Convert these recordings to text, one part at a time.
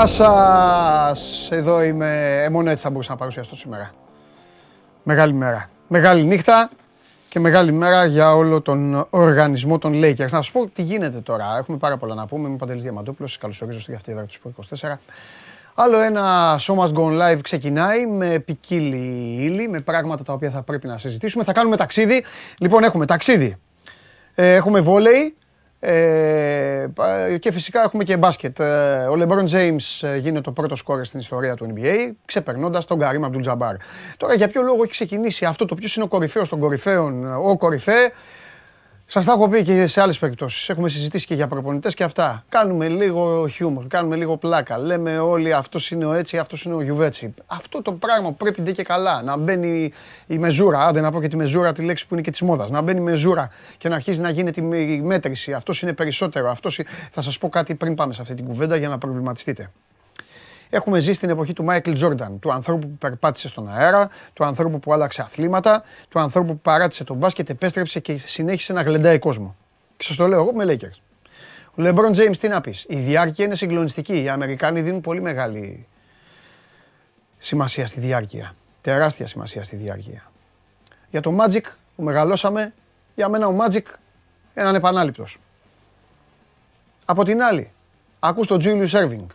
Γεια σας! Εδώ είμαι. Ε, μόνο έτσι θα μπορούσα να παρουσιαστώ σήμερα. Μεγάλη μέρα. Μεγάλη νύχτα και μεγάλη μέρα για όλο τον οργανισμό των Lakers. Να σας πω τι γίνεται τώρα. Έχουμε πάρα πολλά να πούμε. Είμαι ο Παντελής Διαμαντούπλος. Σας καλωσορίζω στη δεύτερη του Σπορ 24. Άλλο ένα Show Must Go Live ξεκινάει με ποικίλη ύλη, με πράγματα τα οποία θα πρέπει να συζητήσουμε. Θα κάνουμε ταξίδι. Λοιπόν, έχουμε ταξίδι. Ε, έχουμε βόλεϊ, ε, και φυσικά έχουμε και μπάσκετ. Ε, ο LeBron James ε, γίνεται το πρώτος σκόρερ στην ιστορία του NBA, ξεπερνώντας τον Kareem Abdul-Jabbar. Τώρα για ποιο λόγο έχει ξεκινήσει αυτό το ποιος είναι ο κορυφαίος των κορυφαίων, ο κορυφαίο, Σας τα έχω πει και σε άλλες περιπτώσεις. Έχουμε συζητήσει και για προπονητές και αυτά. Κάνουμε λίγο χιούμορ, κάνουμε λίγο πλάκα. Λέμε όλοι αυτός είναι ο έτσι, αυτός είναι ο Γιουβέτσι. Αυτό το πράγμα που πρέπει ντε και καλά. Να μπαίνει η μεζούρα, άντε να πω και τη μεζούρα, τη λέξη που είναι και της μόδας. Να μπαίνει η μεζούρα και να αρχίζει να γίνεται η μέτρηση. Αυτός είναι περισσότερο. Αυτός... Θα σας πω κάτι πριν πάμε σε αυτή την κουβέντα για να προβληματιστείτε. Έχουμε ζήσει στην εποχή του Μάικλ Τζόρνταν, του ανθρώπου που περπάτησε στον αέρα, του ανθρώπου που άλλαξε αθλήματα, του ανθρώπου που παράτησε τον μπάσκετ, επέστρεψε και συνέχισε να γλεντάει κόσμο. Και σας το λέω εγώ με Lakers. Ο LeBron James τι να πεις. Η διάρκεια είναι συγκλονιστική. Οι Αμερικάνοι δίνουν πολύ μεγάλη σημασία στη διάρκεια. Τεράστια σημασία στη διάρκεια. Για το Magic που μεγαλώσαμε, για μένα ο Magic έναν επανάληπτος. Από την άλλη, ακούς τον Julius Erving,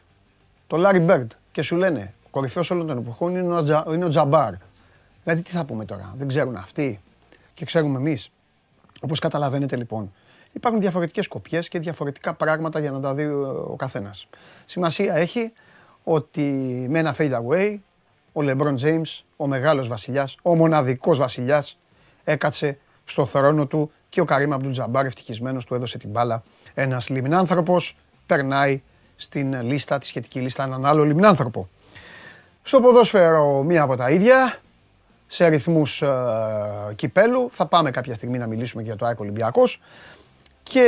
το Larry Bird και σου λένε ο κορυφαίος όλων των εποχών είναι ο, είναι ο Τζαμπάρ. Δηλαδή τι θα πούμε τώρα, δεν ξέρουν αυτοί και ξέρουμε εμείς. Όπως καταλαβαίνετε λοιπόν, υπάρχουν διαφορετικές κοπιέ και διαφορετικά πράγματα για να τα δει ο καθένας. Σημασία έχει ότι με ένα fade away ο LeBron James, ο μεγάλος βασιλιάς, ο μοναδικός βασιλιάς, έκατσε στο θρόνο του και ο Καρύμ Αμπτούλ Τζαμπάρ ευτυχισμένος του έδωσε την μπάλα. Ένας λιμνάνθρωπος περνάει στην λίστα, τη σχετική λίστα, έναν άλλο λιμνάνθρωπο. Στο ποδόσφαιρο μία από τα ίδια, σε αριθμούς ε, κυπέλου. Θα πάμε κάποια στιγμή να μιλήσουμε για το ΑΕΚ Ολυμπιακός. Και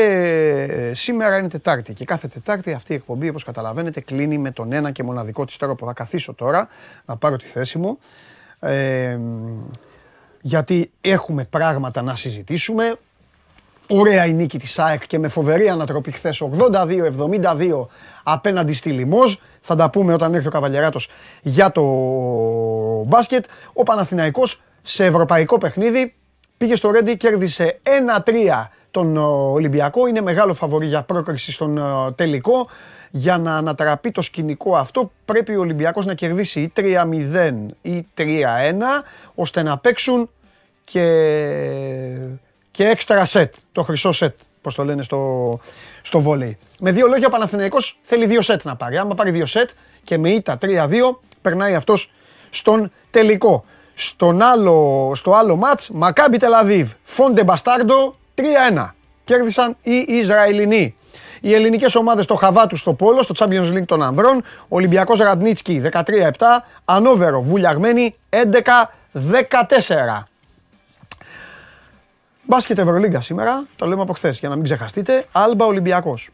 ε, σήμερα είναι Τετάρτη και κάθε Τετάρτη αυτή η εκπομπή όπως καταλαβαίνετε κλείνει με τον ένα και μοναδικό της τρόπο. Θα καθίσω τώρα να πάρω τη θέση μου. Ε, γιατί έχουμε πράγματα να συζητήσουμε. Ωραία η νίκη της ΑΕΚ και με φοβερή ανατροπή χθες 82-72 απέναντι στη Λιμόζ. Θα τα πούμε όταν έρθει ο Καβαλιαράτος για το μπάσκετ. Ο Παναθηναϊκός σε ευρωπαϊκό παιχνίδι πήγε στο Ρέντι, κέρδισε 1-3 τον Ολυμπιακό. Είναι μεγάλο φαβορή για πρόκριση στον τελικό. Για να ανατραπεί το σκηνικό αυτό πρέπει ο Ολυμπιακός να κερδίσει ή 3-0 ή 3-1 ώστε να παίξουν και και έξτρα σετ, το χρυσό σετ, πώς το λένε στο, στο βόλεϊ. Με δύο λόγια, ο Παναθηναϊκός θέλει δύο σετ να πάρει. Άμα πάρει δύο σετ και με ήττα 3-2, περνάει αυτός στον τελικό. Στον άλλο, στο άλλο μάτς, Μακάμπι Τελαβίβ, Φόντε Μπαστάρντο, 3-1. Κέρδισαν οι Ισραηλινοί. Οι ελληνικές ομάδες το Χαβάτου στο Πόλο, στο Champions League των Ανδρών, Ολυμπιακός Ραντνίτσκι 13-7, Ανόβερο Βουλιαγμένη 11-14. Μπάσκετ Ευρωλίγκα σήμερα, το λέμε από χθες για να μην ξεχαστείτε. Άλμπα Ολυμπιακός.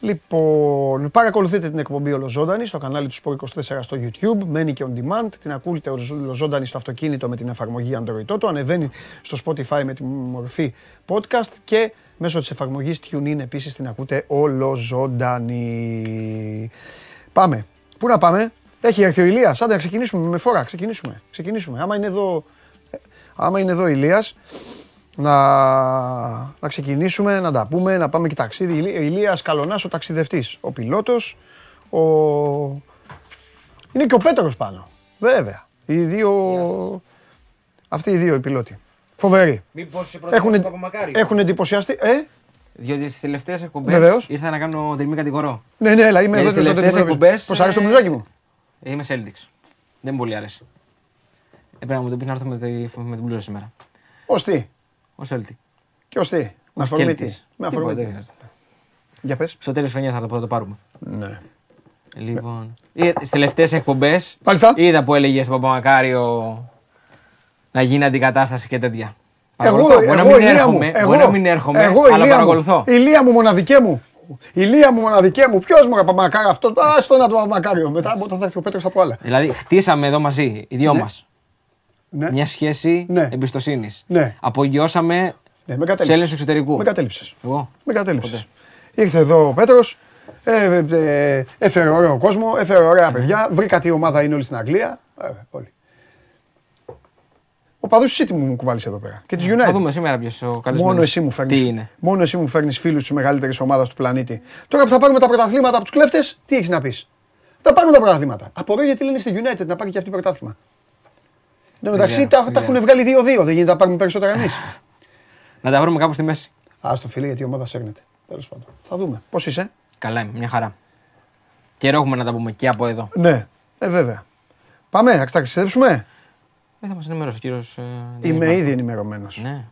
Λοιπόν, παρακολουθείτε την εκπομπή ολοζώντανη στο κανάλι του Sport 24 στο YouTube. Μένει και on demand. Την ακούτε ολοζώντανη στο αυτοκίνητο με την εφαρμογή Android Auto. Ανεβαίνει στο Spotify με τη μορφή podcast και μέσω της εφαρμογής TuneIn επίσης την ακούτε ολοζώντανη. Πάμε. Πού να πάμε; Έχει έρθει ο Ηλίας. Άντε να ξεκινήσουμε με φορά. Ξεκινήσουμε. ξεκινήσουμε. Άμα είναι εδώ, ε, άμα είναι εδώ ο Ηλίας, να, να ξεκινήσουμε, να τα πούμε, να πάμε και ταξίδι. Ηλίας Καλονάς, ο ταξιδευτής, ο πιλότος, ο... είναι και ο Πέτρος πάνω, βέβαια. Οι δύο, αυτοί οι δύο οι πιλότοι. Φοβεροί. Μήπως έχουν, έχουν εντυπωσιαστεί, ε; Διότι στις τελευταίες εκπομπές ήρθα να κάνω δερμή κατηγορό. Ναι, ναι, αλλά είμαι εδώ στις τελευταίες εκπομπέ. Πώ άρεσε το μπλουζάκι μου. Είμαι Celtics. Δεν μου πολύ άρεσε. Έπρεπε να μου το πει να έρθω με, την μπλούζα σήμερα. Ω τι; Ο Σέλτι. Και ω τι. Με αφορμή τι. Με αφορμή τι. Για πες. Στο τέλος της χρονιάς θα το πάρουμε. Ναι. Λοιπόν. Στις τελευταίες εκπομπές Μάλιστα. είδα που έλεγε στον Παπαμακάριο να γίνει αντικατάσταση και τέτοια. Εγώ, μπορεί εγώ, να μην έρχομαι, εγώ, μπορεί να μην έρχομαι, εγώ, αλλά παρακολουθώ. Η Λία μου μοναδικέ μου. Η Λία μου μοναδικέ μου. Ποιος μου Παπαμακάριο αυτό. Α το να το Παπαμακάριο. Μετά όταν θα έρθει ο Πέτρος από άλλα. Δηλαδή χτίσαμε εδώ μαζί οι δυο ναι. μας ναι. μια σχέση ναι. εμπιστοσύνης. Ναι. Απογειώσαμε ναι, του Έλληνε του εξωτερικού. Με κατέληψε. Εγώ. Με κατέληψε. Ήρθε εδώ ο Πέτρος, Ε, ε, ε, έφερε ωραίο κόσμο, έφερε ωραία παιδιά. Βρήκα τι ομάδα είναι όλοι στην Αγγλία. Ε, όλοι. Ο παδό του City μου κουβάλισε εδώ πέρα; Και της United. Θα δούμε σήμερα ποιος ο καλεσμένος. Μόνο εσύ μου φέρνει. Τι είναι. Μόνο εσύ μου φέρνεις φίλους της μεγαλύτερης ομάδας του πλανήτη. Τώρα που θα πάρουμε τα πρωταθλήματα από τους κλέφτες, τι έχεις να πεις; Θα πάρουμε τα πρωταθλήματα. Απορώ γιατί λένε στη United να πάρει και αυτή πρωτάθλημα. Εν τω μεταξύ τα, τα έχουν βγάλει 2-2. Δεν γίνεται να πάρουμε περισσότερα εμείς. Να τα βρούμε κάπου στη μέση. Α το φίλε γιατί η ομάδα σέρνεται. Τέλος πάντων. Θα δούμε. Πώς είσαι; Καλά είμαι, μια χαρά. Καιρό έχουμε να τα πούμε και από εδώ. Ναι, ε, βέβαια. Πάμε, θα ταξιδέψουμε. Δεν θα μας ενημερώσει ο κύριος. Είμαι ήδη ενημερωμένος. Ναι.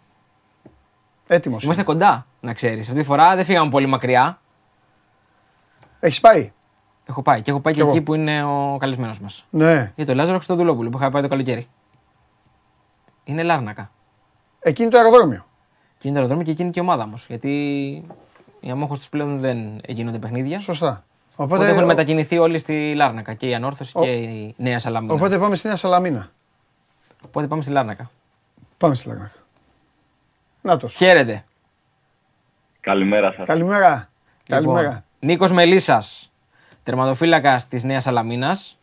Έτοιμος. Είμαστε κοντά, να ξέρεις. Αυτή τη φορά δεν φύγαμε πολύ μακριά. Έχεις πάει; Έχω πάει και έχω πάει και, Κι εγώ. εκεί που είναι ο καλεσμένος μας. Ναι. Για το Λάζαρο Χρυστοδουλόπουλο που είχα πάει το καλοκαίρι. Είναι Λάρνακα. Εκεί είναι το αεροδρόμιο. Και είναι το αεροδρόμιο και εκείνη και η ομάδα όμως. Γιατί οι αμόχω τους πλέον δεν γίνονται παιχνίδια. Σωστά. Οπότε Οπότε, έχουν μετακινηθεί όλοι στη Λάρνακα. Και η Ανόρθωση Ο- και η Νέα Σαλαμίνα. οπότε πάμε στη Νέα Σαλαμίνα. Οπότε πάμε στη Λάρνακα. Πάμε στη Λαγνάκα. Νάτος. Χαίρετε. Καλημέρα σας. Καλημέρα. Καλημέρα. Νίκος Μελίσσας, τερματοφύλακας της Νέας Σαλαμίνας.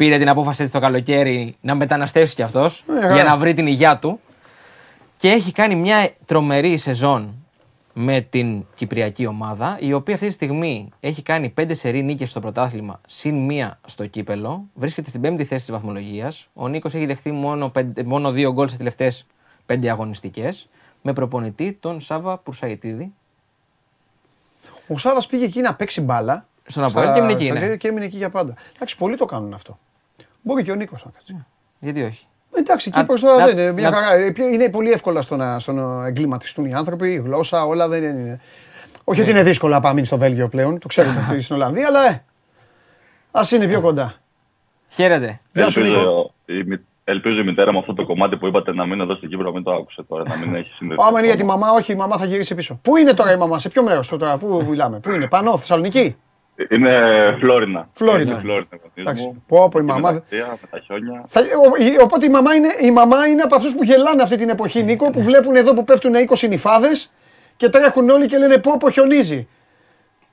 Πήρε την απόφαση έτσι το καλοκαίρι να μεταναστεύσει κι αυτός Ε, για ε. να βρει την υγειά του. Και έχει κάνει μια τρομερή σεζόν με την Κυπριακή ομάδα, η οποία αυτή τη στιγμή έχει κάνει πέντε σερή νίκες στο πρωτάθλημα, συν μία στο κύπελο. Βρίσκεται στην πέμπτη θέση της βαθμολογίας. Ο Νίκος έχει δεχτεί μόνο, πέντε- μόνο δύο γκολ στις τελευταίες πέντε αγωνιστικές. Με προπονητή τον Σάβα Πουρσαϊτίδη. Ο Σάβας πήγε εκεί να παίξει μπάλα. Στον Αποέλ και έμεινε εκεί, στα- ναι. Και έμεινε εκεί για πάντα. Εντάξει, πολλοί το κάνουν αυτό. Μπορεί και ο Νίκος να κάτσει. Γιατί όχι; Εντάξει, Α, Κύπρος τώρα να- δεν είναι μια να- χαρά. Ε, πιο- Είναι πολύ εύκολα στο να, στο να εγκληματιστούν οι άνθρωποι, η γλώσσα, όλα δεν είναι. Όχι ότι είναι δύσκολο να πάμε στο Βέλγιο πλέον, το ξέρουμε στην Ολλανδία, αλλά ε, ας είναι πιο κοντά. Χαίρετε. Γεια σου, Νίκο. Ελπίζω, η, μη- ελπίζω η μητέρα μου αυτό το κομμάτι που είπατε να μείνω εδώ στην Κύπρο, μην το άκουσε τώρα, να μην έχει συνδεθεί. Άμα είναι για τη μαμά, όχι, η μαμά θα γυρίσει πίσω. Πού είναι τώρα η μαμά, σε ποιο μέρος τώρα, πού μιλάμε, πού είναι, πάνω, Θεσσαλονίκη; Είναι Φλόρινα. Φλόρινα. Είναι Φλόρινα, γονείς Εντάξει. μου. Πω, πω, η Εκεί μαμά- Με τα αστεία, με τα χιόνια. Θα, ο- η- οπότε η μαμά, είναι, η μαμά είναι από αυτούς που γελάνε αυτή την εποχή, Νίκο, που βλέπουν εδώ που πέφτουν 20 νυφάδες και τρέχουν όλοι και λένε πω πω χιονίζει.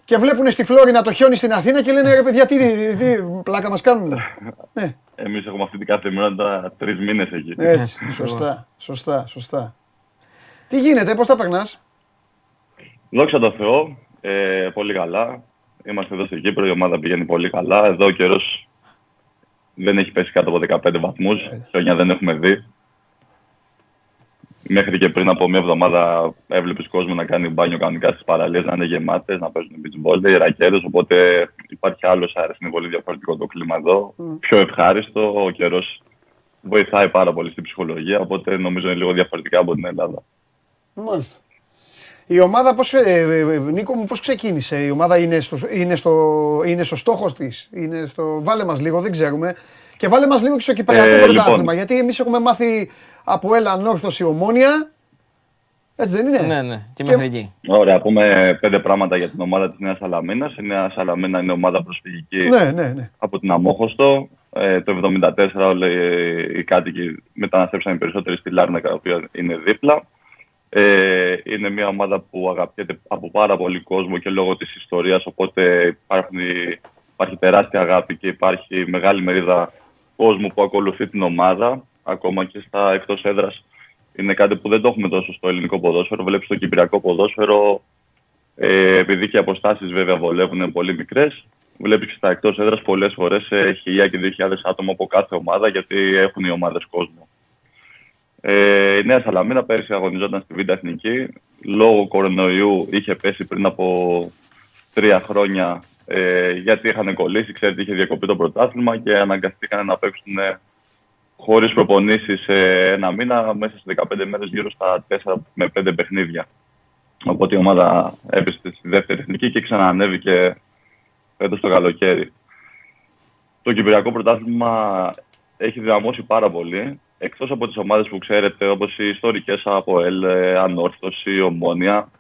Και βλέπουν στη Φλόρινα το χιόνι στην Αθήνα και λένε ρε παιδιά, τι, τι, τι πλάκα μας κάνουν. Ναι, Εμείς έχουμε αυτή την καθημερινότητα τρεις μήνες εκεί. έτσι. σωστά, σωστά, σωστά. Τι γίνεται, πώς τα περνάς; Δόξα τω Θεώ, ε, πολύ καλά. Είμαστε εδώ στην Κύπρο, η ομάδα πηγαίνει πολύ καλά. Εδώ ο καιρός δεν έχει πέσει κάτω από 15 βαθμούς. Χιόνια δεν έχουμε δει. Μέχρι και πριν από μια εβδομάδα έβλεπες κόσμο να κάνει μπάνιο κανονικά στις παραλίες, να είναι γεμάτες, να παίζουν beach volley, ρακέτες. Οπότε υπάρχει άλλο αέρα, είναι πολύ διαφορετικό το κλίμα εδώ. Πιο ευχάριστο. Ο καιρός βοηθάει πάρα πολύ στην ψυχολογία. Οπότε νομίζω είναι λίγο διαφορετικά από την Ελλάδα. Μάλιστα. Η ομάδα πώς, ε, ε, ε, Νίκο μου, πώς ξεκίνησε; Η ομάδα είναι στο, είναι στο, είναι στο στόχος της; Είναι στο, βάλε μας λίγο, δεν ξέρουμε. Και βάλε μας λίγο και στο Κυπριακό Ε, πρωτάθλημα. λοιπόν. Γιατί εμείς έχουμε μάθει από έλα ανόρθωση ομόνια. Έτσι δεν είναι; Ναι, ναι, και μέχρι εκεί. Ωραία, πούμε πέντε πράγματα για την ομάδα της Νέας Σαλαμίνας. Η Νέα Σαλαμίνα είναι ομάδα προσφυγική Ναι, ναι, ναι. από την Αμόχωστο. Ε, το 1974 όλοι οι κάτοικοι μεταναστεύσαν οι περισσότεροι στη Λάρνακα, η οποία είναι δίπλα. Ε, είναι μια ομάδα που αγαπιέται από πάρα πολύ κόσμο και λόγω της ιστορίας, οπότε υπάρχουν, υπάρχει τεράστια αγάπη και υπάρχει μεγάλη μερίδα κόσμου που ακολουθεί την ομάδα, ακόμα και στα εκτός έδρας. Είναι κάτι που δεν το έχουμε τόσο στο ελληνικό ποδόσφαιρο. Βλέπεις το κυπριακό ποδόσφαιρο, ε, επειδή και οι αποστάσεις βέβαια βολεύουν είναι πολύ μικρές. Βλέπεις και στα εκτός έδρας πολλές φορές ε, χιλιά και δύο χιλιάδες άτομα από κάθε ομάδα, γιατί έχουν οι ομάδες κόσμο. Ε, η Νέα Σαλαμίνα πέρυσι αγωνιζόταν στη Β' Εθνική. Λόγω κορονοϊού είχε πέσει πριν από τρία χρόνια ε, γιατί είχαν κολλήσει. Ξέρετε, είχε διακοπεί το πρωτάθλημα και αναγκαστήκαν να παίξουν ε, χωρίς προπονήσεις σε ένα μήνα, μέσα σε 15 μέρες γύρω στα 4 με 5 παιχνίδια. Οπότε η ομάδα έπεσε στη δεύτερη εθνική και ξανανέβηκε φέτος το καλοκαίρι. Το Κυπριακό πρωτάθλημα έχει δυναμώσει πάρα πολύ. Εκτός από τις ομάδες που ξέρετε, όπως οι ιστορικές από ΕΛ, ε, Ανόρθωση, Ομόνια,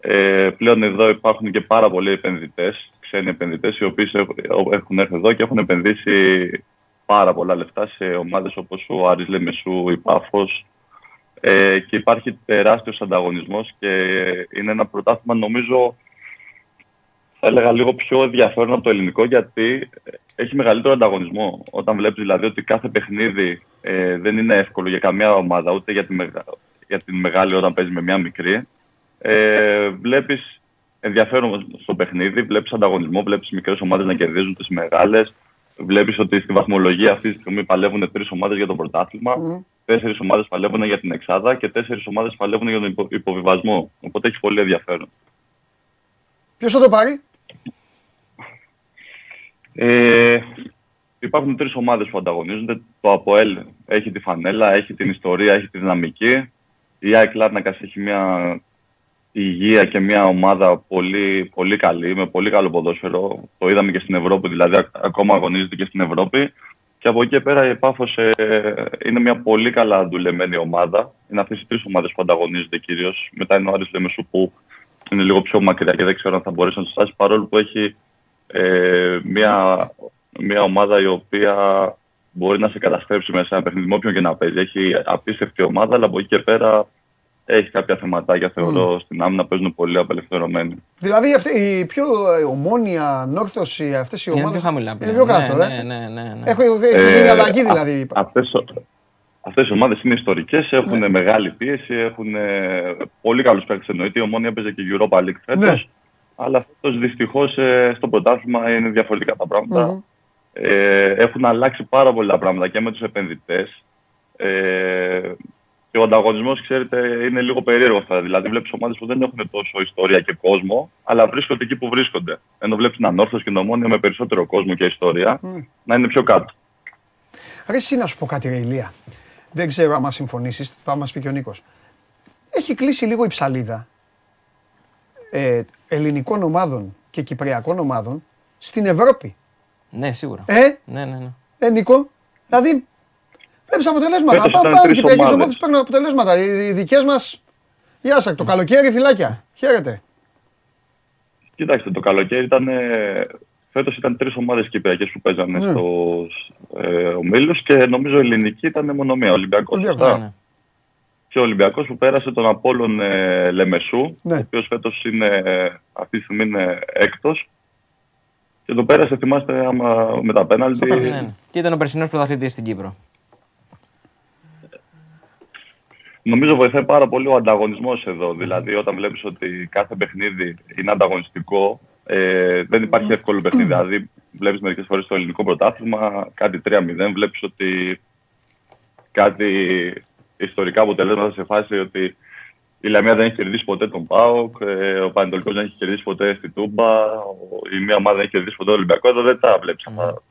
ε, πλέον εδώ υπάρχουν και πάρα πολλοί επενδυτές, ξένοι επενδυτές, οι οποίοι σε- έχουν έρθει εδώ και έχουν επενδύσει πάρα πολλά λεφτά σε ομάδες όπως ο Άρης Λεμεσού, η Πάφος, ε, και υπάρχει τεράστιος ανταγωνισμός και είναι ένα πρωτάθλημα νομίζω θα έλεγα λίγο πιο ενδιαφέρον από το ελληνικό γιατί έχει μεγαλύτερο ανταγωνισμό. Όταν βλέπεις δηλαδή ότι κάθε παιχνίδι ε, δεν είναι εύκολο για καμία ομάδα, ούτε για τη, μεγα... για τη μεγάλη όταν παίζεις με μια μικρή. Ε, βλέπεις ενδιαφέρον στο παιχνίδι, βλέπεις ανταγωνισμό, βλέπεις μικρές ομάδες να κερδίζουν τις μεγάλες. Βλέπεις ότι στη βαθμολογία αυτή τη στιγμή παλεύουν τρεις ομάδες για το πρωτάθλημα, mm. τέσσερις ομάδες παλεύουν για την Εξάδα και τέσσερις ομάδες παλεύουν για τον υποβιβασμό. Οπότε έχεις πολύ ενδιαφέρον. Ποιος θα το πάρει, ε, υπάρχουν τρεις ομάδες που ανταγωνίζονται. Το ΑΠΟΕΛ έχει τη φανέλα, έχει την ιστορία, έχει τη δυναμική. Η ΑΕΚ Λάρνακας έχει μια υγεία και μια ομάδα πολύ, πολύ καλή, με πολύ καλό ποδόσφαιρο. Το είδαμε και στην Ευρώπη, δηλαδή ακόμα αγωνίζεται και στην Ευρώπη. Και από εκεί πέρα η Πάφος ε, είναι μια πολύ καλά δουλεμένη ομάδα. Είναι αυτές οι τρεις ομάδες που ανταγωνίζονται κυρίως. Μετά είναι ο Άρης Λεμεσού που είναι λίγο πιο μακριά και δεν ξέρω αν θα μπορέσει να τους φτάσει παρόλο που έχει ε, μια, μια ομάδα η οποία μπορεί να σε καταστρέψει μέσα σε ένα παιχνίδι με όποιον και να παίζει. Έχει απίστευτη ομάδα, αλλά από εκεί και πέρα έχει κάποια θεματάκια, θεωρώ, mm. στην άμυνα παίζουν πολύ απελευθερωμένοι. Δηλαδή αυτή, η πιο ομόνια, νόρθωση, αυτές οι ομάδες. Είναι πιο πιο κάτω, ναι, ναι, ναι, ναι, ναι. Έχει, έχει γίνει ε, αλλαγή δηλαδή. Αυτές οι ομάδες είναι ιστορικές, έχουν ναι. μεγάλη πίεση, έχουν πολύ καλούς παίκτες εννοείται. Η ομόνια παίζει και Europa League φέτος. Ναι. Αλλά φέτο δυστυχώς ε, στο πρωτάθλημα είναι διαφορετικά τα πραγματα Ε, έχουν αλλάξει πάρα πολλά πράγματα και με τους επενδυτές. Ε, και ο ανταγωνισμός, ξέρετε, είναι λίγο περίεργο αυτά. Δηλαδή, βλέπεις ομάδες που δεν έχουν τόσο ιστορία και κόσμο, αλλά βρίσκονται εκεί που βρίσκονται. Ενώ βλέπεις την ανόρθωση και την ομόνια με περισσότερο κόσμο και ιστορία να είναι πιο κάτω. Ρε, εσύ να σου πω κάτι, Ρε Δεν ξέρω αν συμφωνήσεις, θα μας πει και ο Νίκος. Έχει κλείσει λίγο η ψαλίδα ε, ελληνικών ομάδων και κυπριακών ομάδων στην Ευρώπη. Ναι, σίγουρα. Ε, ναι, ναι, ναι. Ε, Νίκο, δηλαδή βλέπεις αποτελέσματα. Πάμε, οι κυπριακέ ομάδες παίρνουν αποτελέσματα. Οι δικές μας. Γεια σας, το καλοκαίρι φυλάκια. Χαίρετε. Κοιτάξτε, το καλοκαίρι ήταν. Φέτος ήταν τρεις ομάδες κυπριακές που παίζανε ναι. στο ε, ομίλου και νομίζω η ελληνική ήταν μόνο μία. Ολυμπιακός. Ναι, ναι και ο Ολυμπιακός που πέρασε τον Απόλλων ε, Λεμεσού, ναι. ο οποίος φέτος είναι, αυτή τη στιγμή είναι έκτος. Και το πέρασε, θυμάστε, άμα, με τα πέναλτι. Ναι, ναι. Και ήταν ο περσινός πρωταθλητής στην Κύπρο. Νομίζω βοηθάει πάρα πολύ ο ανταγωνισμός εδώ. Δηλαδή, όταν βλέπεις ότι κάθε παιχνίδι είναι ανταγωνιστικό, ε, δεν υπάρχει εύκολο παιχνίδι. Δηλαδή, βλέπεις μερικές φορές το ελληνικό πρωτάθλημα, κάτι 3-0, βλέπεις ότι κάτι ιστορικά αποτελέσματα σε φάση ότι η Λαμία δεν έχει κερδίσει ποτέ τον Πάοκ, ε, ο Πανετολικός δεν έχει κερδίσει ποτέ στην Τούμπα, η μία ομάδα δεν έχει κερδίσει ποτέ τον Ολυμπιακό. Εδώ δεν τα βλέπεις αυτά.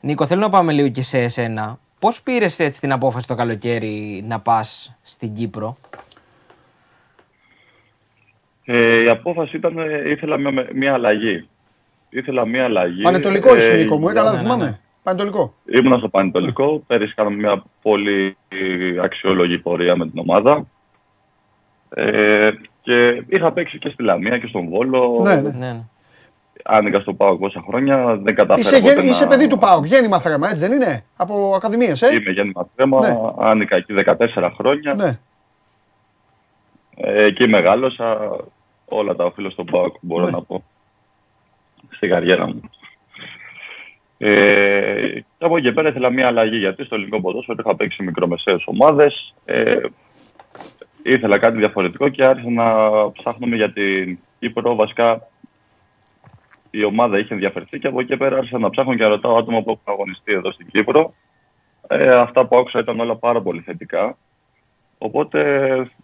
Νίκο, θέλω να πάμε λίγο και σε εσένα. Πώς πήρες έτσι την απόφαση το καλοκαίρι να πας στην Κύπρο, ε, Η απόφαση ήταν, ε, ήθελα μια, μια αλλαγή. Ήθελα μια αλλαγή. Πανετολικός ε, Νίκο μου, έκανα, ναι, θυμάμαι. Ναι, ναι. Πανετολικό. Ήμουν στο Πανετολικό. Πέρυσι κάναμε μια πολύ αξιόλογη πορεία με την ομάδα. Ε, και είχα παίξει και στη Λαμία και στον Βόλο. Ναι, ναι. ναι. Άνοιγα στο ΠΑΟΚ πόσα χρόνια. Δεν κατάφερα είσαι, είσαι να... παιδί του ΠΑΟΚ, γέννημα θρέμα, έτσι δεν είναι; Από ακαδημίε, ε; Είμαι γέννημα θρέμα. Ναι. Άνοιγα εκεί 14 χρόνια. Ναι. Ε, εκεί μεγάλωσα. Όλα τα οφείλω στον ΠΑΟΚ, μπορώ ναι. να πω. Στην καριέρα μου. Ε, και από εκεί πέρα ήθελα μια αλλαγή γιατί στο ελληνικό ποδόσφαιρο είχα παίξει μικρομεσαίες ομάδες. Ε, ήθελα κάτι διαφορετικό και άρχισα να ψάχνουμε για την Κύπρο. Βασικά η ομάδα είχε ενδιαφερθεί και από εκεί πέρα άρχισα να ψάχνω και να ρωτάω άτομα που έχουν αγωνιστεί εδώ στην Κύπρο. Ε, αυτά που άκουσα ήταν όλα πάρα πολύ θετικά. Οπότε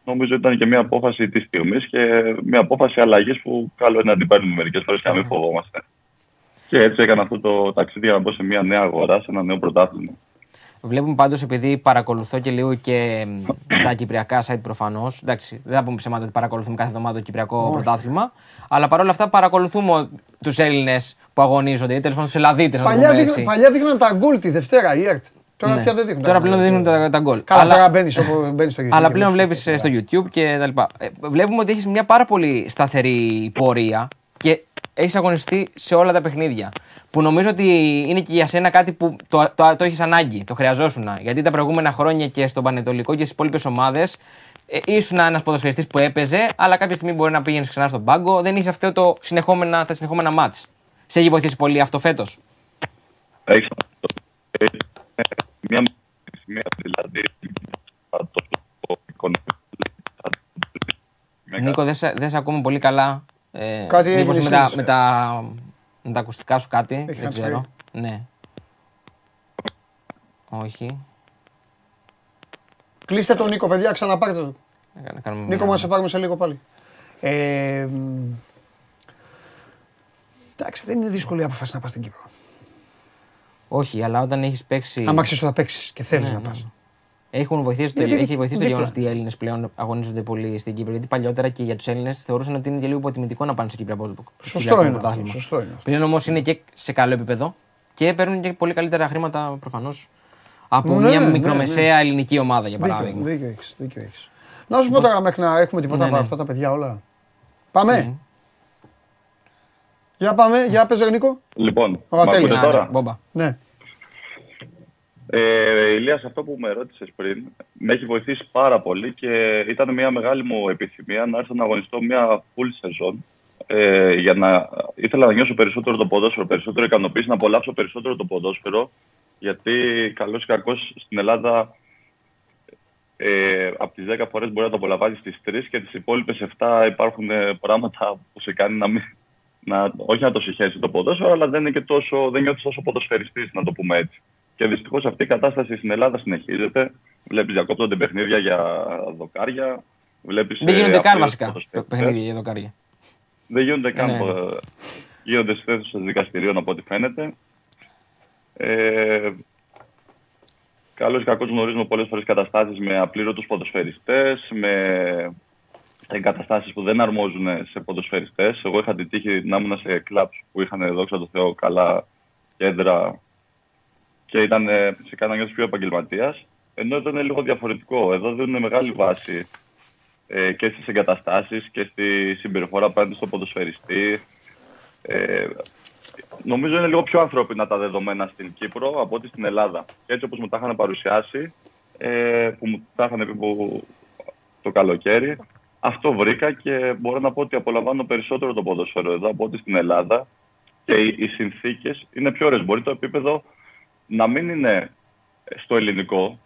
νομίζω ήταν και μια απόφαση της στιγμής και μια απόφαση αλλαγής που καλό είναι να την παίρνουμε μερικές φορές και να μην φοβόμαστε. Και έτσι έκανα αυτό το ταξίδι για να μπω σε μια νέα αγορά, σε ένα νέο πρωτάθλημα. Βλέπουμε πάντως, επειδή παρακολουθώ και λίγο και τα κυπριακά site προφανώς. Εντάξει, δεν θα πούμε ψέματα ότι παρακολουθούμε κάθε εβδομάδα το κυπριακό Όχι. πρωτάθλημα. Αλλά παρόλα αυτά παρακολουθούμε τους Έλληνες που αγωνίζονται ή τέλος πάντων τους Ελλαδίτες. Παλιά, δείχνα, παλιά δείχναν τα γκολ τη Δευτέρα, η ΕΡΤ. Τώρα ναι. πια δεν δείχνουν. Τώρα πλέον δεν δείχνουν τα, τα γκολ. Καλά, αλλά, τώρα μπαίνεις στο YouTube. Αλλά πλέον βλέπεις στο YouTube και τα λοιπά. Ε, βλέπουμε ότι έχεις μια πάρα πολύ σταθερή πορεία και έχει αγωνιστεί σε όλα τα παιχνίδια. Που νομίζω ότι είναι και για σένα κάτι που το, το, το έχει ανάγκη, το χρειαζόσουν. Γιατί τα προηγούμενα χρόνια και στον Πανετολικό και στι υπόλοιπε ομάδε ε, ήσουν ένα ποδοσφαιριστής που έπαιζε, αλλά κάποια στιγμή μπορεί να πήγαινε ξανά στον πάγκο. Δεν είσαι αυτό το συνεχόμενα, τα συνεχόμενα μάτ. Σε έχει βοηθήσει πολύ αυτό φέτο. Έχεις μια σημεία δηλαδή τόσο οικονομικό. Νίκο, δεν σε, δεν σε ακούμε πολύ καλά. Ε, Κάτι μήπως έγινε με, τα, συνήθως, με, ε. τα, με τα ακουστικά σου κάτι, Έχει δεν hands ξέρω. Ναι. Όχι. Κλείστε τον Νίκο, παιδιά, ξαναπάρτε τον. Να κάνουμε Νίκο, μια- μας σε πάρουμε σε λίγο πάλι. Ε, μ, εντάξει, δεν είναι δύσκολη η απόφαση να πας στην Κύπρο. Όχι, αλλά όταν έχεις παίξει. Άμα ξέρεις ότι θα παίξεις και θέλεις Ναι, να ναι. Πα. Έχουν βοηθήσει το, Γιατί έχει βοηθήσει το δίπλα. γεγονός ότι οι Έλληνες πλέον αγωνίζονται πολύ στην Κύπρο. Γιατί παλιότερα και για τους Έλληνες θεωρούσαν ότι είναι και λίγο υποτιμητικό να πάνε στο Κυπριακό στο Σωστό Κυπριακό είναι. αυτό, πρωτάθλημα. Σωστό είναι. αυτό. Πλέον όμως είναι και σε καλό επίπεδο και παίρνουν και πολύ καλύτερα χρήματα προφανώς από Ναι, μια ναι, μικρομεσαία ελληνική ομάδα για Δίκιο, παράδειγμα. δίκιο έχεις, δίκιο έχεις. Να σου πω τώρα μέχρι να έχουμε τίποτα Ναι, από ναι. αυτά τα παιδιά όλα. Πάμε. Ναι. Για πάμε, για πες ρε Νίκο. Λοιπόν, Ωραία, μ' τέλεια. ακούτε Α, ναι, τώρα. μπόμπα. Ναι. Ε, Ηλίας, αυτό που με ρώτησες πριν με έχει βοηθήσει πάρα πολύ και ήταν μια μεγάλη μου επιθυμία να έρθω να αγωνιστώ μια full σεζόν. Ε, για να ήθελα να νιώσω περισσότερο το ποδόσφαιρο, περισσότερο ικανοποίηση, να απολαύσω περισσότερο το ποδόσφαιρο. Γιατί καλός ή κακός στην Ελλάδα ε, από τις 10 φορές μπορεί να το απολαμβάνεις τι 3 και τις υπόλοιπες 7 υπάρχουν ε, πράγματα που σε κάνει να μην. Να, όχι να το συγχαίρει το ποδόσφαιρο, αλλά δεν, είναι και τόσο, δεν νιώθεις τόσο ποδοσφαιριστής, να το πούμε έτσι. Και δυστυχώς αυτή η κατάσταση στην Ελλάδα συνεχίζεται. Βλέπεις διακόπτονται παιχνίδια για δοκάρια. Βλέπεις, Δεν ε, γίνονται καν απλούς βασικά ποδοσφαιριστές. παιχνίδια για δοκάρια. Δεν γίνονται καν. Ναι. ε, Γίνονται στι θέσεις των δικαστηρίων από ό,τι φαίνεται. Ε, Καλός ή κακός γνωρίζουμε πολλές φορές καταστάσεις με απλήρωτους ποδοσφαιριστές, με εγκαταστάσεις που δεν αρμόζουν σε ποδοσφαιριστές. Εγώ είχα την τύχη να ήμουν σε κλαμπς που είχαν δόξα τω Θεώ καλά κέντρα και ήταν ε, φυσικά να νιώθει πιο επαγγελματίας. Ενώ εδώ είναι λίγο διαφορετικό. Εδώ δίνουν μεγάλη βάση ε, και στις εγκαταστάσεις και στη συμπεριφορά απέναντι στο ποδοσφαιριστή. Ε, νομίζω είναι λίγο πιο ανθρώπινα τα δεδομένα στην Κύπρο από ότι στην Ελλάδα. Και έτσι όπως μου τα είχαν παρουσιάσει, ε, που μου τα είχαν πει που, το καλοκαίρι, αυτό βρήκα και μπορώ να πω ότι απολαμβάνω περισσότερο το ποδόσφαιρο εδώ από ότι στην Ελλάδα και οι, οι συνθήκες είναι πιο ωραίες. Μπορεί το επίπεδο να μην είναι στο ελληνικό,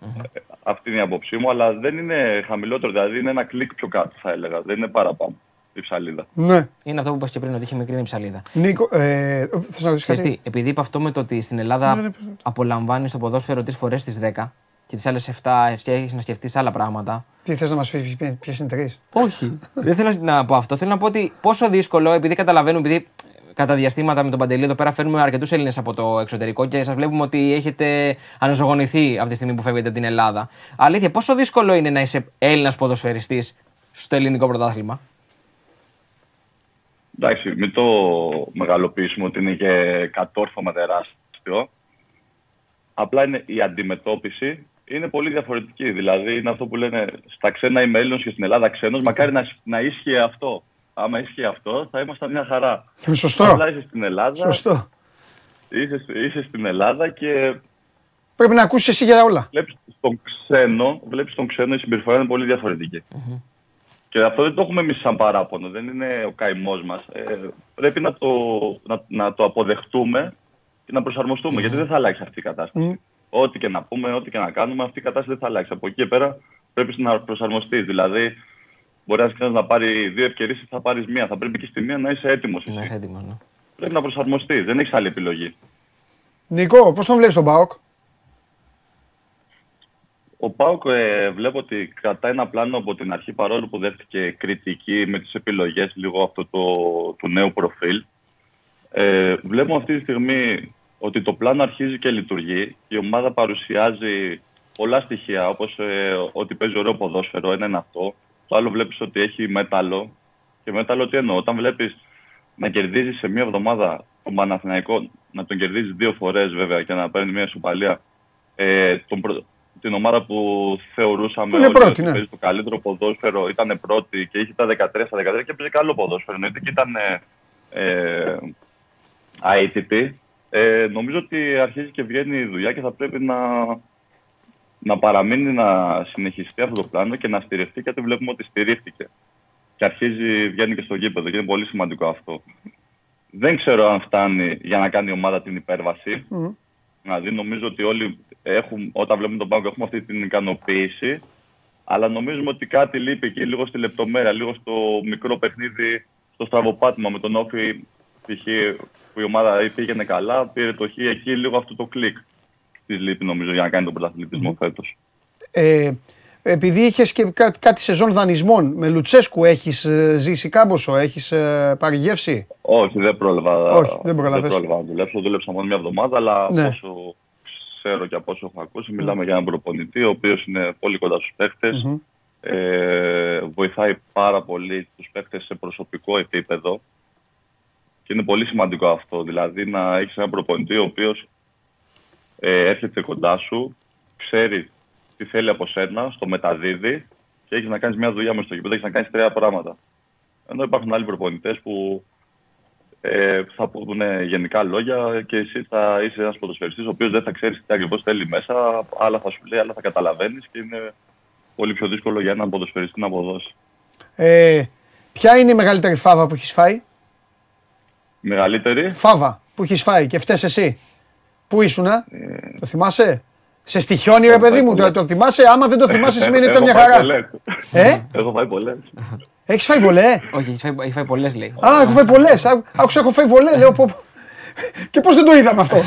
ε, αυτή είναι η άποψή μου, αλλά δεν είναι χαμηλότερο, δηλαδή είναι ένα κλικ πιο κάτω θα έλεγα, δεν είναι παραπάνω η ψαλίδα. Ναι. Είναι αυτό που είπα και πριν, ότι είχε μικρή η ψαλίδα. Νίκο, ε, θες να ρωτήσεις Ξέρεις κάτι; τι, επειδή είπα αυτό με το ότι στην Ελλάδα απολαμβάνεις το ποδόσφαιρο τρεις φορές στις 10 και τις άλλες 7 έχεις να σκεφτείς άλλα πράγματα. Τι θες να μας πεις, ποιες είναι τρεις; Όχι. Δεν θέλω να πω αυτό. Θέλω να πω ότι πόσο δύσκολο, επειδή καταλαβαίνω, επειδή κατά διαστήματα με τον Παντελή εδώ πέρα φέρνουμε αρκετούς Έλληνες από το εξωτερικό και σας βλέπουμε ότι έχετε αναζωογονηθεί από τη στιγμή που φεύγετε από την Ελλάδα. Αλήθεια, πόσο δύσκολο είναι να είσαι Έλληνας ποδοσφαιριστής στο ελληνικό πρωτάθλημα; Εντάξει, μην το μεγαλοποιήσουμε ότι είναι και κατόρθωμα τεράστιο. Απλά είναι η αντιμετώπιση είναι πολύ διαφορετική. Δηλαδή είναι αυτό που λένε στα ξένα είμαι Έλληνος και στην Ελλάδα ξένος. Μακάρι να, να ίσχυε αυτό. Άμα ίσχυε αυτό θα ήμασταν μια χαρά. Ε, Σωστό. Απλά είσαι στην Ελλάδα, Σωστό. είσαι, είσαι στην Ελλάδα και Πρέπει να ακούσεις εσύ για όλα. βλέπεις τον ξένο, βλέπεις τον ξένο η συμπεριφορά είναι πολύ διαφορετική. Και αυτό δεν το έχουμε εμείς σαν παράπονο, δεν είναι ο καημός μας. Ε, πρέπει να το, να, να το αποδεχτούμε και να προσαρμοστούμε, γιατί δεν θα αλλάξει αυτή η κατάσταση. Ό,τι και να πούμε, ό,τι και να κάνουμε, αυτή η κατάσταση δεν θα αλλάξει. Από εκεί και πέρα πρέπει να προσαρμοστείς. Δηλαδή, μπορεί ένας ξένος να πάρει δύο ευκαιρίες ή θα πάρεις μία. Θα πρέπει και στη μία να είσαι έτοιμος. Να είσαι έτοιμος, ναι. Πρέπει να προσαρμοστεί, δεν έχεις άλλη επιλογή. Νικό, πώς τον βλέπεις τον ΠΑΟΚ. Ο Πάουκ ε, βλέπω ότι κρατάει ένα πλάνο από την αρχή παρόλο που δέχτηκε κριτική με τις επιλογές λίγο αυτό το, του νέου προφίλ. Ε, βλέπουμε αυτή τη στιγμή ότι το πλάνο αρχίζει και λειτουργεί. Η ομάδα παρουσιάζει πολλά στοιχεία όπως ε, ότι παίζει ωραίο ποδόσφαιρο, ένα είναι αυτό. Το άλλο βλέπεις ότι έχει μέταλλο. Και μέταλλο τι εννοώ, όταν βλέπεις να κερδίζεις σε μία εβδομάδα τον Παναθηναϊκό, να τον κερδίζεις δύο φορές βέβαια και να παίρνει μία σουπαλία ε, τον, προ- την ομάδα που θεωρούσαμε Που είναι όλοι πρώτη, ότι ναι. παίζει το καλύτερο ποδόσφαιρο, ήταν πρώτη και είχε τα 13 στα 13 και παίζει καλό ποδόσφαιρο. Εννοείται και ήταν ε, ε, αίτητη. Ε, νομίζω ότι αρχίζει και βγαίνει η δουλειά και θα πρέπει να, να παραμείνει να συνεχιστεί αυτό το πλάνο και να στηριχτεί γιατί βλέπουμε ότι στηρίχτηκε. Και αρχίζει, βγαίνει και στο γήπεδο και είναι πολύ σημαντικό αυτό. Δεν ξέρω αν φτάνει για να κάνει η ομάδα την υπέρβαση. Μμ. Δηλαδή, νομίζω ότι όλοι έχουν, όταν βλέπουμε τον πάγκο έχουμε αυτή την ικανοποίηση. Αλλά νομίζουμε ότι κάτι λείπει εκεί, λίγο στη λεπτομέρεια, λίγο στο μικρό παιχνίδι, στο στραβοπάτημα με τον Όφη. π.χ. που η ομάδα πήγαινε καλά, πήρε το χ εκεί, λίγο αυτό το κλικ τη λείπει νομίζω για να κάνει τον πρωταθλητισμό φέτος. Ε, επειδή είχες και κά- κάτι σεζόν δανεισμών με Λουτσέσκου, έχεις ζήσει κάμποσο, έχεις πάρει γεύση. Όχι, δεν πρόλαβα. Όχι, δεν πρόλαβες. πρόλαβα να δουλέψω. Δούλεψα μόνο μια εβδομάδα, αλλά Ναι. από όσο ξέρω και από όσο έχω ακούσει, μιλάμε για έναν προπονητή, ο οποίος είναι πολύ κοντά στους παίχτε. Μμμ. Ε, βοηθάει πάρα πολύ τους παίχτε σε προσωπικό επίπεδο. Και είναι πολύ σημαντικό αυτό. Δηλαδή να έχεις έναν προπονητή ο οποίος ε, έρχεται κοντά σου, ξέρεις τι θέλει από σένα, στο μεταδίδει και έχεις να κάνεις μια δουλειά μες στο γήπεδο, έχεις να κάνεις τρία πράγματα. Ενώ υπάρχουν άλλοι προπονητές που ε, θα πούνε γενικά λόγια και εσύ θα είσαι ένας ποδοσφαιριστής ο οποίος δεν θα ξέρεις τι ακριβώς θέλει μέσα, άλλα θα σου λέει, άλλα θα καταλαβαίνεις και είναι πολύ πιο δύσκολο για έναν ποδοσφαιριστή να αποδώσει. Ε, ποια είναι η μεγαλύτερη φάβα που έχεις φάει, Μεγαλύτερη, Φάβα που έχεις φάει και φταίει εσύ; Πού ήσουνα, Ε, το θυμάσαι; Σε στοιχιώνει ρε παιδί μου, το, πολλές. το θυμάσαι; Άμα δεν το θυμάσαι σημαίνει ότι ήταν Έχω μια φάει χαρά. πολλές. Ε; Έχω φάει πολλές. Έχεις φάει βολέ; Όχι, έχει φάει, έχει φάει πολλές λέει. Α, έχω φάει πολλές. Άκουσα, έχω φάει βολέ. Λέω πω. πω. Και πώς δεν το είδαμε αυτό;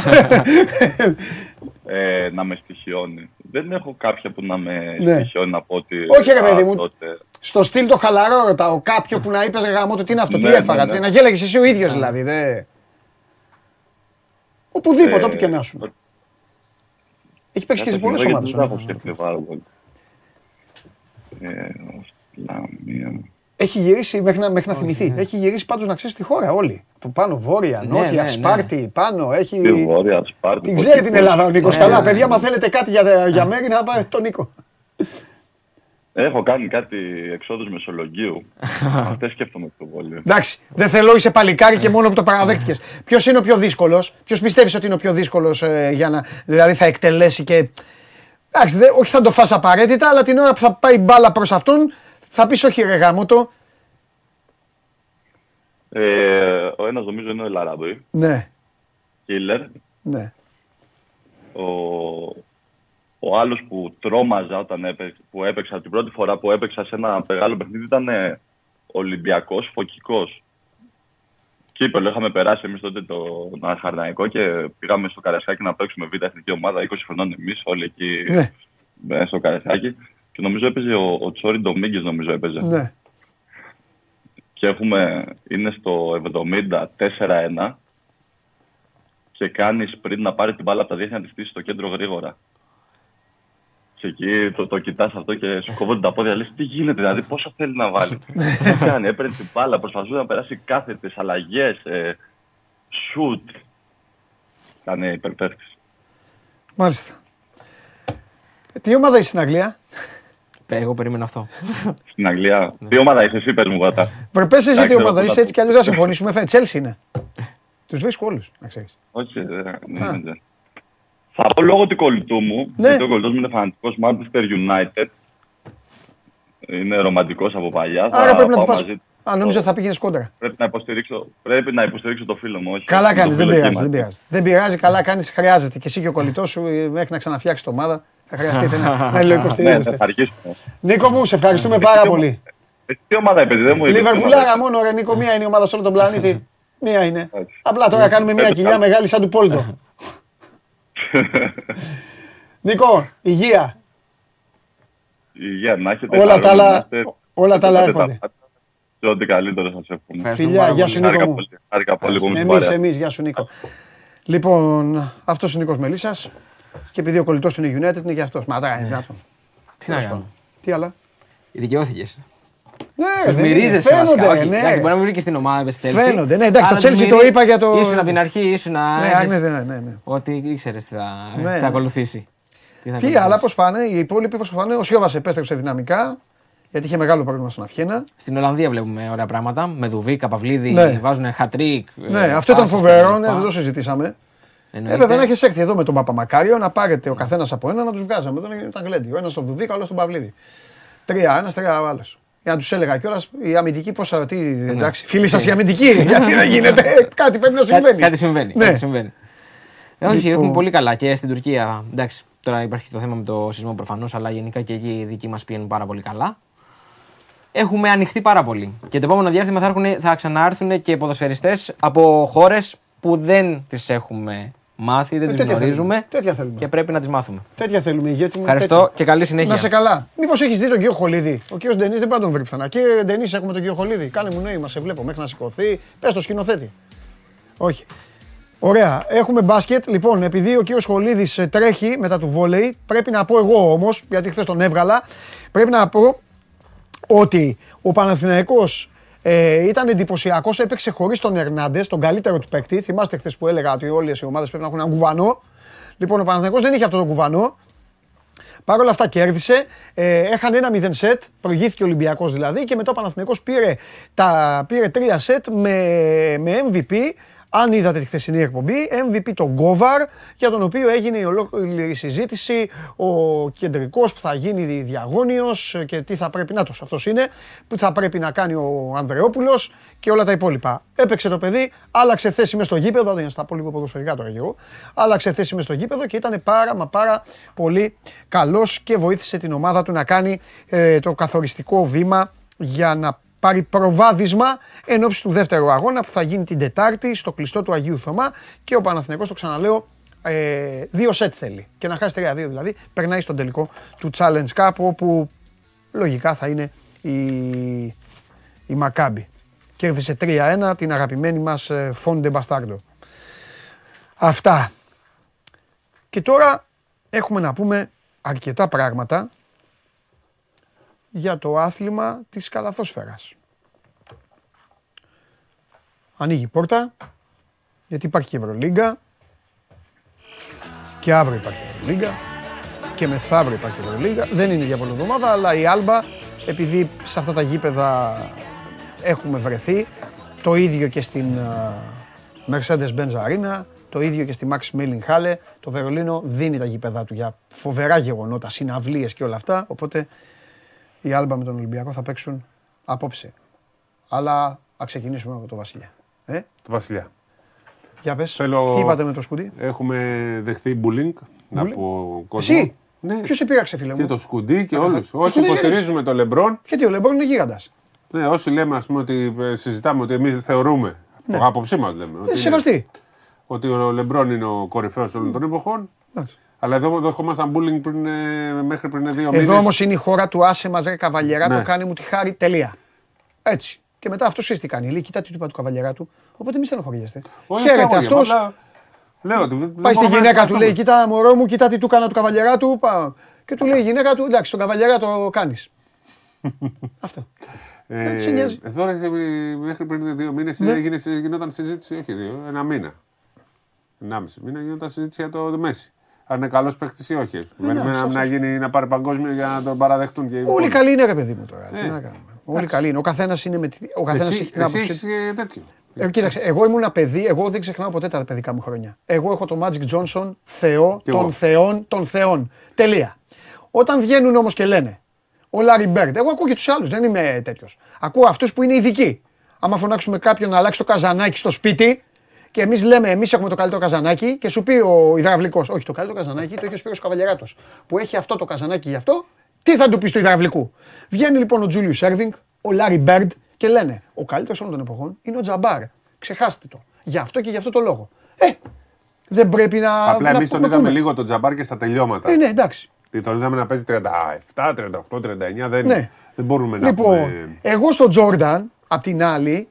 ε, να με στοιχειώνει. Δεν έχω κάποια που να με Ναι. στοιχειώνει να πω ότι. Όχι, ρε «Α, παιδί μου. τότε». Στο στυλ το χαλαρό ρωτάω. Κάποιο που να είπες γάμο το τι είναι αυτό, τι Ναι, έφαγα. ναι, ναι. Να γέλαγες εσύ ο ίδιος δηλαδή. Δε. Οπουδήποτε, Ε, όπου και να σου. Έχει παίξει και σε Ε, πολλές γιατί ομάδες. Δεν τα έχω σκεφτεί πάρα πολύ. Ε, Λαμία. Έχει γυρίσει μέχρι να, μέχρι να θυμηθεί. Έχει γυρίσει πάντως να ξέρεις τη χώρα όλη. Από πάνω, βόρεια, Ναι, νότια, ναι, ναι. Σπάρτη, πάνω. Έχει... Τη Βόρεια Σπάρτη. Την ξέρει την Ελλάδα ο Νίκος. Ναι, Καλά, ναι, παιδιά, ναι. μα θέλετε κάτι για, για μέρη να πάει τον Νίκο. Έχω κάνει κάτι εξόδους Μεσολογγίου. Αυτές σκέφτομαι πιο πολύ. Εντάξει, δεν θέλω, είσαι παλικάρι και μόνο που το παραδέχτηκες. Ποιος είναι ο πιο δύσκολος, ποιος πιστεύεις ότι είναι ο πιο δύσκολος για να. Δηλαδή θα εκτελέσει και. Εντάξει, δε, όχι θα το φας απαραίτητα, αλλά την ώρα που θα πάει μπάλα προς αυτόν θα πεις όχι ρε γάμο το. Ε, ο ένας νομίζω είναι ο Ελαραμπή, Ναι, killer. ναι. Ο, ο άλλος που τρόμαζα όταν έπαιξα, που έπαιξα την πρώτη φορά που έπαιξα σε ένα μεγάλο παιχνίδι ήταν ε, Ολυμπιακός Φωκικός. Κύπελο είχαμε περάσει εμείς τότε το Χαρναϊκό και πήγαμε στο Καρασιάκι να παίξουμε β' εθνική ομάδα, 20 χρονών εμείς όλοι εκεί Ναι. ε, στο Καρασιάκι. Και νομίζω έπαιζε ο, ο Τσόρι Ντομίγκης νομίζω έπαιζε. ναι. και έχουμε, είναι στο 70-4-1 και κάνει πριν να πάρει την μπάλα από τα δίχτυα να τη στήσει στο κέντρο γρήγορα. Και εκεί το, το κοιτάς αυτό και σου κόβονται τα πόδια. Λες τι γίνεται, δηλαδή πόσο θέλει να βάλει. τι κάνει, έπαιρνε την μπάλα, προσπαθούσε να περάσει κάθετε, αλλαγές, ε, σουτ. Κάνε υπερπέφτη. Μάλιστα. Ε, Τι ομάδα είσαι στην Αγγλία, Εγώ περίμενα αυτό. Στην Αγγλία. Τι ομάδα είσαι, εσύ, πες μου, Βατά. Βρε πες εσύ τι Εντάξει, ομάδα δεν είσαι, θα έτσι κι αλλιώς θα συμφωνήσουμε. Φαίνεται, Chelsea είναι. Τους βρίσκω όλους, να ξέρεις. Όχι, δεν ναι, ναι. Θα πω λόγω του κολλητού μου, Ναι. γιατί ο κολλητός μου είναι φανατικός Manchester United. Είναι ρομαντικός από παλιά. Άρα θα πρέπει να πάω του πας. μαζί του. Α, νόμιζα ότι θα πήγαινε κόντρα. Πρέπει να, υποστηρίξω, πρέπει να υποστηρίξω το φίλο μου, όχι. Καλά το κάνεις, δεν φίλο πειράζει, κύμα. δεν πειράζει. Δεν πειράζει, καλά κάνεις, χρειάζεται. Και εσύ και ο κολλητός σου ε, μέχρι να ξαναφτιάξει το ομάδα θα χρειαστείτε να, να Ναι, θα υλοϊποστηρίζεστε. αρχίσουμε. Νίκο μου, σε ευχαριστούμε πάρα πολύ. Ε, Τι ομάδα έπαιζες, δεν μου είπες. Λιβερπουλάρα μόνο, ρε Νίκο, μία είναι η ομάδα σε όλο τον πλανήτη. Μία είναι. Έτσι. Απλά τώρα κάνουμε μία κοιλιά μεγάλη σαν του Πόλτο. Νίκο, υγεία. Υγεία να έχετε. Όλα χαρούμενοι τα άλλα- να είστε. όλα τα άλλα Πάτε έρχονται. πάτε. Και ό,τι καλύτερο σας εύχομαι. Ευχαριστούμε Φιλιά, πάρα γεια πολύ. σου Νίκο Χάρηκα μου. πολύ. Χάρηκα πολύ που ήμουν στην Εμείς, παρέα. εμείς, γεια σου Νίκο. Λοιπόν, αυτός ο Νίκος Μελισσάς και επειδή ο κολλητός του είναι United είναι και αυτός. Μα τώρα είναι δυνατόν. Τι να κάνω. Τι άλλα; Δικαιώθηκε. Ναι, Τους δεν είναι. μυρίζεσαι Φαίνονται, βασικά. Όχι, ναι. εντάξει, μπορεί να μην βρει και στην ομάδα με τη Chelsea. Φαίνονται, ναι, εντάξει, Αλλά το τους Chelsea το μυρί- είπα για το- Ήσουν από την αρχή, ήσουν να. Ναι, ξέρεις ναι, ναι, ναι, ναι. Ότι ήξερες τι θα, Ναι. τι θα ακολουθήσει. θα Τι ακολουθήσει. άλλα, πώς πάνε, οι υπόλοιποι πώς πάνε. Ο Σιώβας επέστρεψε δυναμικά, γιατί είχε μεγάλο πρόβλημα στον Αυχένα. Στην Ολλανδία βλέπουμε ωραία πράγματα. Με Δουβίκα, Παυλίδη, Ναι. βάζουν χατρίκ. Ναι, αυτό ήταν φοβερό, ναι, δεν το συζητήσαμε. Εννοείται. Έπρεπε να έχεις έρθει εδώ με τον Παπαμακάριο να πάρετε ο καθένας από ένα να τους βγάζαμε. Εδώ ήταν γλέντι. Ο ένας στον Δουβίκα, ο άλλος στον Παυλίδη. Τρία ένας, τρία ο άλλος. Για να τους έλεγα κιόλας η αμυντική πόσα. Τι, εντάξει, φίλοι σα η αμυντική, γιατί δεν γίνεται. Κάτι πρέπει να Κάτι, συμβαίνει. κάτι συμβαίνει. Ναι. Κάτι συμβαίνει. Ε, όχι, Λοιπόν. έχουμε πολύ καλά και στην Τουρκία. Εντάξει, τώρα υπάρχει το θέμα με το σεισμό προφανώς, αλλά γενικά και εκεί οι δικοί μας πηγαίνουν πάρα πολύ καλά. Έχουμε ανοιχτεί πάρα πολύ. Και το επόμενο διάστημα θα, έρχουν, θα ξανάρθουν και ποδοσφαιριστές από χώρες που δεν τις έχουμε μάθει, δεν Ε, τις τέτοια γνωρίζουμε θέλουμε. Τέτοια θέλουμε. και πρέπει να τις μάθουμε. Τέτοια θέλουμε, ηγέτη μου. Ευχαριστώ τέτοια. και καλή συνέχεια. Να σε καλά. Μήπως έχεις δει τον κύριο Χολίδη; Ο κύριος Ντενής δεν πάει να τον βρει πουθενά. Κύριε Ντενής, έχουμε τον κύριο Χολίδη. Κάνε μου νόημα, σε βλέπω μέχρι να σηκωθεί. Πες το σκηνοθέτη. Όχι. Ωραία. Έχουμε μπάσκετ. Λοιπόν, επειδή ο κύριος Χολίδης τρέχει μετά του βόλεϊ, πρέπει να πω εγώ όμως, γιατί χθες τον έβγαλα, πρέπει να πω ότι ο Παναθηναϊκός ε, ήταν εντυπωσιακός, έπαιξε χωρίς τον Ερνάντε, τον καλύτερο του παίκτη. Θυμάστε χθες που έλεγα ότι όλες οι ομάδες πρέπει να έχουν έναν κουβανό. Λοιπόν, ο Παναθηναϊκός δεν είχε αυτό τον κουβανό. Παρ' όλα αυτά κέρδισε. Ε, έχανε ένα 0 σετ, προηγήθηκε ο Ολυμπιακός δηλαδή και μετά ο Παναθηναϊκός πήρε, τα, πήρε τρία σετ με, με MVP. Αν είδατε τη χθεσινή εκπομπή, MVP τον Γκόβαρ, για τον οποίο έγινε η ολόκληρη συζήτηση, ο κεντρικός που θα γίνει διαγώνιος και τι θα πρέπει, να αυτός είναι, που θα πρέπει να κάνει ο Ανδρεόπουλος και όλα τα υπόλοιπα. Έπαιξε το παιδί, άλλαξε θέση μες στο γήπεδο, δεν θα πω λίγο ποδοσφαιρικά τώρα και εγώ, άλλαξε θέση μες στο γήπεδο και ήταν πάρα μα πάρα πολύ καλός και βοήθησε την ομάδα του να κάνει ε, το καθοριστικό βήμα για να πάρει προβάδισμα εν ώψη του δεύτερου αγώνα που θα γίνει την Τετάρτη στο κλειστό του Αγίου Θωμά και ο Παναθηναϊκός, το ξαναλέω, ε, δύο σετ θέλει. Και να χάσει 3-2 δηλαδή, περνάει στον τελικό του Challenge Cup όπου λογικά θα είναι η, η Μακάμπη. Κέρδισε 3-1 την αγαπημένη μας ε, Φόντε Μπαστάρντο. Αυτά. Και τώρα έχουμε να πούμε αρκετά πράγματα για το άθλημα της καλαθόσφαιρας. Ανοίγει η πόρτα, γιατί υπάρχει και Ευρωλίγκα και αύριο υπάρχει Ευρωλίγκα και μεθαύριο υπάρχει Ευρωλίγκα. Δεν είναι για πολλή εβδομάδα, αλλά η Άλμπα, επειδή σε αυτά τα γήπεδα έχουμε βρεθεί, το ίδιο και στην α, Mercedes-Benz Arena, το ίδιο και στη Max Milling Halle, το Βερολίνο δίνει τα γήπεδά του για φοβερά γεγονότα, συναυλίες και όλα αυτά, οπότε η Άλμπα με τον Ολυμπιακό θα παίξουν απόψε. Αλλά ας ξεκινήσουμε από το Βασιλιά. Ε, Το Βασιλιά. για πες, Θέλω- τι είπατε με το σκουντί; Έχουμε δεχθεί bullying Bullying? από κόσμο. Εσύ, Ναι. ποιος σε πήραξε φίλε Και μου; το σκουντί και Α, όλους. θα- Όσοι σκουντί, υποστηρίζουμε τον Λεμπρόν, Γιατί ο Λεμπρόν είναι γίγαντας. ναι, όσοι λέμε ας πούμε, ότι ε, συζητάμε ότι εμείς θεωρούμε. Ναι. Από άποψή μας λέμε. Ε, Ότι, είναι- σεβαστή. ότι ο Λεμπρόν είναι ο κορυφαίος όλων των εποχών. Εντάξει. Αλλά εδώ δεχόμασταν bullying πριν, ε, μέχρι πριν δύο μήνες. Εδώ όμως είναι η χώρα του άσε μας ρε καβαλιερά, Ναι. το κάνει μου τη χάρη, τελεία. Έτσι. Και μετά αυτός ξέρεις τι κάνει. Λέει, κοιτά τι του είπα του καβαλιερά του. Οπότε μη στενοχωριέστε. Χαίρεται αυτός. Λέω ότι. δεν Πάει στη μπορούμε να γυναίκα του, συμπαθούμε. λέει: Κοίτα, μωρό μου, κοιτά τι του έκανα του καβαλιερά του. Πάω. Και του λέει η γυναίκα του: Εντάξει, τον καβαλιερά το κάνεις. Αυτό. Ε, Δεν σε νοιάζει. εδώ ρε, μέχρι πριν δύο μήνες Ναι. γινόταν συζήτηση, όχι δύο, ένα μήνα. Ενάμιση μήνα γινόταν συζήτηση για το Μέση. Αν είναι καλός παίχτη ή όχι. Περιμέναμε αυτός. να, γίνει, να πάρει παγκόσμιο για να τον παραδεχτούν. Και οι Όλοι υπόλοιποι. καλοί είναι, ρε παιδί μου τώρα. Τι Ε, να κάνουμε. Όλοι καλοί είναι. Ο καθένας είναι με τη... Ο καθένας Εσύ, έχει την εσύ άποψή έχεις του. ε, τέτοιο. Ε, κοίταξε, εγώ ήμουν ένα παιδί, εγώ δεν ξεχνάω ποτέ τα παιδικά μου χρόνια. Εγώ έχω τον Magic Johnson, Θεό Κι των εγώ. Θεών των Θεών. Τελεία. Όταν βγαίνουν όμως και λένε, ο Larry Bird, εγώ ακούω και τους άλλους, δεν είμαι τέτοιος. Ακούω αυτούς που είναι ειδικοί. Άμα φωνάξουμε κάποιον να αλλάξει το καζανάκι στο σπίτι και εμείς λέμε, εμείς έχουμε το καλύτερο καζανάκι και σου πει ο υδραυλικός, Όχι, το καλύτερο καζανάκι το έχει ο Σπύρος Καβαλιαράτος που έχει αυτό το καζανάκι γι' αυτό, τι θα του πεις στο υδραυλικού; Βγαίνει λοιπόν ο Τζούλιου Σέρβινγκ, ο Larry Bird και λένε, Ο καλύτερος όλων των εποχών είναι ο Τζαμπάρ. Ξεχάστε το. Γι' αυτό και γι' αυτό το λόγο. Ε, δεν πρέπει να. Απλά να εμείς τον να είδαμε πούμε. λίγο τον Τζαμπάρ και στα τελειώματα. Ε, ναι, εντάξει. Τι, Τον είδαμε να παίζει 37, 38, 39. Δεν, Ναι. δεν μπορούμε να Λοιπόν, πούμε. εγώ στον Τζόρνταν, απ' την άλλη,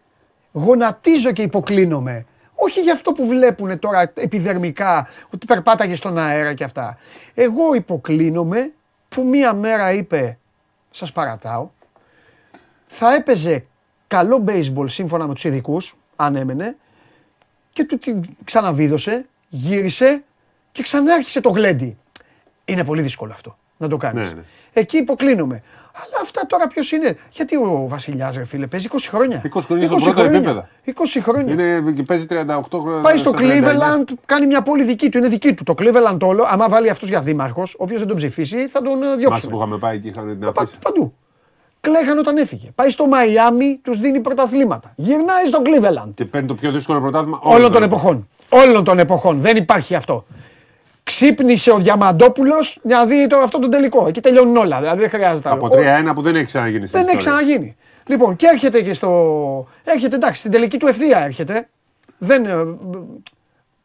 γονατίζω και υποκλίνομαι. Όχι για αυτό που βλέπουν τώρα επιδερμικά, ότι περπάταγε στον αέρα και αυτά. Εγώ υποκλίνομαι που μία μέρα είπε, σας παρατάω, θα έπαιζε καλό baseball σύμφωνα με τους ειδικούς, αν έμενε, και του την ξαναβίδωσε, γύρισε και ξανάρχισε το γλέντι. Είναι πολύ δύσκολο αυτό. Να το κάνεις. Ναι, ναι. Εκεί υποκλίνομαι. Αλλά αυτά τώρα ποιος είναι; Γιατί ο Βασιλιάς, ρε φίλε, παίζει 20 χρόνια. 20 χρόνια στο πρώτο επίπεδο. 20 χρόνια. Είναι, και παίζει 38 χρόνια. Πάει στο 39. Cleveland, κάνει μια πόλη δική του. Είναι δική του. Το Cleveland όλο, άμα βάλει αυτός για δήμαρχος, όποιο δεν τον ψηφίσει, θα τον ε, Μάστε διώξουν. που είχαμε πάει και είχαν την Πα- αφήση. Παντού. Κλαίγανε όταν έφυγε. Πάει στο Μαϊάμι, τους δίνει πρωταθλήματα. Γυρνάει στο Cleveland. Και παίρνει το πιο δύσκολο πρωτάθλημα Όλων των εποχών. Όλων των εποχών. Δεν υπάρχει αυτό. Ξύπνησε ο Διαμαντόπουλος να δει το, αυτό το τελικό. Εκεί τελειώνουν όλα. Δηλαδή δεν χρειάζεται άλλο. Από Ο- 3-1 που δεν έχει ξαναγίνει στην Δεν έχει ιστορία. ξαναγίνει. Λοιπόν, και έρχεται και στο. Έρχεται εντάξει, στην τελική του ευθεία έρχεται. Δεν. ε,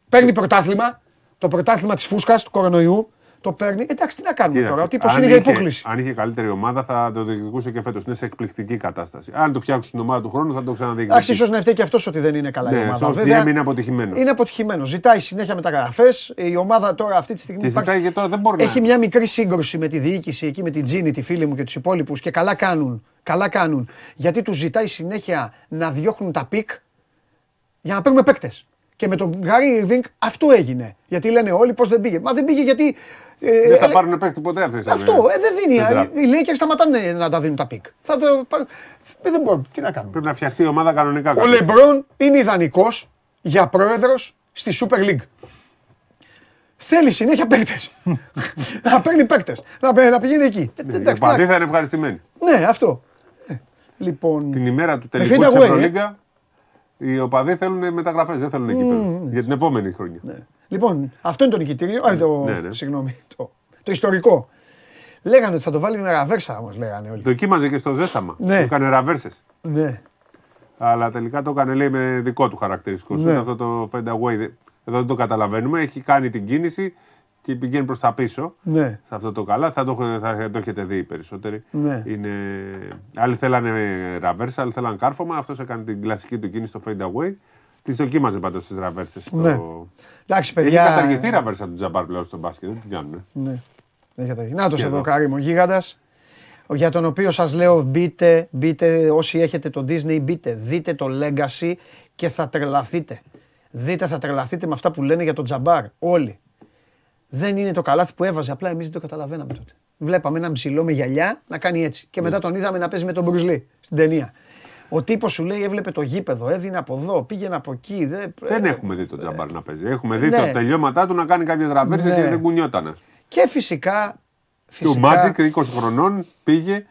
Παίρνει πρωτάθλημα. Το πρωτάθλημα της φούσκας του κορονοϊού. Το παίρνει. Εντάξει, τι να κάνουμε Κοίταξε, τώρα. Ο τύπος αν είναι για είχε- υπόκληση. Αν είχε καλύτερη ομάδα θα το διεκδικούσε και φέτος. Είναι σε εκπληκτική κατάσταση. Αν το φτιάξουν την ομάδα του χρόνου θα το Εντάξει, ξαναδιεκδικήσει. ίσως να φταίει και αυτός ότι δεν είναι καλά η Ναι, ομάδα. στο Βέβαια, GM είναι αποτυχημένος. είναι αποτυχημένος. Ζητάει συνέχεια μεταγραφές. Η ομάδα τώρα αυτή τη στιγμή. Και υπάρχει- ζητάει και τώρα δεν μπορεί Έχει να. μια μικρή σύγκρουση με τη διοίκηση εκεί, με την Τζίνη, τη φίλη μου και τους υπόλοιπους και καλά κάνουν. Καλά κάνουν. Γιατί τους ζητάει συνέχεια να διώχνουν τα pick για να παίρνουμε παίκτες. Και με τον Κάιρι Ίρβινγκ αυτό έγινε. Γιατί λένε όλοι πώ δεν πήγε. Μα δεν πήγε γιατί. Ε, Δεν θα ε, πάρουν παίκτη ποτέ αυτέ Αυτό, ε, δεν δίνει. Δεν τραβ- Οι Lakers σταματάνε να τα δίνουν τα pick. Θα το, πα- ε, δεν μπορούμε. Τι να κάνουμε; Πρέπει να φτιαχτεί η ομάδα κανονικά. Ο κάποια στιγμή. Λεμπρόν είναι ιδανικός για πρόεδρος στη Super League. Θέλει συνέχεια παίκτες. να παίρνει παίκτες. Να, παι- να πηγαίνει εκεί. Ε, Ναι, Οι εντάξει, οπαδοί τι θα είναι ευχαριστημένοι. να- Ναι, αυτό. Ε, Λοιπόν. Την ημέρα του Με τελικού fade της away, ε. Ευρωλίγκα οι οπαδοί θέλουν μεταγραφές, δεν θέλουν εκεί Για την επόμενη χρονιά. Ναι. Λοιπόν, αυτό είναι το νικητήριο. Α, το, Ναι, ναι. Συγγνώμη. Το, το ιστορικό. Λέγανε ότι θα το βάλει με ραβέρσα όμως, λέγανε όλοι. Το εκείμαζε και στο ζέσταμα. Ναι. Του έκανε ραβέρσες. Ναι. Αλλά τελικά το έκανε λέει με δικό του χαρακτηριστικό. Ναι. Ναι. Αυτό το fade away. δε- Εδώ δεν το καταλαβαίνουμε. Έχει κάνει την κίνηση και πηγαίνει προς τα πίσω. Ναι. Σε αυτό το καλά. Θα το, θα το έχετε δει οι περισσότεροι. Ναι. Είναι... Άλλοι θέλανε ραβέρσα, άλλοι θέλανε κάρφωμα. Αυτός έκανε την κλασική του κίνηση στο fade away. Τη δοκίμαζε πάντως τις ραβέρσες. Ναι. Στο... Εντάξει, Έχει παιδιά. καταργηθεί η ραβέρσα του Τζαμπάρ πλέον στο μπάσκετ. Δεν την κάνουν. Ναι. Δεν καταργεί. Νάτος Και εδώ, εδώ. Κάριμο Γίγαντας, για τον οποίο σας λέω μπείτε, μπείτε όσοι έχετε το Disney μπείτε, δείτε το Legacy και θα τρελαθείτε. Δείτε, θα τρελαθείτε με αυτά που λένε για τον Τζαμπάρ, όλοι. Δεν είναι το καλάθι που έβαζε, απλά εμείς δεν το καταλαβαίναμε τότε. Βλέπαμε έναν ψηλό με γυαλιά να κάνει έτσι και μετά τον είδαμε να παίζει με τον Μπρουσλί στην ταινία. Ο τύπος σου λέει έβλεπε το γήπεδο, έδινε από εδώ, πήγαινε από εκεί. Δεν, Δεν έχουμε δει τον Τζαμπάρ να παίζει. Έχουμε δει ναι. τα τελειώματά του να κάνει κάποιες ραβέρσε Ναι. και δεν κουνιόταν. Και φυσικά... Και ο φυσικά Μάτζικ 20 χρονών πήγε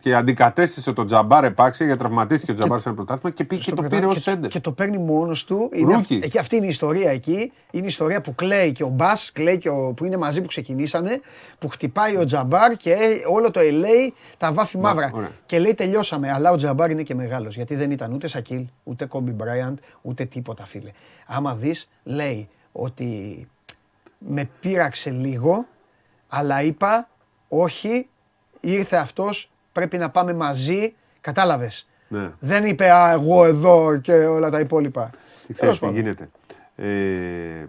και αντικατέστησε τον Τζαμπάρ επάξια γιατί τραυματίστηκε ο Τζαμπάρ σε ένα πρωτάθλημα και πήγε και στο το πήρε πρωτάθλημα ως και, σέντερ. και το παίρνει μόνος του. Είναι, αυ- Rookie. και αυτή είναι η ιστορία εκεί. Είναι η ιστορία που κλαίει και ο Μπα, κλαίει και ο, που είναι μαζί που ξεκινήσανε, που χτυπάει ο Τζαμπάρ και ε, όλο το LA τα βάφει μαύρα. ωραία. Και λέει τελειώσαμε. Αλλά ο Τζαμπάρ είναι και μεγάλος. Γιατί δεν ήταν ούτε Σακίλ, ούτε Κόμπι Μπράιαντ, ούτε τίποτα φίλε. Άμα δεις, λέει ότι με πείραξε λίγο, αλλά είπα όχι, ήρθε αυτός, πρέπει να πάμε μαζί, κατάλαβες. Ναι. Δεν είπε α, εγώ εδώ και όλα τα υπόλοιπα. Και Τέλος ξέρεις τι πάντων. γίνεται. Ε,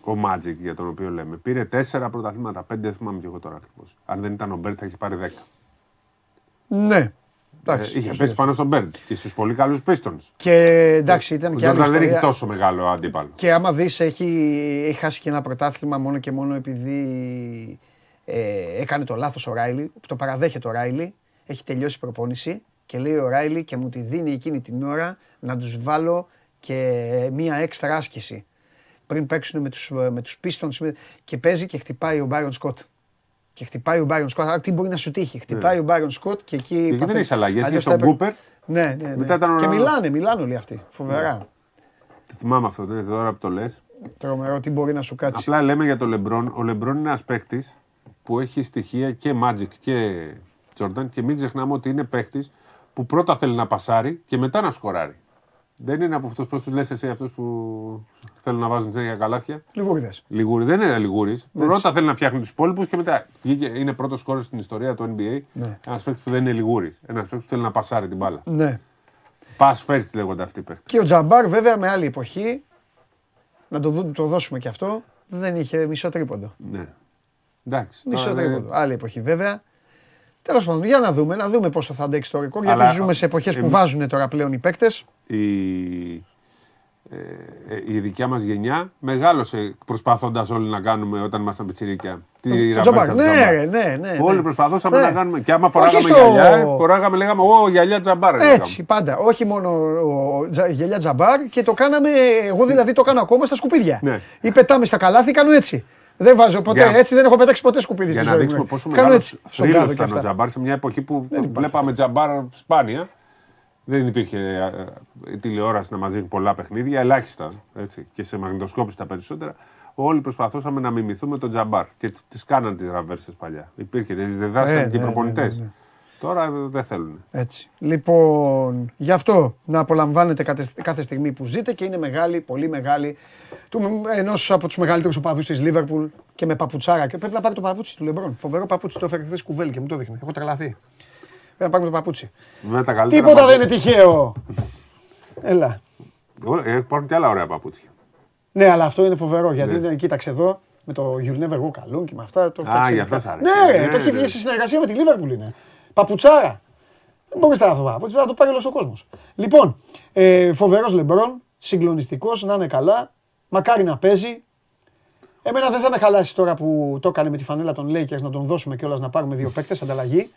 ο Μάτζικ για τον οποίο λέμε πήρε τέσσερα πρωταθλήματα, πέντε δεν θυμάμαι και εγώ τώρα ακριβώς. Αν δεν ήταν ο Μπέρντ θα έχει πάρει δέκα. Ναι. Εντάξει, Ε, είχε σωστό. πέσει πάνω στον Μπέρντ και στους πολύ καλούς πίστων. Και εντάξει, ήταν Ο και άλλη Τζόρνταν δεν έχει ιστορία. τόσο μεγάλο αντίπαλο. Και άμα δεις, έχει, έχει χάσει και ένα πρωτάθλημα μόνο και μόνο επειδή ε, έκανε το λάθος ο Ράιλι. Το παραδέχεται ο Ράιλι. Έχει τελειώσει η προπόνηση και λέει ο Ράιλι και μου τη δίνει εκείνη την ώρα να τους βάλω και μία έξτρα άσκηση. Πριν παίξουν με τους, με τους Pistons με- και παίζει και χτυπάει ο Μπάιον Σκοτ. Και χτυπάει ο Μπάιον Σκοτ. Άρα τι μπορεί να σου τύχει. Χτυπάει ο Μπάιον Σκοτ και εκεί. δεν παθαίνει- έχεις αλλαγές, Αλλιώς έχεις θα τον έπρεπε- Κούπερ. Ναι, ναι, ναι. Μετά ήταν ο- Και μιλάνε, μιλάνε όλοι αυτοί. Φοβερά. Το θυμάμαι αυτό, ναι, τώρα που το λες. Τρομερό, τι μπορεί να σου κάτσει. Απλά λέμε για τον Λεμπρόν. Ο Λεμπρόν είναι ένας παίχτη που έχει στοιχεία και Magic και Jordan και μην ξεχνάμε ότι είναι παίχτης που πρώτα θέλει να πασάρει και μετά να σκοράρει. Δεν είναι από αυτούς πώς τους λες εσύ, αυτούς που θέλουν να βάζουν συνέχεια καλάθια; Λιγούριδες. Λιγούρι, δεν είναι λιγούρις. Πρώτα θέλει να φτιάχνει τους υπόλοιπους και μετά βγήκε, είναι πρώτος σκόρ στην ιστορία του NBA. Ναι. Ένας παίκτης που δεν είναι λιγούρις. Ένας παίκτης που θέλει να πασάρει την μπάλα. Ναι. Pass first λέγονται αυτοί οι παίκτες. Και ο Τζαμπάρ βέβαια με άλλη εποχή, να το, δω- το δώσουμε και αυτό, δεν είχε μισό τρίποντο. Ναι. Εντάξει. Μισό τώρα δεν- τρίποντο. Άλλη εποχή βέβαια. Τέλος πάντων, για να δούμε, να δούμε πόσο θα αντέξει το ρεκόρ. Γιατί Αλλά, ζούμε σε εποχές που εμ- βάζουν τώρα πλέον οι παίκτες. η, ε, ε, η δικιά μας γενιά μεγάλωσε προσπαθώντας όλοι να κάνουμε όταν ήμασταν πιτσιρίκια. Τη Το ραβέρσα Τζαμπάρ. του Ναι, Τζαμπάρ. ρε, ναι, ναι. Όλοι ναι. προσπαθούσαμε Ναι. να κάνουμε. Και άμα Όχι φοράγαμε στο- γυαλιά, φοράγαμε, λέγαμε Ω, γυαλιά τζαμπάρ. λέγαμε. Έτσι, πάντα. Όχι μόνο ο, τζα- γελιά τζαμπάρ και το κάναμε. Εγώ δηλαδή το κάνω ακόμα στα σκουπίδια. Ναι. Ή πετάμε στα καλάθι, κάνω έτσι. Δεν βάζω ποτέ Για- έτσι, δεν έχω πετάξει ποτέ σκουπίδι Για στη να ζωή δείξουμε μου. πόσο Κάνω μεγάλος έτσι. Στον θρύλος κάδο και ήταν ο αυτά. Τζαμπάρ σε μια εποχή που υπάρχει. βλέπαμε Τζαμπάρ σπάνια. Δεν υπήρχε ε, ε, η τηλεόραση να μας δίνει πολλά παιχνίδια, ελάχιστα έτσι, και σε μαγνητοσκόπηση τα περισσότερα. Όλοι προσπαθούσαμε να μιμηθούμε τον Τζαμπάρ και τις κάναν τις ραβέρσες παλιά. Υπήρχε, τις διδάσκαν Ε, και οι ναι, ναι, προπονητές. Ναι, ναι. Τώρα ε, δεν θέλουν. Έτσι. Λοιπόν, γι' αυτό να απολαμβάνετε κάθε, κάθε στιγμή που ζείτε και είναι μεγάλη, πολύ μεγάλη. Ενός από τους μεγαλύτερους οπαδούς της Λίβερπουλ και με παπουτσάρα. Και πρέπει να πάρει το παπούτσι του Λεμπρόν. Φοβερό παπούτσι. Το έφερε χθες κουβέλι και μου το δείχνει. Έχω τρελαθεί. Πρέπει να πάρουμε το παπούτσι. Βέβαια τα καλύτερα Τίποτα δεν παπούτσια. είναι τυχαίο. Έλα. Ε, Υπάρχουν και άλλα ωραία παπούτσια. Ναι, αλλά αυτό είναι φοβερό γιατί Ναι. είναι, κοίταξε εδώ με το You'll Never Walk Alone και με αυτά. Το Α, φτιάξε γι' αυτό ειδικά. σ' αρέσει. Ναι, ρε, Ναι, το έχει ναι. βγει σε συνεργασία με τη Liverpool είναι. Παπουτσάρα. Δεν μπορείς να αυτό το παπούτσι, να το πάρει όλος ο κόσμος. Λοιπόν, ε, φοβερός Λεμπρόν, συγκλονιστικός, να είναι καλά. Μακάρι να παίζει. Εμένα δεν θα με χαλάσει τώρα που το έκανε με τη φανέλα των Lakers να τον δώσουμε κιόλας να πάρουμε δύο παίκτες ανταλλαγή.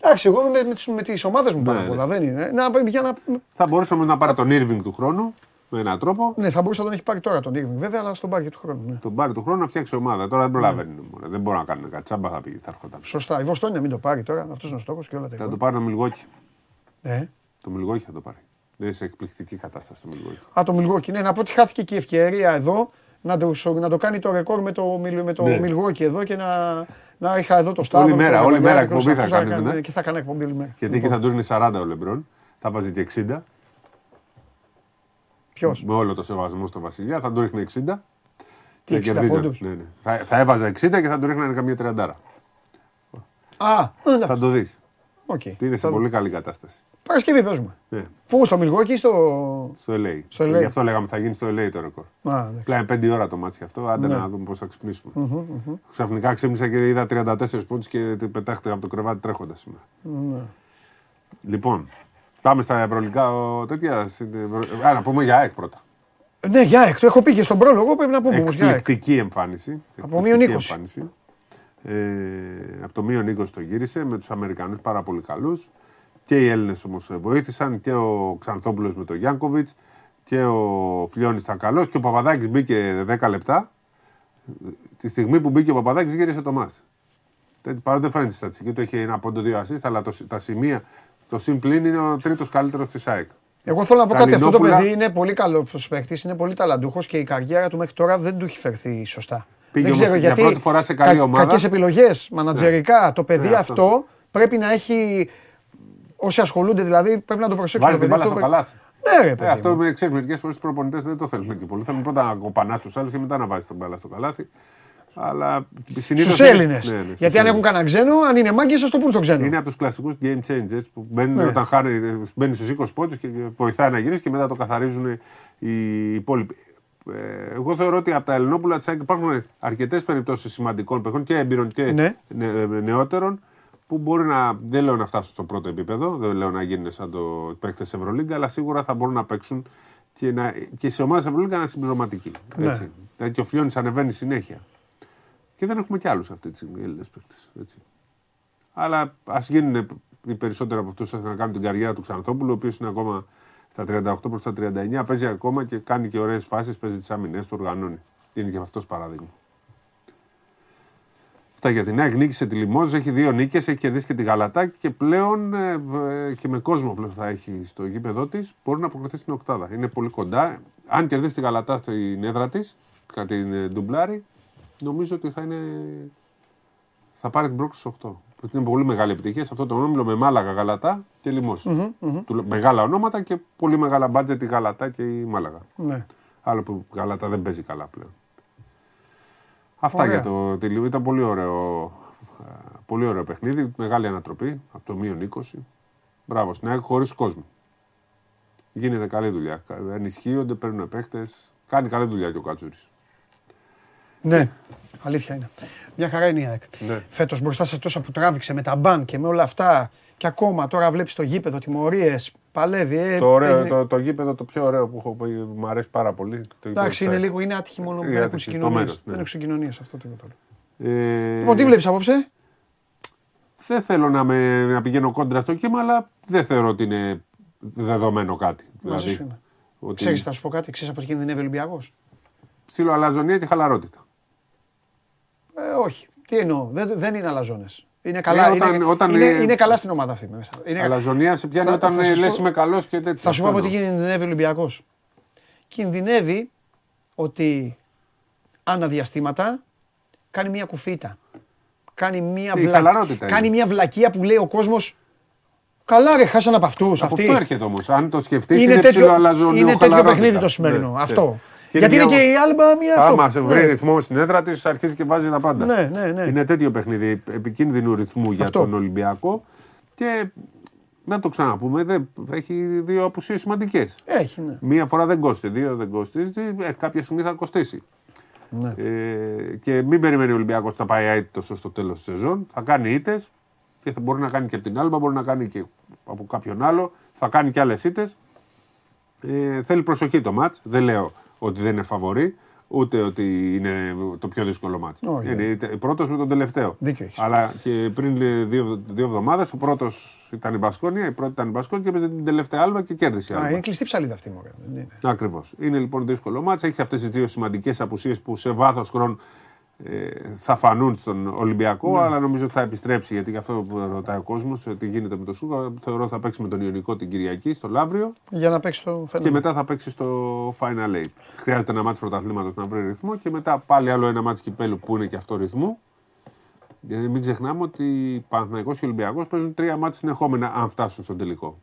Εντάξει, εγώ με, με, τις- με τις ομάδες μου πάρα ναι. πολλά. Δεν είναι. Να, για να, Θα μπορούσαμε να πάρει τον Irving του χρόνου με έναν τρόπο. ναι, θα μπορούσε να τον έχει πάρει τώρα τον Irving βέβαια, αλλά στον πάρει και του χρόνου. Ναι. Τον πάρει του χρόνου να φτιάξει ομάδα. Τώρα δεν προλαβαίνει. μωρέ. Δεν μπορεί να κάνουν κάτι. Τσάμπα θα πήγε, θα έρχονταν. Σωστά. Η Βοστόνη να μην το πάρει τώρα. Αυτός είναι ο στόχος και όλα τα Θα το υπόλοιπα. πάρει το Μιλγόκι. Ε. Το Μιλγόκι θα το πάρει. Δεν είναι σε εκπληκτική κατάσταση το Μιλγόκι. Α, το Μιλγόκι. Ναι, να πω ότι χάθηκε και η ευκαιρία εδώ να το, να το κάνει το ρεκόρ με το, Μιλ- με το Ναι. Μιλγόκι εδώ και να, να είχα εδώ το Σταύρο. Όλη μέρα, τον όλη μέρα Καβαλιάρη, εκπομπή θα αυτούς κάνουμε, ναι. Και θα κάνω εκπομπή όλη μέρα. Γιατί εκεί θα του είναι 40 ο Λεμπρόν. Θα βάζει και 60. Ποιος; Με όλο το σεβασμό στο Βασιλιά θα του ρίχνει 60. Τι, Θα 60 κερδίζανε. πόντους; Ναι, ναι. Θα, θα έβαζε 60 και θα του ρίχνανε καμία 30. Α, ναι, Θα το δεις. οκ. Είναι σε Θα- πολύ καλή κατάσταση. Παρασκευή παίζουμε. Ναι. Πού, στο Μιλγουόκι ή στο. Στο LA. Στο LA. Γι' αυτό λέγαμε θα γίνει στο LA το ρεκόρ. Α, ναι. Απλά είναι 5 ώρα το ματς αυτό. Άντε Ναι. να δούμε πώς θα ξυπνήσουμε. Ξαφνικά ξύπνησα και είδα 34 πόντους και πετάχτηκα από το κρεβάτι τρέχοντας σήμερα. Ναι. Λοιπόν, πάμε στα ευρωλιγκά ο, τέτοια. στην Ευρω- Α, να πούμε για ΑΕΚ πρώτα. Ναι, για εκ, το έχω πει και στον πρόλογο, πρέπει να πούμε όμως για εκ. Εκπληκτική εμφάνιση. Από μείον Εκπληκτική 20. εμφάνιση. Ε, από το μείον 20 το γύρισε με τους Αμερικανούς πάρα πολύ καλούς. Και οι Έλληνες όμως βοήθησαν και ο Ξανθόπουλος με τον Γιάνκοβιτς και ο Φλιώνης ήταν καλός και ο Παπαδάκης μπήκε 10 λεπτά. Τη στιγμή που μπήκε ο Παπαδάκης γύρισε το μάτς. Δεν- Παρότι δεν φαίνεται στη στατιστική του, έχει ένα πόντο δύο assist, αλλά το, τα σημεία, το συμπλήν είναι ο τρίτος καλύτερος της ΑΕΚ. Εγώ θέλω να πω κάτι. Αυτό το Καλινόπουλα. παιδί είναι πολύ καλός παίκτης, είναι πολύ ταλαντούχος και η καριέρα του μέχρι τώρα δεν του έχει φερθεί σωστά. Πήγε δεν όμως ξέρω για γιατί. πρώτη φορά σε καλή ομάδα. Κακές επιλογές, μανατζερικά. Το παιδί Ναι, αυτό. αυτό. πρέπει να έχει. Όσοι ασχολούνται δηλαδή πρέπει να το προσέξουν. Βάζει το την παιδί μπάλα στο αυτό πρέπει- καλάθι. Ναι, ρε Ε, παιδί. αυτό μου. με ξέρεις, μερικές φορές οι προπονητές δεν το θέλουν και πολύ. Θέλουν πρώτα να κοπανά του άλλους και μετά να βάζει τον μπάλα στο καλάθι. Αλλά συνήθως. Στους Έλληνες. Ναι, ναι, Γιατί αν έχουν κανένα ξένο, αν είναι μάγκες, ας το πούν στο ξένο. Είναι από τους κλασικούς game changers που μπαίνουν Ναι. όταν χάνει, μπαίνει στους 20 πόντους και βοηθάει να γυρίσεις και μετά το καθαρίζουν οι υπόλοιποι. Ε, εγώ θεωρώ ότι από τα Ελληνόπουλα της ΑΕΚ υπάρχουν αρκετές περιπτώσεις σημαντικών παιχών και έμπειρων και Ναι. νε- νεότερων που μπορεί να. Δεν λέω να φτάσουν στο πρώτο επίπεδο, δεν λέω να γίνουν σαν το παίκτες Ευρωλίγκα, αλλά σίγουρα θα μπορούν να παίξουν και, να, και σε ομάδες Ευρωλίγκα να είναι συμπληρωματικοί. Ναι. Έτσι. Δηλαδή και ο Φλιώνη ανεβαίνει συνέχεια. Και δεν έχουμε κι άλλους αυτή τη στιγμή Έλληνες παίκτες. Αλλά ας γίνουν οι περισσότεροι από αυτούς να κάνουν την καριέρα του Ξανθόπουλου, ο οποίος είναι ακόμα στα 38 προς τα 39, παίζει ακόμα και κάνει και ωραίες φάσεις, παίζει τις άμυνες του, οργανώνει. Είναι και αυτός παράδειγμα. Αυτά για την ΑΕΚ νίκησε τη Λιμόζ, έχει δύο νίκες, έχει κερδίσει και τη Γαλατά και πλέον ε, ε, και με κόσμο που θα έχει στο γήπεδο της μπορεί να αποκριθεί στην Οκτάδα. Είναι πολύ κοντά. Αν κερδίσει τη Γαλατά στην έδρα της, κατά την ε, ντουμπλάρι, νομίζω ότι θα είναι θα πάρει την πρόκληση στους 8. Που είναι πολύ μεγάλη επιτυχία σε αυτό το όμιλο με Μάλαγα, Γαλατά και λιμος Του- Μεγάλα ονόματα και πολύ μεγάλα μπάτζετ η Γαλατά και η Μάλαγα. Ναι. Άλλο που η Γαλατά δεν παίζει καλά πλέον. Αυτά Ωραία. για το τελείο. Ήταν πολύ ωραίο, ε, πολύ ωραίο παιχνίδι. Μεγάλη ανατροπή από το μείον 20. Μπράβο στην ΑΕΚ χωρίς κόσμο. Γίνεται καλή δουλειά. Ενισχύονται, παίρνουν παίχτε. Κάνει καλή δουλειά και ο Κατσούρης. Ναι, αλήθεια είναι. Μια χαρά είναι η ΑΕΚ. Ναι. Φέτος μπροστά σε τόσα που τράβηξε με τα μπαν και με όλα αυτά και ακόμα τώρα βλέπεις το γήπεδο, τιμωρίες. Παλεύει. Ε, Το, ωραίο, έγινε- το, το γήπεδο το πιο ωραίο που έχω πει, μου αρέσει πάρα πολύ. Το γήπεδο Εντάξει, του είναι ΣΑΕΚ. λίγο είναι άτυχη μόνο που Είναι δεν έχουν άτυχη, το συγκοινωνίες. μέρος, ναι. Δεν έχουν συγκοινωνίες αυτό τίποτα άλλο. Ε, Λοιπόν, τι βλέπεις απόψε; Δεν θέλω να, με, να πηγαίνω κόντρα στο κύμα, αλλά δεν θεωρώ ότι είναι δεδομένο κάτι. Μαζί σου είμαι. ότι Ξέρεις, θα σου πω κάτι. Ξέρεις από τι κινδυνεύει ο Ολυμπιακός; ψιλοαλαζονία και χαλαρότητα. Ε, όχι. Τι εννοώ. Δεν, δεν είναι αλαζόνες. Είναι καλά, όταν- είναι, όταν είναι, είναι- είναι καλά στην ομάδα αυτή μέσα. Είναι, Αλαζονία σε πιάνει Θα- όταν θα ε, σας λες πω- είμαι καλός και τέτοια. Θα σου πω Αυτό από τι εννοώ. κινδυνεύει ο Ολυμπιακός. Κινδυνεύει ότι αναδιαστήματα κάνει μια κουφίτα. Κάνει μια, Η βλα... χαλαρότητα κάνει είναι. μια βλακεία που λέει ο κόσμος. Καλά, ρε, χάσαν από αυτούς. Από αυτό έρχεται όμως. Αν το σκεφτείς, Είναι είναι, τέτοιο- ψιλοαλαζονio είναι τέτοιο χαλαρότητα. παιχνίδι το σημερινό, Ναι, αυτό. Ναι. Γιατί είναι μια- και η Άλμπα μια αυτό. Άμα σε βρει Ναι. ρυθμό στην έδρα της, αρχίζει και βάζει τα πάντα. Ναι, ναι, ναι. Είναι τέτοιο παιχνίδι επικίνδυνου ρυθμού για Αυτό. τον Ολυμπιακό. Και να το ξαναπούμε, δεν, έχει δύο απουσίες σημαντικές. Έχει, ναι. Μία φορά δεν κόστησε, δύο δεν κοστίζει, ε, κάποια στιγμή θα κοστίσει. ναι. Ε, και μην περιμένει ο Ολυμπιακός να πάει αίτητος στο τέλος της σεζόν. Θα κάνει ήττε και θα μπορεί να κάνει και από την Άλμπα, μπορεί να κάνει και από κάποιον άλλο. Θα κάνει και άλλες ήττε. Ε, θέλει προσοχή το μάτς. Δεν λέω ότι δεν είναι φαβορή, ούτε ότι είναι το πιο δύσκολο μάτ. Όχι. Είναι πρώτος με τον τελευταίο. Δίκιο έχεις. Αλλά και πριν ε, δύο, δύο εβδομάδες ο πρώτος ήταν η Μπασκόνια, η πρώτη ήταν η Μπασκόνια και έπαιζε την τελευταία άλμπα και κέρδισε. η Α, Άλμπα. είναι κλειστή ψαλίδα αυτή μου. δεν είναι. Ακριβώς. Είναι λοιπόν δύσκολο μάτς. Έχει αυτές τις δύο σημαντικές απουσίες που σε βάθος χρόνου ε, θα φανούν στον Ολυμπιακό, Ναι. αλλά νομίζω ότι θα επιστρέψει. Γιατί και αυτό που ρωτάει ο κόσμος, τι γίνεται με το Σούκα, θεωρώ ότι θα παίξει με τον Ιωνικό την Κυριακή στο Λαύριο Για να παίξει το και φαινόμενο. μετά θα παίξει στο Final Eight. Χρειάζεται ένα μάτς πρωταθλήματος να βρει ρυθμό και μετά πάλι άλλο ένα μάτς κυπέλου που είναι και αυτό ρυθμού. Γιατί μην ξεχνάμε ότι Παναθηναϊκός και Ολυμπιακός παίζουν τρία μάτς συνεχόμενα αν φτάσουν στον τελικό.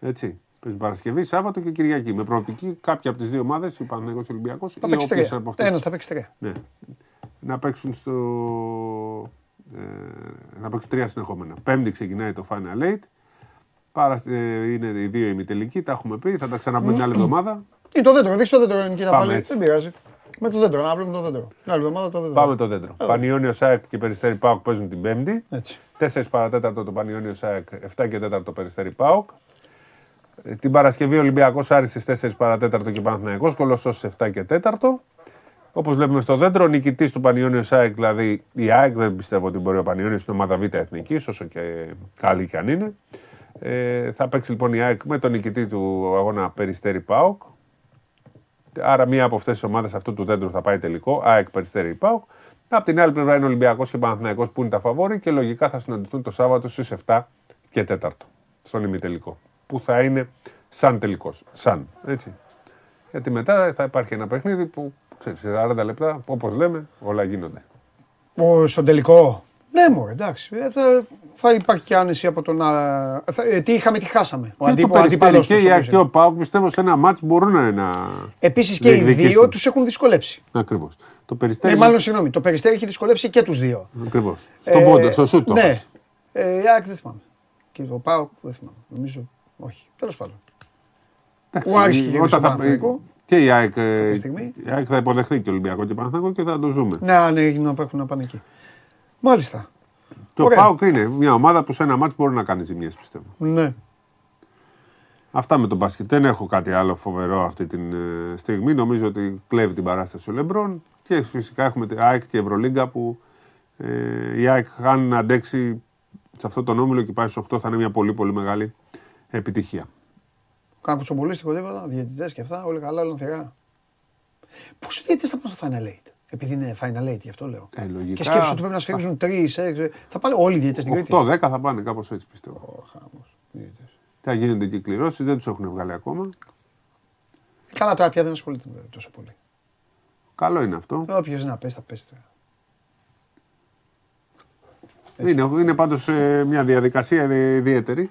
Έτσι. Παίζουν Παρασκευή, Σάββατο και Κυριακή. Με προοπτική κάποια από τις δύο ομάδες, η Παναθηναϊκός και ο Ολυμπιακός Θα ή παίξει όποιες τρία. από αυτές Ένας θα παίξει τρία. ναι. Να παίξουν στο. Ε, να παίξουν τρία συνεχόμενα. Πέμπτη ξεκινάει το Final Eight. Πάρα, ε, είναι οι δύο ημιτελικοί, τα έχουμε πει. Θα τα ξαναπούμε την άλλη εβδομάδα. Είναι το δέντρο, δείξε το δέντρο Νικήτα Πάμε πάλι. έτσι. Δεν πειράζει. Με το δέντρο, να βλέπουμε το δέντρο. Την άλλη εβδομάδα το δέντρο. Πάμε το δέντρο. Πανιόνιο ΣΑΕΚ και Περιστέρι Πάοκ παίζουν την Πέμπτη. Έτσι. 4 παρατέταρτο το Πανιόνιο ΣΑΕΚ, 7 και 4 το Περιστέρι Πάοκ. Ε, Την Παρασκευή Ολυμπιακός Άρης στις 4 παρατέταρτο και Παναθηναϊκός Κολοσσός στις 7 και 4. Όπως βλέπουμε στο δέντρο, νικητής του Πανιόνιος ΣΑΕΚ, δηλαδή η ΑΕΚ, δεν πιστεύω ότι μπορεί ο Πανιόνιος στην ομάδα Β Εθνικής, όσο και καλή κι αν είναι. Ε, θα παίξει λοιπόν η ΑΕΚ με τον νικητή του αγώνα Περιστέρι Πάοκ. Άρα μία από αυτές τις ομάδες αυτού του δέντρου θα πάει τελικό. ΑΕΚ Περιστέρι Πάοκ. Απ' την άλλη πλευρά είναι ο Ολυμπιακός και Παναθηναϊκός που είναι τα φαβόροι και λογικά θα συναντηθούν το Σάββατο στις 7 και 4 στον ημιτελικό. Που θα είναι σαν τελικός. Σαν. Έτσι. Γιατί μετά θα υπάρχει ένα παιχνίδι που ξέρεις, σε 40 λεπτά, όπως λέμε, όλα γίνονται. Ο, στον τελικό; Ναι, μωρέ, εντάξει. Ε, θα, θα υπάρχει και άνεση από το να. Θα, ε, τι είχαμε, τι χάσαμε. Ο και αντίπο- το ο Περιστέρι αντίπαλος και τους, η ΑΕΚ όπως και είναι. ο ΠΑΟΚ πιστεύω σε ένα μάτς μπορούν να. Επίσης και οι διεκδικήσουν. δύο τους έχουν δυσκολέψει. Ακριβώς. Το Ε, Περιστέρι. μάλλον συγγνώμη, το περιστέρι έχει δυσκολέψει και τους δύο. Ακριβώς. Στον πόντο, στο σούτ το Ναι. έχασε. Ε, η ΑΕΚ δεν θυμάμαι. Και το ΠΑΟΚ δεν θυμάμαι. Νομίζω όχι. Τέλος πάντων. Εντάξει, Ο Άρης και όταν στο θα- Παναθηναϊκό. Και η ΑΕΚ, ε, στιγμή. η ΑΕΚ θα υποδεχθεί και Ολυμπιακό και Παναθηναϊκό και θα το ζούμε. Ναι, αν έγινε να έχουν να πάνε εκεί. Μάλιστα. Και ο Ωραία. ΠΑΟΚ είναι μια ομάδα που σε ένα μάτς μπορεί να κάνει ζημιές, πιστεύω. Ναι. Αυτά με τον μπάσκετ. Δεν έχω κάτι άλλο φοβερό αυτή τη στιγμή. Νομίζω ότι κλέβει την παράσταση ο Λεμπρόν και φυσικά έχουμε την ΑΕΚ και η Ευρωλίγκα που ε, η ΑΕΚ αν αντέξει σε αυτό τον όμιλο και πάει στους 8 θα είναι μια πολύ πολύ μεγάλη επιτυχία. Κάνα κουτσομπολίστικο τίποτα, διαιτητές και αυτά, όλα καλά, όλα θερά. Πόσοι διαιτητές θα πάνε στο Final Eight, επειδή είναι Final Eight, γι' αυτό λέω. Ε, λογικά. Και σκέψου ότι πρέπει να σφίγγουν τρεις, θα πάνε όλοι οι διαιτητές στην Κρήτη. 8-10 θα πάνε κάπως έτσι πιστεύω. Ω, χαμός. Διαιτητές. Θα γίνονται και κληρώσεις, δεν τους έχουν βγάλει ακόμα. Καλά, τώρα πια δεν ασχολείται με τόσο πολύ. Καλό είναι αυτό. Όποιος να πέσει, θα πέσει τώρα. Είναι, είναι πάντως μια διαδικασία ιδιαίτερη.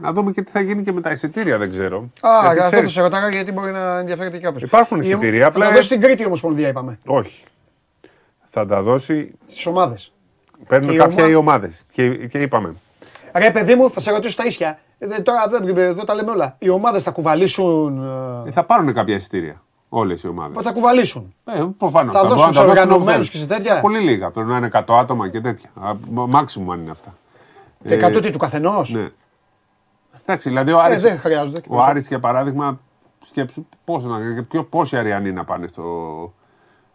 Να δούμε και τι θα γίνει και με τα εισιτήρια, δεν ξέρω. Α, Γιατί αυτό θα ξέρεις- σε ρωτάγα γιατί μπορεί να ενδιαφέρεται κάποιος. Υπάρχουν εισιτήρια, απλά- Θα τα δώσει στην Κρήτη όμως Πονδία, είπαμε. Όχι. Θα τα δώσει. Στις ομάδες. Παίρνουν Και η κάποια ομα- οι ομάδες. Και, και είπαμε. Ρε παιδί μου, θα σε ρωτήσω τα ίσια. Ε, δεν- τώρα δεν, εδώ τα λέμε όλα. Οι ομάδες θα κουβαλήσουν. ε, Ε, Θα πάρουν κάποια εισιτήρια. Όλες οι ομάδες. Θα κουβαλήσουν; Ε, προφανώς. Θα μπορούν δώσουν να σε τα δώσουν οργανωμένους όπως και σε τέτοια; Πολύ λίγα. Πρέπει να είναι 100 άτομα και τέτοια. Μάξιμουμ αν είναι αυτά. Και 100 τι του καθενός; Ναι. Εντάξει, δηλαδή ο Άρης, Ε, δεν χρειάζονται. ο Άρης για παράδειγμα, σκέψου πόσο να, και ποιο, πόσοι Αριανοί να πάνε στο,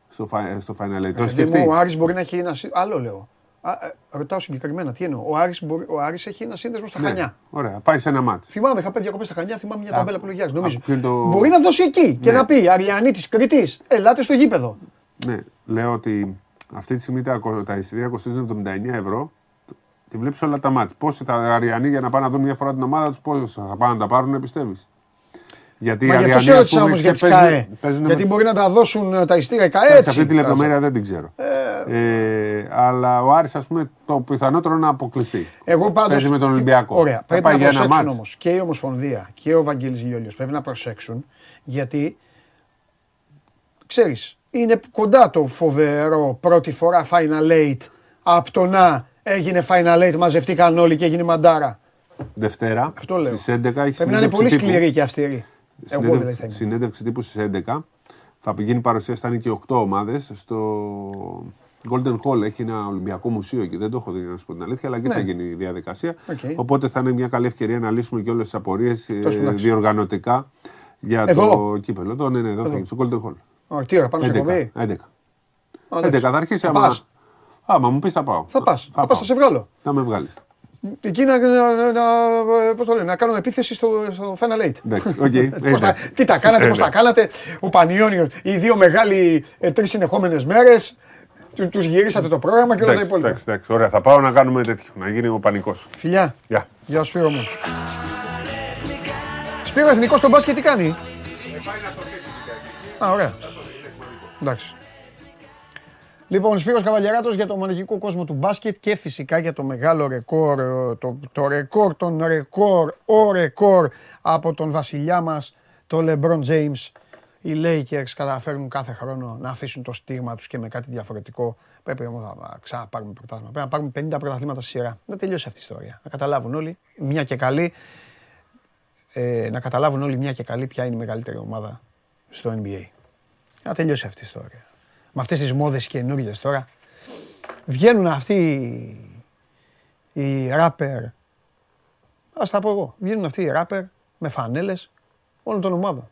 στο, φα- στο Final Eight. Το Δηλαδή, σκεφτεί; μου, ο Άρης μπορεί να έχει ένα. σύ- Άλλο λέω. Α, ε, ρωτάω συγκεκριμένα τι εννοώ. Ο Άρης, μπορεί, ο Άρης έχει ένα σύνδεσμο στα Ναι, Χανιά. Ωραία, πάει σε ένα μάτς. Θυμάμαι, είχα πάει διακοπές στα Χανιά, θυμάμαι μια ταμπέλα που λογιάζει. Νομίζω. ποιο είναι το- Μπορεί να δώσει εκεί και Ναι. να πει Αριανή της Κρήτη, ελάτε στο γήπεδο. Ναι, λέω ότι αυτή τη στιγμή τα, τα εισιτήρια κοστίζουν 79 ευρώ. Και βλέπεις όλα τα μάτια. Πόσοι τα Αριανοί για να πάνε να δουν μια φορά την ομάδα τους, πόσοι θα πάνε να τα πάρουν, πιστεύεις; Γιατί Μα οι γι' αυτό Αριανοί σε ας ρώτησα πούμε, όμως για τι παίζουν- ΚΑΕ. παίζουν Γιατί με- μπορεί να τα δώσουν ε, τα ειστήρια οι ΚΑΕ σε έτσι. αυτή τη λεπτομέρεια δεν την ξέρω. Ε, Ε, αλλά ο Άρης, ας πούμε, το πιθανότερο να αποκλειστεί. Εγώ πάντως, Παίζει με τον Ολυμπιακό. Ωραία. Θα Πρέπει πάει να για ένα προσέξουν μάτς. όμως και η Ομοσπονδία και ο Βαγγέλης Λιόλιος πρέπει να προσέξουν γιατί ξέρεις, είναι κοντά το φοβερό πρώτη φορά Final Eight από το να έγινε Final Eight, μαζευτήκαν όλοι και έγινε μαντάρα. Δευτέρα Αυτό λέω. στις 11 έχει Πρέπει να είναι συνέντευξη πολύ τύπου. σκληρή και αυστηρή. Εγώ δηλαδή Συνέντευξη, θα είμαι. συνέντευξη τύπου στις 11. Θα γίνει παρουσίαση, θα είναι και 8 ομάδες στο Golden Hall. Έχει ένα Ολυμπιακό μουσείο εκεί. Δεν το έχω δει να σου πω την αλήθεια, αλλά εκεί Ναι. θα γίνει η διαδικασία. Οκ. Οπότε θα είναι μια καλή ευκαιρία να λύσουμε και όλες τις απορίες ε, Τόσο εντάξει. διοργανωτικά για Εδώ; το κύπελο. Εδώ, ναι, ναι, εδώ, θα γίνει, στο Golden Hall. Ω, Τι ώρα, πάμε σε 11. εκπομπή; 11. Α, 11 εντάξει. θα αρχίσει. Θα άμα- πας. Άμα μου πεις θα πάω. Θα πας. Θα πας, πάω. θα σε βγάλω. Θα με βγάλεις. Εκεί να, να, να, να, πώς το λένε, να κάνουμε επίθεση στο, στο Final Eight. Εντάξει, οκ. Πώς τα- εντάξει. τι τα κάνατε, Ε, πώς ναι. τα κάνατε. Ο Πανιόνιος, οι δύο μεγάλοι ε, τρεις συνεχόμενες μέρες. Του, τους γυρίσατε το πρόγραμμα και όλα τα Εντάξει, υπόλοιπα. εντάξει, εντάξει, ωραία. Θα πάω να κάνουμε τέτοιο. Να γίνει ο πανικός. Φιλιά. Γεια. Γεια σου Σπύρο μου. Σπύρο εθνικός στο μπάσκετ τι κάνει; Α, ωραία. Εντάξει. Λοιπόν, Σπύρος Καβαλιαράτος για το μαγικό κόσμο του μπάσκετ και φυσικά για το μεγάλο ρεκόρ, ε, το, το ρεκόρ των ρεκόρ, ο ρεκόρ από τον βασιλιά μας, το LeBron James. Οι Lakers καταφέρνουν κάθε χρόνο να αφήσουν το στίγμα τους και με κάτι διαφορετικό. Πρέπει όμως να ξαναπάρουμε πρωτάθλημα. Πρέπει να πάρουμε 50 πρωταθλήματα στη σειρά. Να τελειώσει αυτή η ιστορία. Να καταλάβουν όλοι, μια και καλή, ε, να καταλάβουν όλοι μια και καλή ποια είναι η μεγαλύτερη ομάδα στο NBA. Να τελειώσει αυτή η ιστορία. Με αυτές τις μόδες καινούργιες τώρα. Βγαίνουν αυτοί οι, οι ράπερ. Ας τα πω εγώ. Βγαίνουν αυτοί οι ράπερ με φανέλες όλων των ομάδων.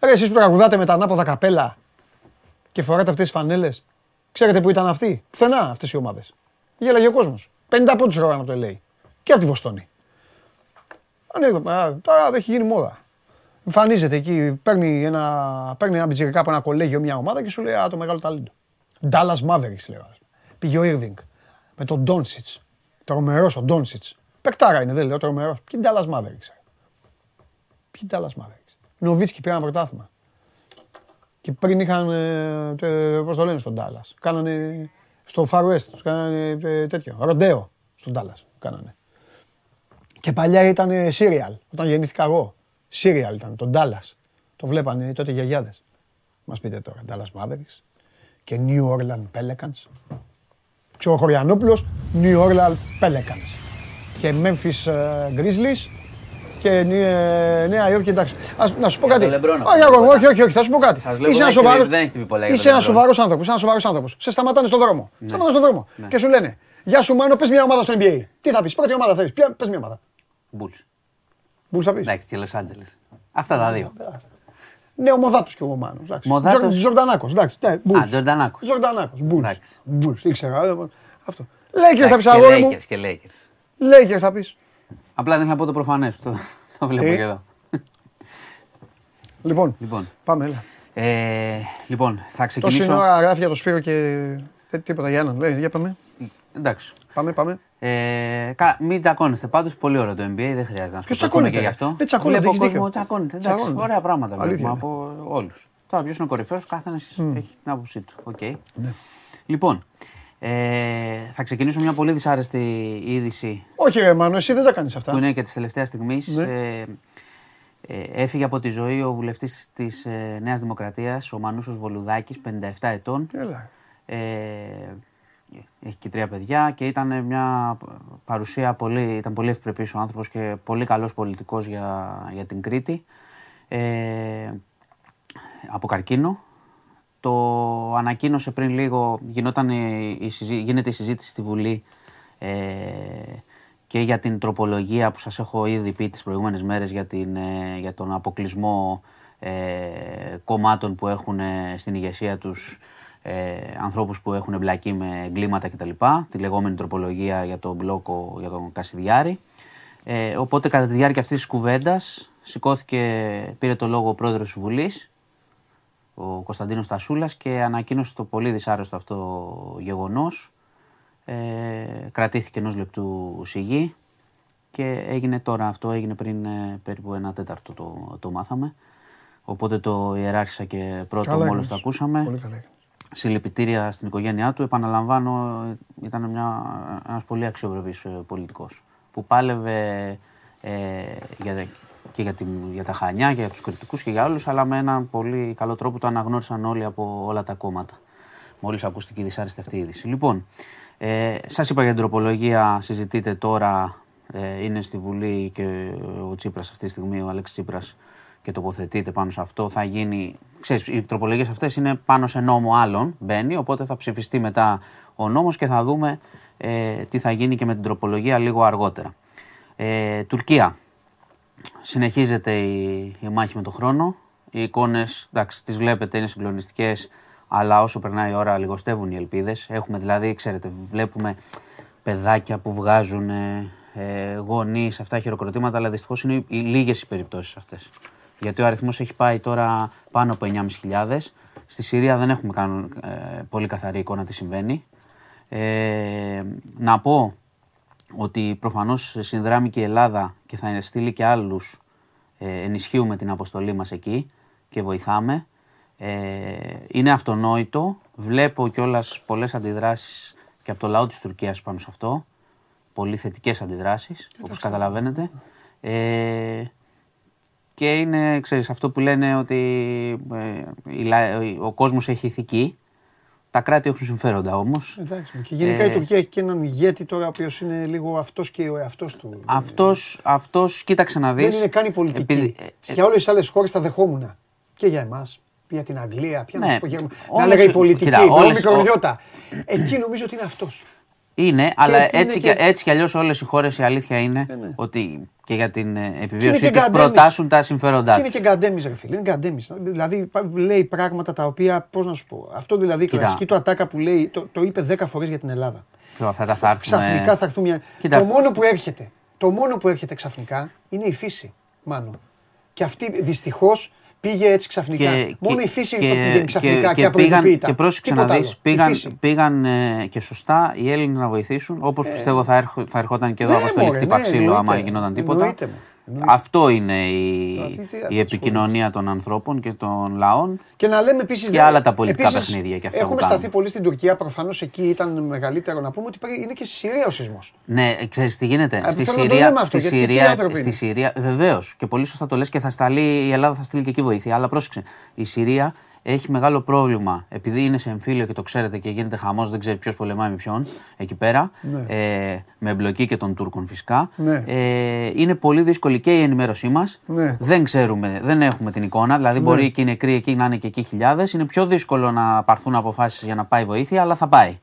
Ρε εσείς που τραγουδάτε με τα ανάποδα καπέλα και φοράτε αυτές τις φανέλες. Ξέρετε που ήταν αυτοί; Πουθενά αυτές οι ομάδες. Γέλαγε ο κόσμος. 50 πόντους ρωτάνε από το LA. Και από τη Βοστόνη. Ανοίγω, α, τώρα έχει γίνει μόδα. Εμφανίζεται εκεί, παίρνει ένα, παίρνει ένα μπιτζιρικά από ένα κολέγιο μια ομάδα και σου λέει Α, το μεγάλο ταλέντο. Dallas Mavericks λέω. ας πούμε. Πήγε ο Irving με τον Doncic. Τρομερός ο Doncic. Παικτάρα είναι, δεν λέω τρομερός. Ποιοι είναι Dallas Mavericks. ρε; Ποιοι είναι Dallas Mavericks; Νοβίτσκι πήρε ένα πρωτάθλημα. Και πριν είχαν, ε, τε- πώς το λένε στον Dallas; Κάνανε στο Far West, κάνανε ε, τέτοιο, ροντέο στον Dallas. Κάνανε. Και παλιά ήταν ε, serial, όταν γεννήθηκα εγώ. Serial ήταν, τον Dallas. Το βλέπανε τότε οι γιαγιάδες. Μας πείτε τώρα, Dallas Mavericks και New Orleans Pelicans. Ξέρω ο Χωριανόπουλος, New Orleans Pelicans. Και Memphis ε, Grizzlies και ε, Νέα Υόρκη, εντάξει. Ας, να σου πω Για κάτι. τον LeBron, όχι, αυτό. όχι, όχι, όχι, όχι, θα σου πω κάτι. Σας λέω, Είσαι δεν ένας έχετε σοβαρός, πει- δεν έχετε πει πολλά για είσαι τον ένας LeBron. σοβαρός άνθρωπος, είσαι ένας σοβαρός άνθρωπος. Σε σταματάνε στον δρόμο. Σταματάνε στον δρόμο. Και σου λένε, Γεια σου Μάνο, πες μια ομάδα στο NBA. Τι θα πεις, πρώτη ομάδα θέλεις, ποια, πες μια ομάδα. Bulls. Μπούς θα πεις. Εντάξει, και Los Angeles. Αυτά τα δύο. Ναι, ο Μοδάτος και ο Μάνος. εντάξει. Μοδάτος. Τζορ- Ζορντανάκος, εντάξει. ναι, Bulls. Α, Τζορντανάκος. Ζορντανάκος, Bulls. Εντάξει. Bulls, ήξερα. ε, Αυτό. Lakers θα πεις Εντάξει, αγόρι μου. και Lakers και Lakers. Lakers θα πεις. Απλά δεν θα πω το προφανές. Το, το βλέπω Τι; και εδώ. Λοιπόν, Λοιπόν, πάμε, έλα. ε, λοιπόν, θα Τόση ξεκινήσω. ώρα γράφει για το Σπύρο και ε, τίποτα για έναν. Λέει, για πάμε. Εντάξει. Πάμε, πάμε. Ε, κα, μην τσακώνεστε. Πάντως πολύ ωραίο το NBA, δεν χρειάζεται να Ποιος σκοτωθούμε τσακώνεται, και ρε; γι' αυτό. Δεν τσακώνονται, Βλέπω έχεις κόσμο δίκιο. τσακώνεται. Εντάξει, Τσακώνονται. ωραία πράγματα Αλήθεια βλέπουμε είναι. από όλους. Τώρα ποιος είναι ο κορυφαίος, κάθε έχει την άποψή του. Οκ. Ναι. Λοιπόν, ε, θα ξεκινήσω μια πολύ δυσάρεστη είδηση Όχι, ρε Μάνο, εσύ δεν τα κάνεις αυτά. που είναι και της τελευταίας στιγμής. Ναι. Ε, ε, έφυγε από τη ζωή ο βουλευτής της ε, Νέας Δημοκρατίας, ο Μανούσος Βολουδάκης, 57 ετών. Έλα. Ε, έχει και τρία παιδιά και ήταν μια παρουσία πολύ, ήταν πολύ ευπρεπής ο άνθρωπος και πολύ καλός πολιτικός για, για την Κρήτη. Ε, από καρκίνο. Το ανακοίνωσε πριν λίγο, γινόταν η, η συζή- γίνεται η συζήτηση στη Βουλή ε, και για την τροπολογία που σας έχω ήδη πει τις προηγούμενες μέρες για, την, ε, για τον αποκλεισμό ε, κομμάτων που έχουν ε, στην ηγεσία τους ε, ανθρώπους που έχουν εμπλακεί με εγκλήματα κτλ. Τη λεγόμενη τροπολογία για τον μπλόκο για τον Κασιδιάρη. Ε, οπότε κατά τη διάρκεια αυτής της κουβέντας σηκώθηκε, πήρε το λόγο ο πρόεδρος της Βουλής, ο Κωνσταντίνος Τασούλας και ανακοίνωσε το πολύ δυσάρεστο αυτό γεγονός. Ε, κρατήθηκε ενός λεπτού σιγή και έγινε τώρα αυτό, έγινε πριν ε, περίπου ένα τέταρτο το, το μάθαμε. Οπότε το ιεράρχησα και πρώτο Καλά μόλις το έκανες. ακούσαμε. Πολύ καλά έκανες. Συλληπιτήρια στην οικογένειά του. Επαναλαμβάνω, ήταν μια, ένας πολύ αξιοπρεπής ε, πολιτικός που πάλευε ε, για, και για, την, για τα Χανιά και για τους κριτικούς και για όλους, αλλά με έναν πολύ καλό τρόπο το αναγνώρισαν όλοι από όλα τα κόμματα. Μόλις ακούστηκε η δυσάρεστη αυτή είδηση. Λοιπόν, ε, σας είπα για την τροπολογία, συζητείτε τώρα, ε, είναι στη Βουλή και ο Τσίπρας αυτή τη στιγμή, ο Αλέξης Τσίπρας, και τοποθετείται πάνω σε αυτό, θα γίνει. Ξέρεις, οι τροπολογίες αυτές είναι πάνω σε νόμο άλλων, μπαίνει, οπότε θα ψηφιστεί μετά ο νόμος και θα δούμε ε, τι θα γίνει και με την τροπολογία λίγο αργότερα. Ε, Τουρκία. Συνεχίζεται η, η μάχη με τον χρόνο. Οι εικόνες, εντάξει, τις βλέπετε, είναι συγκλονιστικές, αλλά όσο περνάει η ώρα, λιγοστεύουν οι ελπίδες. Έχουμε δηλαδή, ξέρετε, βλέπουμε παιδάκια που βγάζουν ε, ε, γονείς, αυτά χειροκροτήματα, αλλά δυστυχώς είναι οι λίγες οι περιπτώσεις αυτές. Γιατί ο αριθμός έχει πάει τώρα πάνω από 9.500. Στη Συρία δεν έχουμε καν, ε, πολύ καθαρή εικόνα τι συμβαίνει. Ε, να πω ότι προφανώς συνδράμει και η Ελλάδα και θα στείλει και άλλους ε, ενισχύουμε την αποστολή μας εκεί και βοηθάμε. Ε, είναι αυτονόητο. Βλέπω κιόλας πολλές αντιδράσεις και από το λαό της Τουρκίας πάνω σε αυτό. Πολύ θετικές αντιδράσεις, όπως καταλαβαίνετε. Ε, και είναι, ξέρεις, αυτό που λένε ότι ε, η λα- ο κόσμος έχει ηθική. Τα κράτη έχουν συμφέροντα όμως. Εντάξει, και γενικά Ε, η Τουρκία έχει και έναν ηγέτη τώρα ο οποίος είναι λίγο αυτός και ο εαυτός του. Αυτός, αυτός, κοίταξε να δεις. Δεν είναι καν η πολιτική. επειδή- ε, Για όλες τις άλλες χώρες τα δεχόμουν. Και για εμάς. Για την Αγγλία. Ποια να Ναι, σου πω, για... Να όλες- έλεγα η πολιτική. κοίτα, το όλες- μικρονιώτα. Εκεί νομίζω ότι είναι αυτός. Είναι, αλλά είναι έτσι, και- και... έτσι κι αλλιώς όλες οι χώρες η αλήθεια είναι ναι. ότι και για την ε, και επιβίωσή τους γκαντέμις. προτάσουν τα συμφέροντά Και είναι τους. και γκαντέμις, ρε φίλε. Είναι γκαντέμις. Δηλαδή πα- λέει πράγματα τα οποία. Πώς να σου πω. Αυτό δηλαδή η Κοίτα. κλασική του ατάκα που λέει. Το, το είπε 10 φορές για την Ελλάδα. Αυτά τα θα έρθουν. Ξαφνικά θα έρθουν μια. Κοίτα. Το μόνο που έρχεται. Το μόνο που έρχεται ξαφνικά είναι η φύση. Μάλλον. Και αυτή δυστυχώς πήγε έτσι ξαφνικά. Μόνο η φύση το πήγαινε ξαφνικά και, και, πήγαν, απροειδοποίητα. και πρόσεξε Τίποτα να άλλο. δεις, Η πήγαν, φύση. πήγαν ε, και σωστά οι Έλληνες να βοηθήσουν, όπως πιστεύω θα, έρχο, θα ερχόταν και εδώ Ναι, αποστολή μωρέ, χτύπα ναι, ξύλο άμα εννοείται. γινόταν τίποτα. Εννοείται μου. Εννοείται. Αυτό είναι η, Τώρα, τι- τι η ασχολούμαστε. επικοινωνία των ανθρώπων και των λαών. Και να λέμε επίσης. Και άλλα τα πολιτικά παιχνίδια και αυτά που Έχουμε κάνουν. σταθεί πολύ στην Τουρκία. Προφανώς εκεί ήταν μεγαλύτερο να πούμε ότι υπάρχει- είναι και στη Συρία ο σεισμός. Ναι, ξέρεις τι γίνεται. Α, στη θέλω να το Συρία, λέμε αυτό, στη γιατί και οι Συρία, άνθρωποι στη είναι. Συρία βεβαίως. Και πολύ σωστά το λες και θα σταλεί, η Ελλάδα θα στείλει και εκεί βοήθεια. Αλλά πρόσεξε, η Συρία έχει μεγάλο πρόβλημα. Επειδή είναι σε εμφύλιο και το ξέρετε και γίνεται χαμός, δεν ξέρει ποιος πολεμάει με ποιον εκεί πέρα. Ε, με εμπλοκή και των Τούρκων φυσικά. Ναι. Ε, είναι πολύ δύσκολη και η ενημέρωσή μας. Ναι. Δεν ξέρουμε, δεν έχουμε την εικόνα. Δηλαδή, μπορεί και οι νεκροί εκεί να είναι και εκεί χιλιάδες. Είναι πιο δύσκολο να πάρθουν αποφάσεις για να πάει βοήθεια, αλλά θα πάει.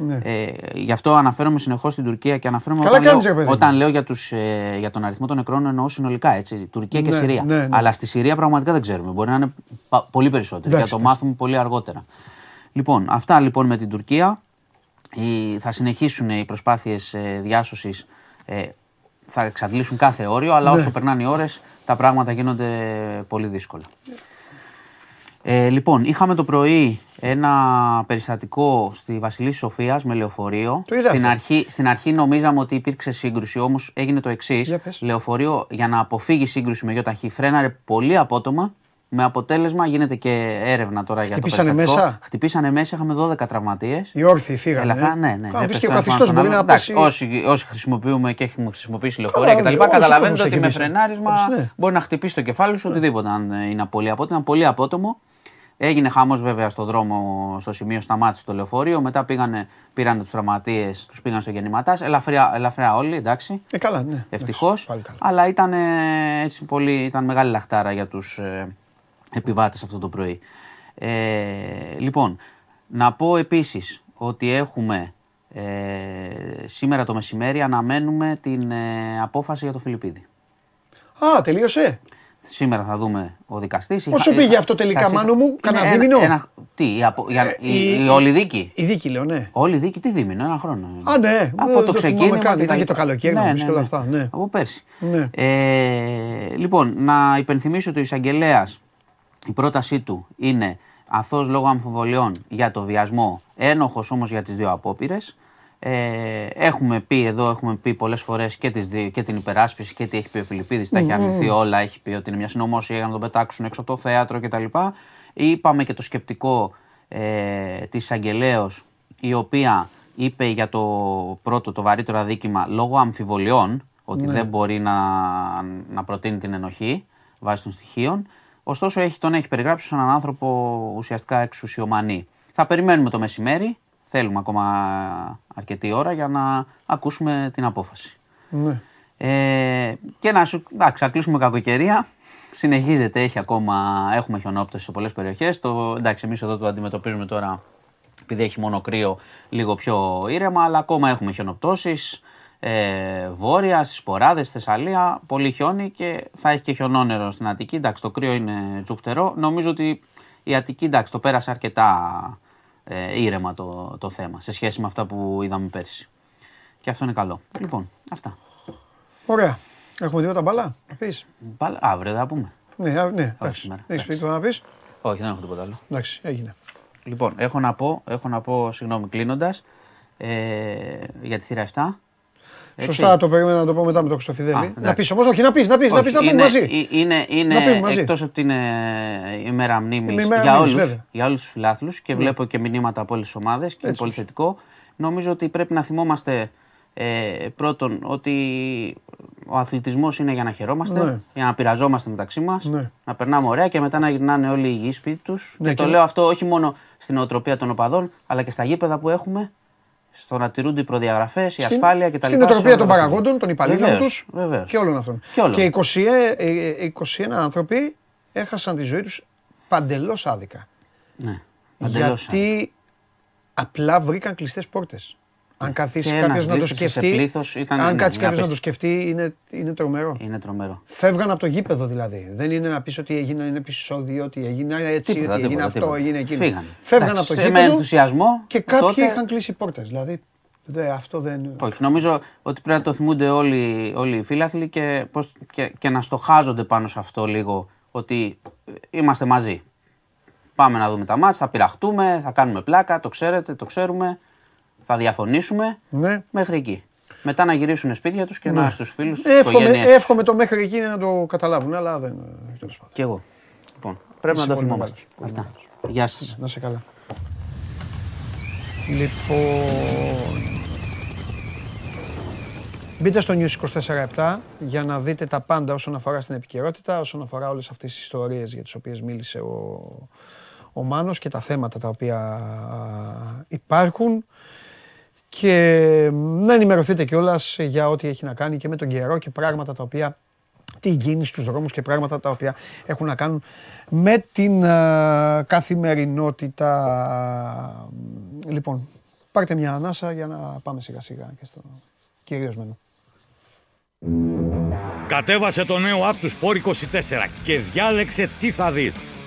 Ναι. Ε, γι' αυτό αναφέρομαι συνεχώς στην Τουρκία και αναφέρομαι Καλά όταν, κάνεις, ρε λέω, παιδί μου. όταν λέω για, τους, ε, για τον αριθμό των νεκρών εννοώ συνολικά. Έτσι, Τουρκία και Ναι, Συρία. ναι, ναι. Αλλά στη Συρία πραγματικά δεν ξέρουμε. Μπορεί να είναι πα- πολύ περισσότεροι. Εντάξει, Θα το μάθουμε πολύ αργότερα. Λοιπόν, αυτά λοιπόν με την Τουρκία. Οι, θα συνεχίσουν οι προσπάθειες ε, διάσωσης. Ε, θα εξαντλήσουν κάθε όριο, αλλά Ναι. όσο περνάνε οι ώρες τα πράγματα γίνονται πολύ δύσκολα. Ε, λοιπόν, είχαμε το πρωί ένα περιστατικό στη Βασιλής Σοφίας με λεωφορείο. Το είδα στην, αυτό. αρχή, στην αρχή νομίζαμε ότι υπήρξε σύγκρουση, όμως έγινε το εξής. Για πες. Λεωφορείο για να αποφύγει σύγκρουση με ΙΟΤΑΧΗ φρέναρε πολύ απότομα. Με αποτέλεσμα γίνεται και έρευνα τώρα για το Χτυπήσανε περιστατικό. μέσα; Χτυπήσανε μέσα, είχαμε 12 τραυματίες. Οι όρθιοι φύγανε. Ελαφρά, ε. ναι, ναι. Καλά, πεις Έπεσε και ο το ένα καθιστό πάνω μπορεί στο να άλλο. πέσει. Εντάξει, όσοι, όσοι χρησιμοποιούμε και έχουμε χρησιμοποιήσει λεωφορεία Καλά, κτλ. όλος ο Καταλαβαίνετε κόσμος ότι έχει με μπει. φρενάρισμα Όπως, ναι. μπορεί να χτυπήσει το κεφάλι σου οτιδήποτε αν ε, είναι πολύ απότομο. Ήταν πολύ απότομο. Έγινε χαμός βέβαια στο δρόμο, στο σημείο σταμάτησε το λεωφορείο. Μετά πήγανε, πήραν τους τραυματίες, τους πήγαν στο γεννηματάς. Ελαφριά, ελαφριά όλοι, εντάξει. Ε, καλά, ναι. Ευτυχώς. Εντάξει, πάλι καλά. Αλλά ήταν, ε, έτσι πολύ, ήταν μεγάλη λαχτάρα για τους ε, επιβάτες αυτό το πρωί. Ε, λοιπόν, να πω επίσης ότι έχουμε Ε, σήμερα το μεσημέρι αναμένουμε την ε, απόφαση για το Φιλιππίδη. Α, τελείωσε. Σήμερα θα δούμε ο δικαστής. Πόσο πήγε αυτό τελικά, Μάνο μου, κανένα δίμηνο; τι, η, απο, για, Ε, η, η- η όλη δίκη; Η δίκη λέω, ναι. Όλη η δίκη τι δίμηνο, ένα χρόνο. Α, ναι. Από Ε, το δεν ξεκίνημα. θυμάμαι καν. και Ήταν τα και το λοιπά. καλοκαίρι νομίζω και όλα αυτά. Ναι. Από πέρσι. Ναι. Ε, λοιπόν, να υπενθυμίσω ότι ο εισαγγελέας η πρότασή του είναι αθώος λόγω αμφιβολιών για το βιασμό, ένοχος όμως για τις δύο απόπειρες. Ε, έχουμε πει εδώ, έχουμε πει πολλές φορές και, τις δύο, και την υπεράσπιση και τι έχει πει ο Φιλιππίδης, τα έχει αρνηθεί όλα, έχει πει ότι είναι μια συνωμόσια για να τον πετάξουν έξω από το θέατρο κτλ. Είπαμε και το σκεπτικό ε, της εισαγγελέως, η οποία είπε για το πρώτο, το βαρύτερο αδίκημα, λόγω αμφιβολιών, ότι δεν μπορεί να, να προτείνει την ενοχή βάσει των στοιχείων. Ωστόσο, έχει, τον έχει περιγράψει σαν έναν άνθρωπο ουσιαστικά εξουσιομανή. Θα περιμένουμε το μεσημέρι. Θέλουμε ακόμα αρκετή ώρα για να ακούσουμε την απόφαση. ναι. Ε, και να σου. Εντάξει, θα κλείσουμε κακοκαιρία. Συνεχίζεται, έχει ακόμα, έχουμε χιονόπτωση σε πολλές περιοχές. Εντάξει, εμείς εδώ το αντιμετωπίζουμε τώρα επειδή έχει μόνο κρύο, λίγο πιο ήρεμα, αλλά ακόμα έχουμε χιονοπτώσεις. Ε, βόρεια, στις Ποράδες, στη Θεσσαλία, πολύ χιόνι και θα έχει και χιονόνερο στην Αττική. Εντάξει, το κρύο είναι τσουχτερό. Νομίζω ότι η Αττική, εντάξει, το πέρασε αρκετά ε, ήρεμα το, το θέμα σε σχέση με αυτά που είδαμε πέρσι. Και αυτό είναι καλό. Λοιπόν, αυτά. Ωραία. Έχουμε τίποτα μπαλά. να πεις. Πάλι, αύριο θα πούμε. Ναι, α, ναι. Εντάξει. σήμερα. Έχεις πει Εντάξει. τίποτα να πεις; Όχι, δεν έχω τίποτα άλλο. Εντάξει, έγινε. Λοιπόν, έχω να πω, έχω να πω συγγνώμη, κλείνοντας ε, για τη θύρα 7. Έτσι. Σωστά, το περίμενα να το πω μετά με τον Α, Χρυστοφιδέλη. Να εντάξει. πεις όμως, όχι, να πεις, να πεις, να Όχι, πεις, να πούμε είναι, μαζί. ε- Είναι, είναι, Να πούμε μαζί. εκτός ότι είναι η μέρα μνήμης Είναι η μέρα για, μνήμης, όλους, βέβαια. για όλους τους φιλάθλους και βλέπω και μηνύματα από όλες τις ομάδες και είναι Έτσι πολύ πως. θετικό. Νομίζω ότι πρέπει να θυμόμαστε ε, πρώτον ότι ο αθλητισμός είναι για να χαιρόμαστε, Ναι. για να πειραζόμαστε μεταξύ μας, Ναι. να περνάμε ωραία και μετά να γυρνάνε όλοι υγιείς σπίτι τους. Ναι, και το και- λέω αυτό όχι μόνο στην οτροπία των οπαδών, αλλά και στα γήπεδα που έχουμε, στο να τηρούνται οι προδιαγραφές, η Στην- ασφάλεια κτλ. Στην σε οτροπία όλα των τα παραγόντων, παιχνίδια. των υπαλλήλων Βεβαίως, τους βεβαίως. και όλων αυτών. Και όλων. Και 20, ε, ε, 21 άνθρωποι έχασαν τη ζωή τους παντελώς άδικα. Ναι, παντελώς Γιατί απλά βρήκαν κλειστές πόρτες. Αν καθίσει Και ένας κάποιος να το βρίσκεται σε σκεφτεί, πλήθος, ήταν, αν ναι, κάτσει μια κάποιος να το πίστη. σκεφτεί, είναι, είναι τρομερό. Είναι τρομερό. Φεύγαν από το γήπεδο δηλαδή. Δεν είναι να πεις ότι έγινε ένα επεισόδιο, ότι έγινε έτσι, Τίποτα, ότι έγινε τίποτα, αυτό, τίποτα. έγινε εκείνο. Φύγανε. Φεύγαν Εντάξει, από το σε- με γήπεδο ενθουσιασμό, και κάποιοι τότε- είχαν κλείσει πόρτες. Δηλαδή δε, αυτό δεν. Όχι, νομίζω ότι πρέπει να το θυμούνται όλοι, όλοι οι φίλαθλοι και, πώς, και, και να στοχάζονται πάνω σε αυτό λίγο. Ότι είμαστε μαζί. Πάμε να δούμε τα μάτια, θα πειραχτούμε, θα κάνουμε πλάκα, το ξέρετε, το ξέρουμε. Θα διαφωνήσουμε Ναι. μέχρι εκεί. Μετά να γυρίσουν σπίτια τους και να στους φίλους, στις Εύχομαι, οικογένειες τους. εύχομαι το μέχρι εκεί να το καταλάβουν, αλλά δεν. Τέλος πάντων. Κι εγώ. Λοιπόν, πρέπει Είσαι να το πολύ θυμόμαστε. μεγάλος, πολύ Αυτά. Γεια σας. Να σε καλά. Λοιπόν. Μπείτε στο News 24-7 για να δείτε τα πάντα όσον αφορά στην επικαιρότητα, όσον αφορά όλες αυτές τις ιστορίες για τις οποίες μίλησε ο, ο Μάνος και τα θέματα τα οποία α, υπάρχουν και να ενημερωθείτε κιόλας για ό,τι έχει να κάνει και με τον καιρό και πράγματα τα οποία την κίνηση στους δρόμους και πράγματα τα οποία έχουν να κάνουν με την α, καθημερινότητα. Λοιπόν, πάρτε μια ανάσα για να πάμε σιγά σιγά και στο κυρίως μενού. Κατέβασε το νέο app του Sport 24 και διάλεξε τι θα δεις.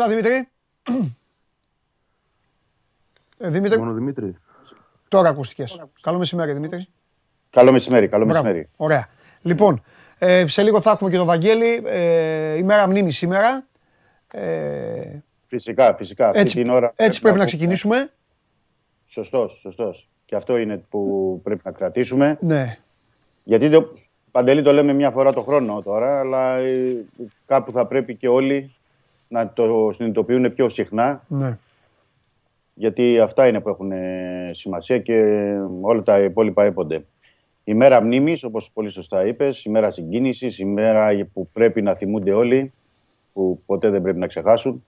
Έλα Δημήτρη. Ε, Δημήτρη, Μόνο Δημήτρη. τώρα ακούστηκες. Καλό μεσημέρι Δημήτρη. Καλό μεσημέρι, καλό Μπράβο. μεσημέρι. Ωραία. Λοιπόν, ε, σε λίγο θα έχουμε και τον Βαγγέλη. Ε, ημέρα μνήμης σήμερα. Ε, Φυσικά, φυσικά. Αυτή έτσι την ώρα έτσι πρέπει να πούμε- ξεκινήσουμε. Σωστός, σωστός. Και αυτό είναι που πρέπει να κρατήσουμε. Ναι. Γιατί το, Παντελή το λέμε μια φορά το χρόνο τώρα, αλλά ε, κάπου θα πρέπει και όλοι να το συνειδητοποιούν πιο συχνά, Ναι. γιατί αυτά είναι που έχουν ε, σημασία και όλα τα υπόλοιπα έπονται. Η μέρα μνήμης, όπως πολύ σωστά είπες, η μέρα συγκίνησης, η μέρα που πρέπει να θυμούνται όλοι, που ποτέ δεν πρέπει να ξεχάσουν.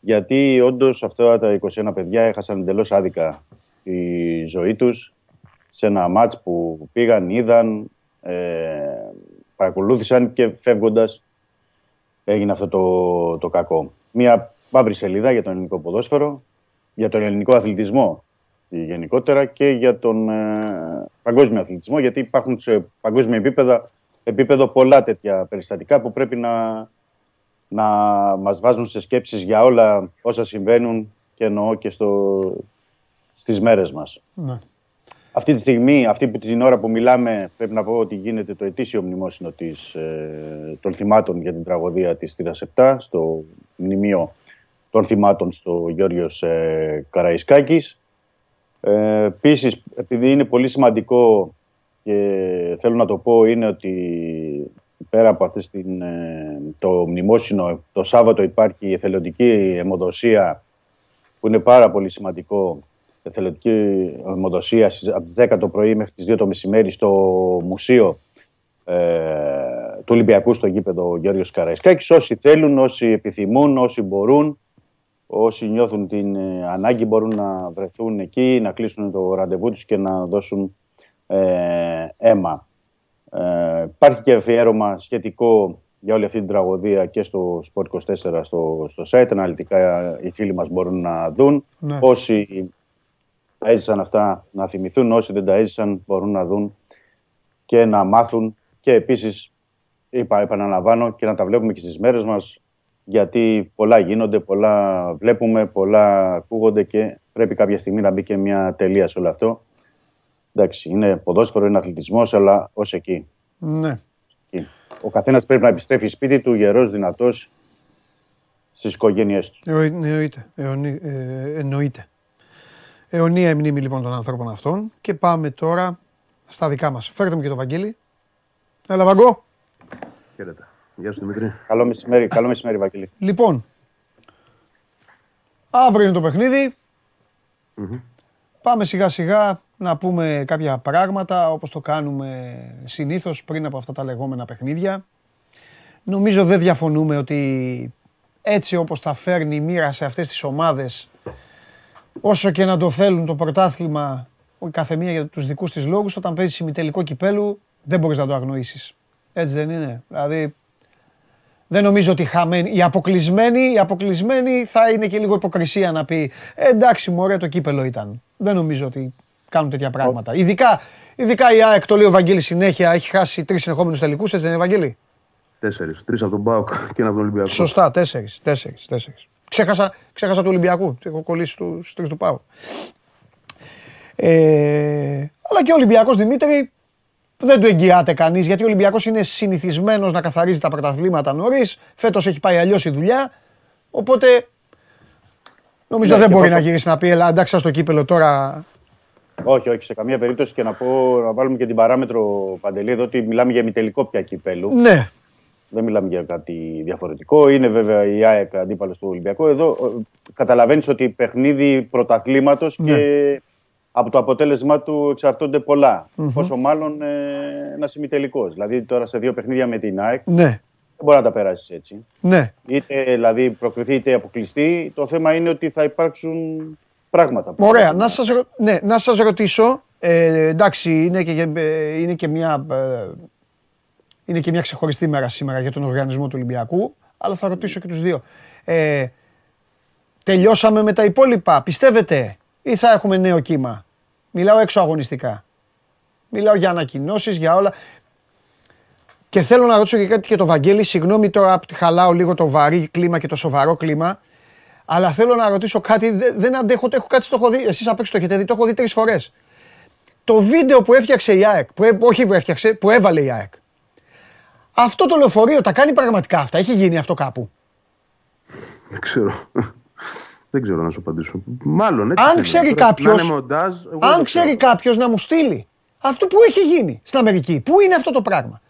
Γιατί όντως αυτά τα 21 παιδιά έχασαν εντελώς άδικα τη ζωή τους σε ένα μάτς που πήγαν, είδαν, ε, παρακολούθησαν και φεύγοντας έγινε αυτό το, το κακό. Μια μαύρη σελίδα για τον ελληνικό ποδόσφαιρο, για τον ελληνικό αθλητισμό γενικότερα και για τον ε, παγκόσμιο αθλητισμό γιατί υπάρχουν σε παγκόσμιο επίπεδο, επίπεδο πολλά τέτοια περιστατικά που πρέπει να, να μας βάζουν σε σκέψεις για όλα όσα συμβαίνουν και εννοώ και στο, στις μέρες μας. ναι. Αυτή τη στιγμή, αυτή που την ώρα που μιλάμε, πρέπει να πω ότι γίνεται το ετήσιο μνημόσυνο της, ε, των θυμάτων για την τραγωδία της Θήρας 7 στο μνημείο των θυμάτων στο Γιώργος ε, Καραϊσκάκης. Ε, Επίσης, επειδή είναι πολύ σημαντικό και θέλω να το πω, είναι ότι πέρα από αυτή την, ε, το μνημόσυνο, το Σάββατο υπάρχει η εθελοντική αιμοδοσία που είναι πάρα πολύ σημαντικό εθελοντική αιμοδοσία στις- από τις 10 το πρωί μέχρι τις 2 το μεσημέρι στο μουσείο ε, του Ολυμπιακού στο γήπεδο Γιώργος Καραϊσκάκης. Όσοι θέλουν, όσοι επιθυμούν, όσοι μπορούν, όσοι νιώθουν την ε, ανάγκη μπορούν να βρεθούν εκεί, να κλείσουν το ραντεβού τους και να δώσουν ε, αίμα. Ε, υπάρχει και αφιέρωμα σχετικό για όλη αυτή την τραγωδία και στο Sport24 στο, στο site. Αναλυτικά οι φίλοι μας μπορούν να δουν. Ναι. Όσοι τα έζησαν αυτά να θυμηθούν, όσοι δεν τα έζησαν μπορούν να δουν και να μάθουν και επίσης είπα, επαναλαμβάνω και να τα βλέπουμε και στις μέρες μας γιατί πολλά γίνονται, πολλά βλέπουμε, πολλά ακούγονται και πρέπει κάποια στιγμή να μπει και μια τελεία σε όλο αυτό. Εντάξει, είναι ποδόσφαιρο, είναι αθλητισμός, αλλά ως εκεί. ναι. εκεί. Ο καθένας πρέπει να επιστρέφει σπίτι του γερός, δυνατός, στις οικογένειές του. Ε, Εννοείται. Αιωνί- ε, εννοείται. Αιωνία η μνήμη λοιπόν των ανθρώπων αυτών και πάμε τώρα στα δικά μας. Φέρτε μου και το Βαγγέλη. Έλα Βαγκό. Χαίρετε. Γεια σου Δημήτρη. Καλό μεσημέρι, καλό μεσημέρι Βαγγέλη. Λοιπόν, αύριο είναι το παιχνιδι Πάμε σιγά σιγά να πούμε κάποια πράγματα όπως το κάνουμε συνήθως πριν από αυτά τα λεγόμενα παιχνίδια. Νομίζω δεν διαφωνούμε ότι έτσι όπως τα φέρνει η μοίρα σε αυτές τις ομάδες όσο και να το θέλουν το πρωτάθλημα η καθεμία για τους δικούς της λόγους όταν παίζεις ημιτελικό κυπέλου δεν μπορείς να το αγνοήσεις. Έτσι δεν είναι. Δηλαδή δεν νομίζω ότι χαμένοι, οι αποκλεισμένοι, οι αποκλεισμένοι θα είναι και λίγο υποκρισία να πει «Ε, εντάξει μωρέ το κύπελο ήταν. Δεν νομίζω ότι κάνουν τέτοια πράγματα. Ειδικά, ειδικά η ΑΕΚ, το λέει ο Βαγγέλης συνέχεια, έχει χάσει τρεις συνεχόμενους τελικούς, έτσι δεν είναι Βαγγέλη; Τέσσερις. Τρεις από τον Μπάουκ και ένα από τον Ολυμπιακό. Σωστά, τέσσερις, τέσσερις, τέσσερις. Ξέχασα, ξέχασα του Ολυμπιακού, έχω κολλήσει τους τρεις του Πάου. Ε, αλλά και ο Ολυμπιακός Δημήτρη δεν του εγγυάται κανείς γιατί ο Ολυμπιακός είναι συνηθισμένος να καθαρίζει τα πρωταθλήματα νωρίς. Φέτος έχει πάει αλλιώς η δουλειά. Οπότε νομίζω Ναι, δεν και μπορεί εγώ- να γυρίσει να πει Ελά, εντάξει, στο κύπελο τώρα. Όχι, όχι, σε καμία περίπτωση και να πω να βάλουμε και την παράμετρο Παντελή εδώ ότι μιλάμε για ημιτελικό πια κυπέλου. Ναι, Δεν μιλάμε για κάτι διαφορετικό. Είναι βέβαια η ΑΕΚ αντίπαλος του Ολυμπιακού. Εδώ καταλαβαίνεις ότι παιχνίδι πρωταθλήματος Ναι. και από το αποτέλεσμά του εξαρτώνται πολλά. Πόσο μάλλον ε, ένας ημιτελικός. Δηλαδή τώρα σε δύο παιχνίδια με την ΑΕΚ ναι, δεν μπορεί να τα περάσεις έτσι. ναι. Είτε δηλαδή προκριθεί είτε αποκλειστεί. Το θέμα είναι ότι θα υπάρξουν πράγματα. Ωραία, να σας, ρω- ναι, να σας ρωτήσω, ε, εντάξει, είναι και, ε, είναι, και μια, ε, είναι και μια ξεχωριστή μέρα σήμερα για τον οργανισμό του Ολυμπιακού, αλλά θα ρωτήσω και τους δύο. Ε, τελειώσαμε με τα υπόλοιπα, πιστεύετε, ή θα έχουμε νέο κύμα; Μιλάω έξω αγωνιστικά. Μιλάω για ανακοινώσεις, για όλα. Και θέλω να ρωτήσω και κάτι και το Βαγγέλη, συγγνώμη τώρα που χαλάω λίγο το βαρύ κλίμα και το σοβαρό κλίμα. Αλλά θέλω να ρωτήσω κάτι, δε- δεν αντέχω, έχω κάτι το έχω δει, εσείς απ' έξω το έχετε δει, το έχω δει τρεις φορές. Το βίντεο που έφτιαξε η ΑΕΚ, που, έ- όχι που έφτιαξε, που έβαλε η ΑΕΚ. Αυτό το λεωφορείο τα κάνει πραγματικά αυτά, έχει γίνει αυτό κάπου. Δεν ξέρω. δεν ξέρω να σου απαντήσω. Μάλλον έτσι. Αν είναι. ξέρει Πρέπει κάποιος- Να είναι μοντάζ. εγώ δεν Αν ξέρω. ξέρει κάποιος να μου στείλει. Αυτό που έχει γίνει στην Αμερική. Πού είναι αυτό το πράγμα.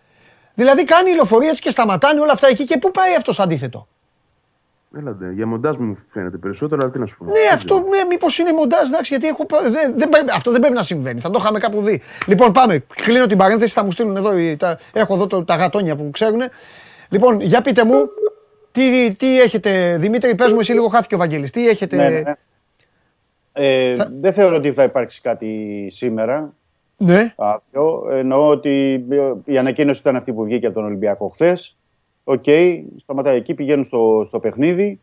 Δηλαδή κάνει λεωφορεία έτσι και σταματάνε όλα αυτά εκεί και πού πάει αυτός στο αντίθετο. Έλατε, για μοντάζ μου φαίνεται περισσότερο, αλλά τι να σου πω. Ναι, Δεν αυτό ξέρω. ναι, μήπως είναι μοντάζ, εντάξει, γιατί έχω, πα- δεν, δεν πρέπει- αυτό δεν πρέπει να συμβαίνει. Θα το είχαμε κάπου δει. Λοιπόν, πάμε. Κλείνω την παρένθεση, θα μου στείλουν εδώ. οι- Τα, έχω εδώ το, τα γατόνια που ξέρουν. Λοιπόν, για πείτε μου, τι, τι έχετε, Δημήτρη, πες μου εσύ λίγο χάθηκε ο Βαγγέλης. Τι έχετε. Ναι, ναι. Ε, Θα- Δεν θεωρώ ότι θα υπάρξει κάτι σήμερα. Ναι. Αύριο. Εννοώ ότι ε, η ανακοίνωση ήταν αυτή που βγήκε από τον Ολυμπιακό χθες. Οκ, σταματάει εκεί, πηγαίνουν στο, στο παιχνίδι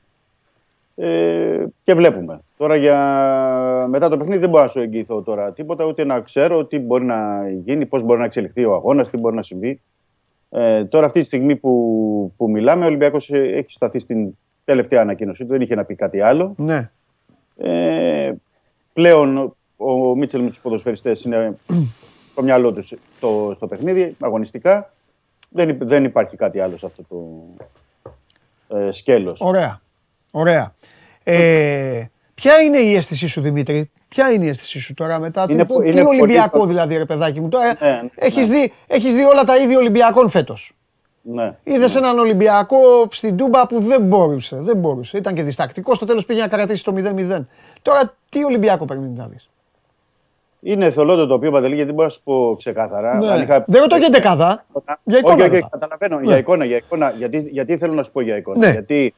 ε, και βλέπουμε. Τώρα για μετά το παιχνίδι δεν μπορώ να σου εγγυηθώ τώρα τίποτα, ούτε να ξέρω τι μπορεί να γίνει, πώς μπορεί να εξελιχθεί ο αγώνας, τι μπορεί να συμβεί. Ε, τώρα αυτή τη στιγμή που, που μιλάμε, ο Ολυμπιακός ε, έχει σταθεί στην τελευταία ανακοίνωση του, δεν είχε να πει κάτι άλλο. Ναι. Ε, πλέον ο Μίτσελ με τους ποδοσφαιριστές είναι στο μυαλό τους στο, στο παιχνίδι, αγωνιστικά. Δεν, υ- δεν υπάρχει κάτι άλλο σε αυτό το ε, σκέλος. Ωραία. Ωραία. Ε, ποια είναι η αίσθησή σου, Δημήτρη, Ποια είναι η αίσθησή σου τώρα μετά. Είναι τι, πο- τι είναι πολύ Ολυμπιακό προ- δηλαδή, ρε παιδάκι μου. Τώρα Ναι, ναι. έχεις, δει, έχεις δει όλα τα ίδια Ολυμπιακών φέτος; Ναι. Είδες έναν Ολυμπιακό στην Τούμπα που δεν μπορούσε. Δεν μπορούσε. Ήταν και διστακτικός. Στο τέλος πήγε να κρατήσει το 0-0. Τώρα τι Ολυμπιακό περιμένεις να δεις; Είναι θολό το τοπίο Παντελή, γιατί μπορώ να σου πω ξεκάθαρα. Αν Ναι. είχα- Δεν ρωτώ για δεκάδα. Για εικόνα όχι, όχι, ρωτάω. καταλαβαίνω. Ναι. Για εικόνα, για εικόνα. Γιατί, γιατί θέλω να σου πω για εικόνα. Ναι. Γιατί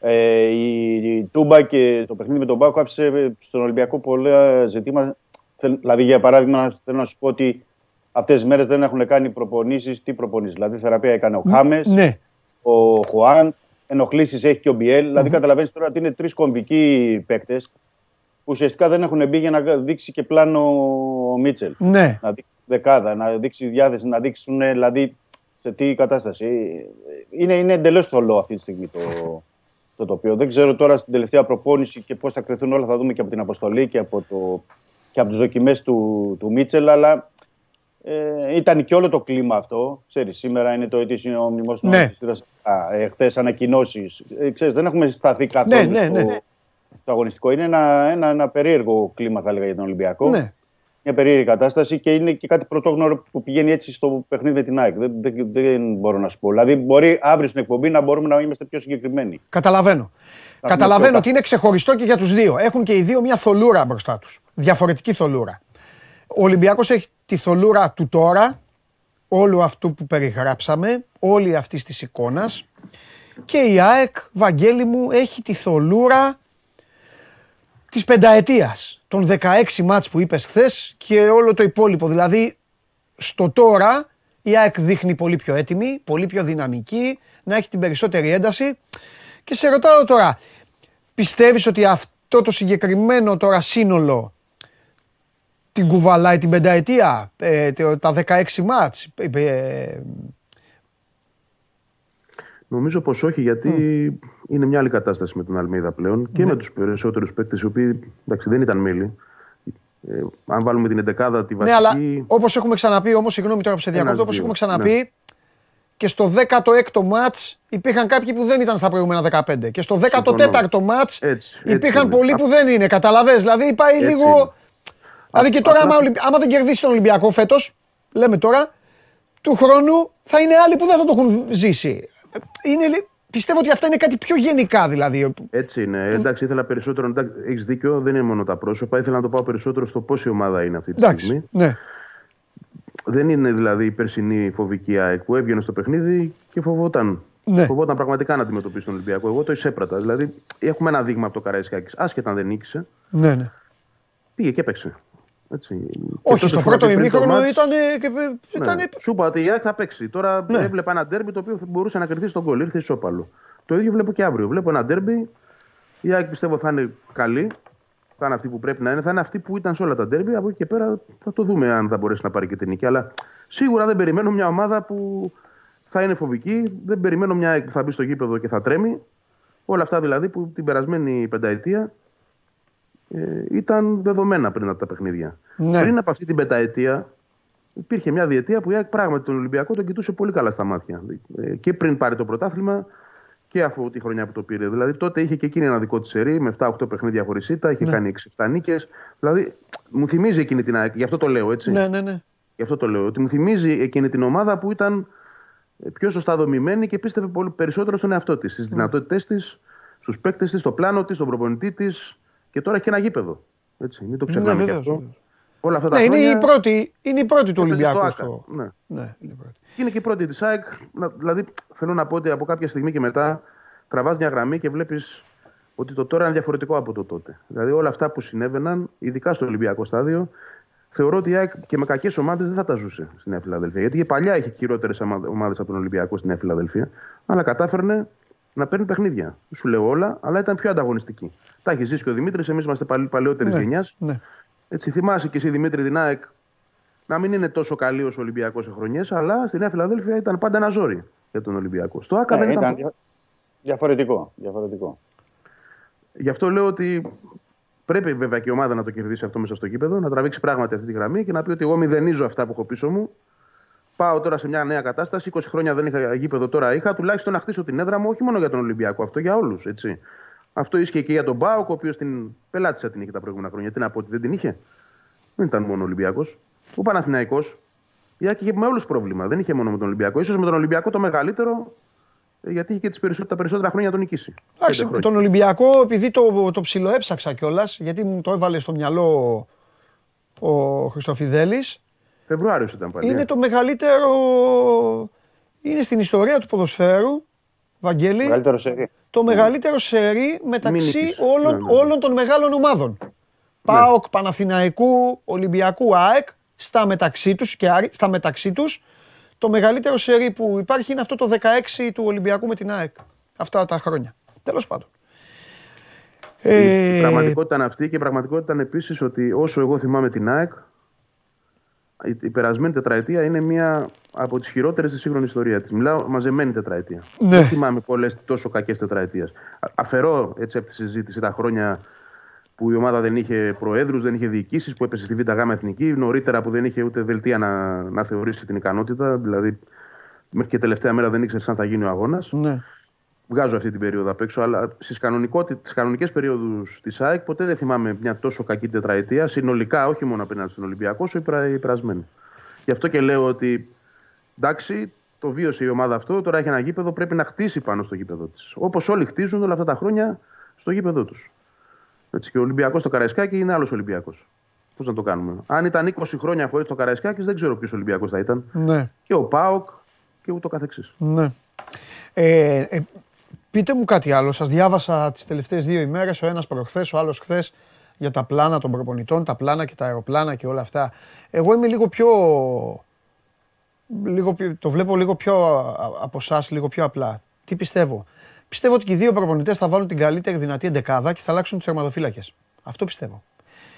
ε, η, η Τούμπα και το παιχνίδι με τον Μπάκο άφησε στον Ολυμπιακό πολλά ζητήματα. Θέλ- Δηλαδή, για παράδειγμα, θέλω να σου πω ότι αυτές τις μέρες δεν έχουν κάνει προπονήσεις. Τι προπονήσεις, δηλαδή θεραπεία έκανε ο Χάμες, Ναι. ο Χουάν, ενοχλήσεις έχει και ο Μπιέλ. Δηλαδή, καταλαβαίνεις τώρα ότι είναι τρεις κομβικοί παίκτες που ουσιαστικά δεν έχουν μπει για να δείξει και πλάνο ο Μίτσελ Ναι. να δείξει δεκάδα, να δείξει διάθεση, να δείξουν ε, δηλαδή σε τι κατάσταση. Είναι, είναι εντελώς θολό αυτή τη στιγμή το, το τοπίο. Δεν ξέρω τώρα στην τελευταία προπόνηση και πώς θα κρυθούν όλα, θα δούμε και από την αποστολή και από, το, και από τις δοκιμές του, του Μίτσελ, αλλά ε, ήταν και όλο το κλίμα αυτό. Ξέρεις, σήμερα είναι το ετήσιο μνημόσυνο Ναι. της Θήρας Α, ε, χθες ανακοινώσεις. Ε, ξέρεις, δεν έχουμε σταθεί καθόλου ναι, ναι. στο, στο αγωνιστικό. Είναι ένα, ένα, ένα περίεργο κλίμα, θα έλεγα, για τον Ολυμπιακό ναι. μια περίεργη κατάσταση και είναι και κάτι πρωτόγνωρο που πηγαίνει έτσι στο παιχνίδι με την ΑΕΚ. Δεν, δεν, δεν μπορώ να σου πω. Δηλαδή, μπορεί αύριο στην εκπομπή να μπορούμε να είμαστε πιο συγκεκριμένοι. Καταλαβαίνω. Θα Καταλαβαίνω πούμε ότι είναι ξεχωριστό και για τους δύο. Έχουν και οι δύο μια θολούρα μπροστά τους. Διαφορετική θολούρα. Ο Ολυμπιακός έχει τη θολούρα του τώρα, όλου αυτού που περιγράψαμε, όλη αυτή της εικόνας. Και η ΑΕΚ, Βαγγέλη μου, έχει τη θολούρα της πενταετίας. Των 16 μάτς που είπες χθες και όλο το υπόλοιπο. Δηλαδή, στο τώρα η ΑΕΚ δείχνει πολύ πιο έτοιμη, πολύ πιο δυναμική, να έχει την περισσότερη ένταση. Και σε ρωτάω τώρα, πιστεύεις ότι αυτό το συγκεκριμένο τώρα σύνολο την κουβαλάει την πενταετία, ε, το- τα 16 μάτς, ε, ε, Νομίζω πως όχι, γιατί είναι μια άλλη κατάσταση με τον Αλμίδα πλέον και με τους περισσότερους παίκτες, οι οποίοι εντάξει, δεν ήταν μέλη. Ε, αν βάλουμε την 11η τη βασική. Ναι, αλλά όπως έχουμε ξαναπεί, όμως, συγγνώμη τώρα που σε Ένας, διακόπτω, όπως δύο. έχουμε ξαναπεί, και στο 16ο μάτς υπήρχαν κάποιοι που δεν ήταν στα προηγούμενα 15. Και στο 14ο μάτς Έτσι, έτσι υπήρχαν είναι. πολλοί που δεν είναι. Καταλαβες, δηλαδή πάει Έτσι λίγο. είναι. Δηλαδή και τώρα, απλά- άμα, Ολυμπ- άμα δεν κερδίσει τον Ολυμπιακό φέτος, λέμε τώρα, του χρόνου θα είναι άλλοι που δεν θα το έχουν ζήσει. Είναι, λι- πιστεύω ότι αυτά είναι κάτι πιο γενικά δηλαδή. Έτσι είναι. Εντάξει, ήθελα περισσότερο. Έχεις δίκιο, δεν είναι μόνο τα πρόσωπα. Ήθελα να το πάω περισσότερο στο πόση ομάδα είναι αυτή τη Εντάξει. στιγμή. Ναι. Δεν είναι δηλαδή η περσινή φοβική ΑΕΚ που έβγαινε στο παιχνίδι και φοβόταν. Ναι. Φοβόταν πραγματικά να αντιμετωπίσει τον Ολυμπιακό. Εγώ το εισέπρατα. Δηλαδή, έχουμε ένα δείγμα από το Καραϊσκάκης. Άσχετα αν δεν νίκησε, ναι, ναι. πήγε και έπαιξε. Έτσι. Και Όχι, τότε στο σου πρώτο είπα πριν το ημίχρονο μάτς- ήταν. ήταν Ναι. Σου είπα ότι η ΑΕΚ θα παίξει. Τώρα Ναι. έβλεπα ένα ντέρμπι το οποίο θα μπορούσε να κρυφτεί στον κολλ. Ήρθε ισόπαλο. Το ίδιο βλέπω και αύριο. Βλέπω ένα ντέρμπι. Η ΑΕΚ πιστεύω θα είναι καλή. Θα είναι αυτή που πρέπει να είναι. Θα είναι αυτή που ήταν σε όλα τα ντέρμπι. Από εκεί και πέρα θα το δούμε αν θα μπορέσει να πάρει και την νίκη. Αλλά σίγουρα δεν περιμένω μια ομάδα που θα είναι φοβική. Δεν περιμένω μια ΑΕΚ που θα μπει στο γήπεδο και θα τρέμει. Όλα αυτά δηλαδή που την περασμένη πενταετία ε, ήταν δεδομένα πριν από τα παιχνίδια. Ναι. Πριν από αυτή την πενταετία υπήρχε μια διετία που η ΑΕΚ πράγματι τον Ολυμπιακό τον κοιτούσε πολύ καλά στα μάτια. Ε, και πριν πάρει το πρωτάθλημα και αφού τη χρονιά που το πήρε. Δηλαδή τότε είχε και εκείνη ένα δικό της σερί με 7-8 παιχνίδια χωρίς ήττα, είχε κάνει 6-7 νίκες. Δηλαδή μου θυμίζει εκείνη την ΑΕΚ, γι' αυτό το λέω έτσι. Ναι, ναι, ναι. Γι' αυτό το λέω. Ότι μου θυμίζει εκείνη την ομάδα που ήταν πιο σωστά δομημένη και πίστευε πολύ περισσότερο στον εαυτό της, στις δυνατότητές της, στους παίκτες της, στο πλάνο της, στον προπονητή της και τώρα έχει και ένα γήπεδο. Έτσι, μην το ξεχνάμε Ναι, και βεβαίως, αυτό. βεβαίως. Όλα αυτά τα Ναι, είναι χρόνια η πρώτη, είναι η πρώτη του έπαιζε στο Ολυμπιακού. Άκα. Στο... Ναι. Ναι, είναι η πρώτη. Είναι και η πρώτη της ΑΕΚ. να- Δηλαδή, θέλω να πω ότι από κάποια στιγμή και μετά τραβάς μια γραμμή και βλέπεις ότι το τώρα είναι διαφορετικό από το τότε. Δηλαδή, όλα αυτά που συνέβαιναν, ειδικά στο Ολυμπιακό στάδιο, θεωρώ ότι η ΑΕΚ και με κακές ομάδες δεν θα τα ζούσε στη Νέα Φιλαδελφία. Γιατί και παλιά είχε χειρότερες ομάδες από τον Ολυμπιακό στη Νέα Φιλαδελφία, αλλά κατάφερνε να παίρνει παιχνίδια. Δεν Σου λέω όλα, αλλά ήταν πιο ανταγωνιστική. Τα έχεις ζήσει και ο Δημήτρης, εμείς είμαστε παλαιότερης Ναι, γενιάς. ναι. Έτσι, θυμάσαι και εσύ Δημήτρη την ΑΕΚ να μην είναι τόσο καλή ω Ολυμπιακός σε χρονιές, αλλά στη Νέα Φιλαδέλφια ήταν πάντα ένα ζόρι για τον Ολυμπιακό. Στο ΑΚΑ Ναι, δεν ήταν. ήταν δια- διαφορετικό. διαφορετικό. Γι' αυτό λέω ότι πρέπει βέβαια και η ομάδα να το κερδίσει αυτό μέσα στο κήπεδο, να τραβήξει πράγματι αυτή τη γραμμή και να πει ότι εγώ μηδενίζω αυτά που έχω πίσω μου. Πάω τώρα σε μια νέα κατάσταση. 20 χρόνια δεν είχα γήπεδο, τώρα είχα. Τουλάχιστον να χτίσω την έδρα μου, όχι μόνο για τον Ολυμπιακό, αυτό για όλους. Αυτό ίσχυε και για τον Μπάουκ, ο οποίος την πελάτησα την είχε τα προηγούμενα χρόνια. Τι να πω, ότι δεν την είχε. Δεν ήταν μόνο Ολυμπιακός. Ο Παναθηναϊκός η Άκη είχε με όλους πρόβλημα. Δεν είχε μόνο με τον Ολυμπιακό. σω με τον Ολυμπιακό το μεγαλύτερο, ε, γιατί είχε και τις περισσότερα, τα περισσότερα χρόνια να τον νικήσει. Εντάξει, Πέντε χρόνια. τον Ολυμπιακό, επειδή το, το ψιλοέψαξα κιόλας, γιατί μου το έβαλε στο μυαλό ο Χριστοφιδέλης, Φεβρουάριος ήταν πάλι. είναι ε. το μεγαλύτερο. Είναι στην ιστορία του ποδοσφαίρου, Βαγγέλη, Μεγαλύτερο σερί. το μεγαλύτερο σερί μεταξύ νίκης. όλων, Ναι, ναι, ναι. όλων των μεγάλων ομάδων. ΠΑΟΚ, Παναθηναϊκού, Ολυμπιακού, ΑΕΚ, στα μεταξύ τους και Άρη- στα μεταξύ τους, το μεγαλύτερο σερί που υπάρχει είναι αυτό το 16 του Ολυμπιακού με την ΑΕΚ. Αυτά τα χρόνια. Τέλος πάντων. Η Ε, πραγματικότητα είναι αυτή και η πραγματικότητα είναι επίσης ότι όσο εγώ θυμάμαι την ΑΕΚ, η, η περασμένη τετραετία είναι μία από τις χειρότερες στη σύγχρονη ιστορία της. Μιλάω μαζεμένη τετραετία. Ναι. Δεν θυμάμαι πολλές τόσο κακές τετραετίε. Αφαιρώ έτσι από τη συζήτηση τα χρόνια που η ομάδα δεν είχε προέδρους, δεν είχε διοικήσεις, που έπεσε στη ΒΓ Εθνική, νωρίτερα που δεν είχε ούτε δελτία να, να θεωρήσει την ικανότητα. Δηλαδή, μέχρι και τελευταία μέρα δεν ήξερε αν θα γίνει ο αγώνας. ναι. Βγάζω αυτή την περίοδο απ' έξω, αλλά στις κανονικές περιόδους της ΑΕΚ ποτέ δεν θυμάμαι μια τόσο κακή τετραετία. Συνολικά, όχι μόνο απέναντι στον Ολυμπιακό, όσο υπερα- υπερασμένη. Γι' αυτό και λέω ότι εντάξει, το βίωσε η ομάδα αυτό, τώρα έχει ένα γήπεδο, πρέπει να χτίσει πάνω στο γήπεδο της. Όπως όλοι χτίζουν όλα αυτά τα χρόνια στο γήπεδο τους. Έτσι, και ο Ολυμπιακός στο Καραϊσκάκι είναι άλλος Ολυμπιακός. Πώς να το κάνουμε. Αν ήταν 20 χρόνια χωρίς το Καραϊσκάκι, δεν ξέρω ποιος Ολυμπιακός θα ήταν. ναι. Και ο Πάοκ και ούτω καθεξής. Ναι. Ε, ε, πείτε μου κάτι άλλο. Σας διάβασα τις τελευταίες δύο ημέρες, ο ένας προχθές, ο άλλος χθες, για τα πλάνα των προπονητών, τα πλάνα και τα αεροπλάνα και όλα αυτά. Εγώ είμαι λίγο πιο... Λίγο, πιο- το βλέπω λίγο πιο α- από εσά, λίγο πιο απλά. Τι πιστεύω; Πιστεύω ότι και οι δύο προπονητές θα βάλουν την καλύτερη δυνατή εντεκάδα και θα αλλάξουν τους τερματοφύλακες. Αυτό πιστεύω.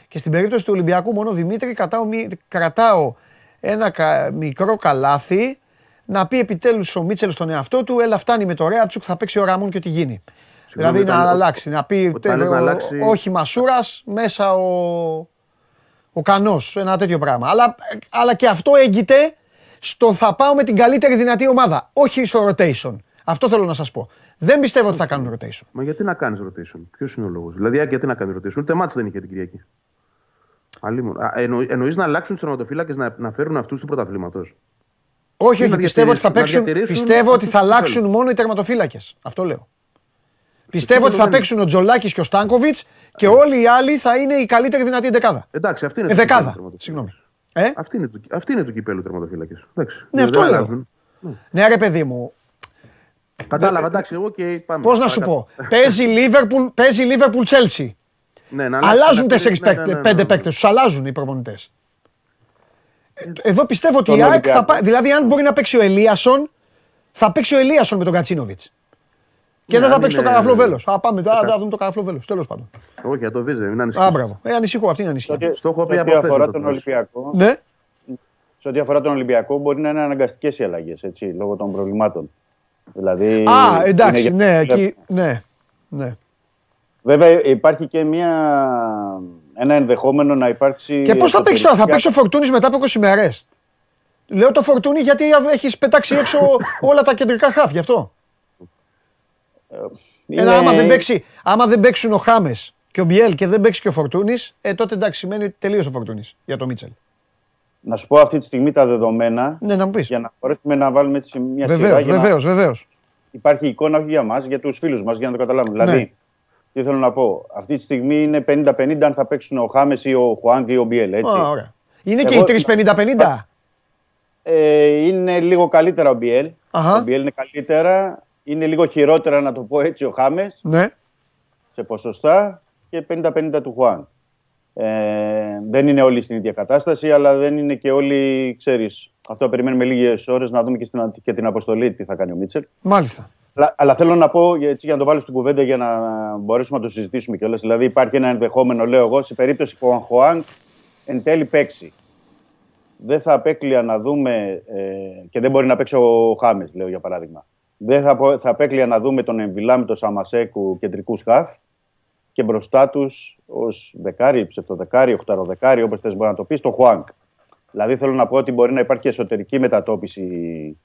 Και στην περίπτωση του Ολυμπιακού, μόνο Δημήτρη, κρατάω, μη- κρατάω ένα κα- μικρό καλάθι να πει επιτέλους ο Μίτσελ στον εαυτό του: Έλα, φτάνει με το Ρέατσουκ, θα παίξει ο Ραμούν και ό,τι γίνει. Συγγνώμη, δηλαδή να όταν- αλλάξει, να πει όταν λες «Ο- να αλλάξει- όχι Μασούρας, μέσα ο, ο Κανός, ένα τέτοιο πράγμα. Αλλά, αλλά και αυτό έγκυται στο θα πάω με την καλύτερη δυνατή ομάδα, όχι στο rotation. Αυτό θέλω να σας πω. Δεν πιστεύω ότι θα κάνουν rotation. Μα γιατί να κάνεις rotation, Ποιος είναι ο λόγος; Δηλαδή, α, γιατί να κάνει rotation, ούτε μάτς δεν είχε την Κυριακή. Αλλήμον. Α, εννο, εννοείς να αλλάξουν τους τερματοφύλακε να, να φέρουν αυτούς του πρωταθλήματος; Όχι, Ή όχι, να πιστεύω ότι θα διατηρήσουν- να παίξουν. διατηρήσουν Πιστεύω ότι αυτούς θα που αλλάξουν θέλουν. μόνο οι τερματοφύλακες. Αυτό λέω. Πιστεύω ότι θα δεν- παίξουν ο Τζολάκης και ο Στάνκοβιτς και όλοι οι άλλοι θα είναι η καλύτερη δυνατή δεκάδα. Εντάξει, αυτή είναι Ε, το κυπέλλου δεκάδα. τερματοφύλακες. Συγγνώμη. Ε; Αυτή είναι, το, αυτή είναι το κυπέλο τερματοφύλακες. Ναι, αυτό λέω. αλλάζουν. Ναι, ρε παιδί μου, Κατάλαβα, εντάξει, εγώ και πάμε. πώς να σου Παρακάτω. πω. Παίζει Liverpool, παίζει Liverpool Chelsea. Ναι, να αλλάξει- Αλλάζουν να- τέσσερις ναι, ναι, ναι, ναι. πέντε παίκτες, τους αλλάζουν οι προπονητές. Εδώ πιστεύω ότι Τον η ΑΕΚ θα Ολυμπιακό. πάει. Δηλαδή, αν μπορεί να παίξει ο Ελίασον, θα παίξει ο Ελίασον με τον Κατσίνοβιτς. Και Ναι, δεν θα αν παίξει το είναι- καραφλό βέλος. Α, πάμε τώρα, θα δούμε το καραφλό βέλος. Τέλος πάντων. Όχι, θα το δεις, δεν είναι Α, ανησυχία. μπράβο. Ε, ανησυχώ, αυτή είναι ανησυχία. Σε ό,τι- Στο έχω πει σε από ό,τι χθες αφορά να το τον πεις. Ολυμπιακό, Ναι, σε ό,τι αφορά τον Ολυμπιακό μπορεί να είναι αναγκαστικές οι αλλαγές λόγω των προβλημάτων. Δηλαδή, Α, εντάξει, είναι ναι, για- εκεί. Ναι, ναι. Βέβαια υπάρχει και μια, ένα ενδεχόμενο να υπάρξει. Και πώς θα παίξεις τώρα, θα εσωτερική- παίξεις ο Φορτούνης μετά από 20 μέρες; Λέω το Φορτούνη γιατί έχεις πετάξει έξω όλα τα κεντρικά χάφ, γι' αυτό. Είναι- Ένα, άμα, δεν παίξει, άμα δεν παίξουν ο Χάμες και ο Μπιέλ και δεν παίξει και ο Φορτούνης, ε, τότε εντάξει σημαίνει ότι τελείωσε ο Φορτούνης για το Μίτσελ. να σου πω αυτή τη στιγμή τα δεδομένα Ναι, να μου πεις. για να μπορέσουμε να βάλουμε έτσι μια σειρά. Βεβαίως, για να βεβαίως, βεβαίως. Υπάρχει εικόνα όχι για μας, για τους φίλους μας, για να το καταλάβουμε. Ναι. Δηλαδή, τι θέλω να πω. Αυτή τη στιγμή είναι 50-50 αν θα παίξουν ο Χάμες ή ο Χουάνκ ή ο Μπιέλ. Έτσι. Ωραία. Είναι και Εγώ- οι 3-50-50. Ε, είναι λίγο καλύτερα ο Μπιέλ. Αχα. Ο Μπιέλ είναι καλύτερα. Είναι λίγο χειρότερα, να το πω έτσι, ο Χάμες Ναι. σε ποσοστά και 50-50 του Χουάν. Ε, δεν είναι όλοι στην ίδια κατάσταση, αλλά δεν είναι και όλοι, ξέρεις, αυτό περιμένουμε λίγες ώρες να δούμε και, στην, και την αποστολή τι θα κάνει ο Μίτσελ. Μάλιστα. Αλλά, αλλά θέλω να πω, για- έτσι, για να το βάλω στην κουβέντα για να μπορέσουμε να το συζητήσουμε κιόλας. Δηλαδή υπάρχει ένα ενδεχόμενο, λέω εγώ, σε περίπτωση που ο Χουάνκ εν τέλει παίξει. Δεν θα απέκλεια να δούμε, ε, και δεν μπορεί να παίξει ο Χάμες, λέω για παράδειγμα. Δεν θα, πω- θα απέκλεια να δούμε τον Εμβιλά με τον Σαμασέκου κεντρικούς σκαφ και μπροστά τους ως δεκάρι, ψευτοδεκάρι, οχταροδεκάρι, όπως θες μπορεί να το πεις, το Χουάνκ. Δηλαδή θέλω να πω ότι μπορεί να υπάρχει και εσωτερική μετατόπιση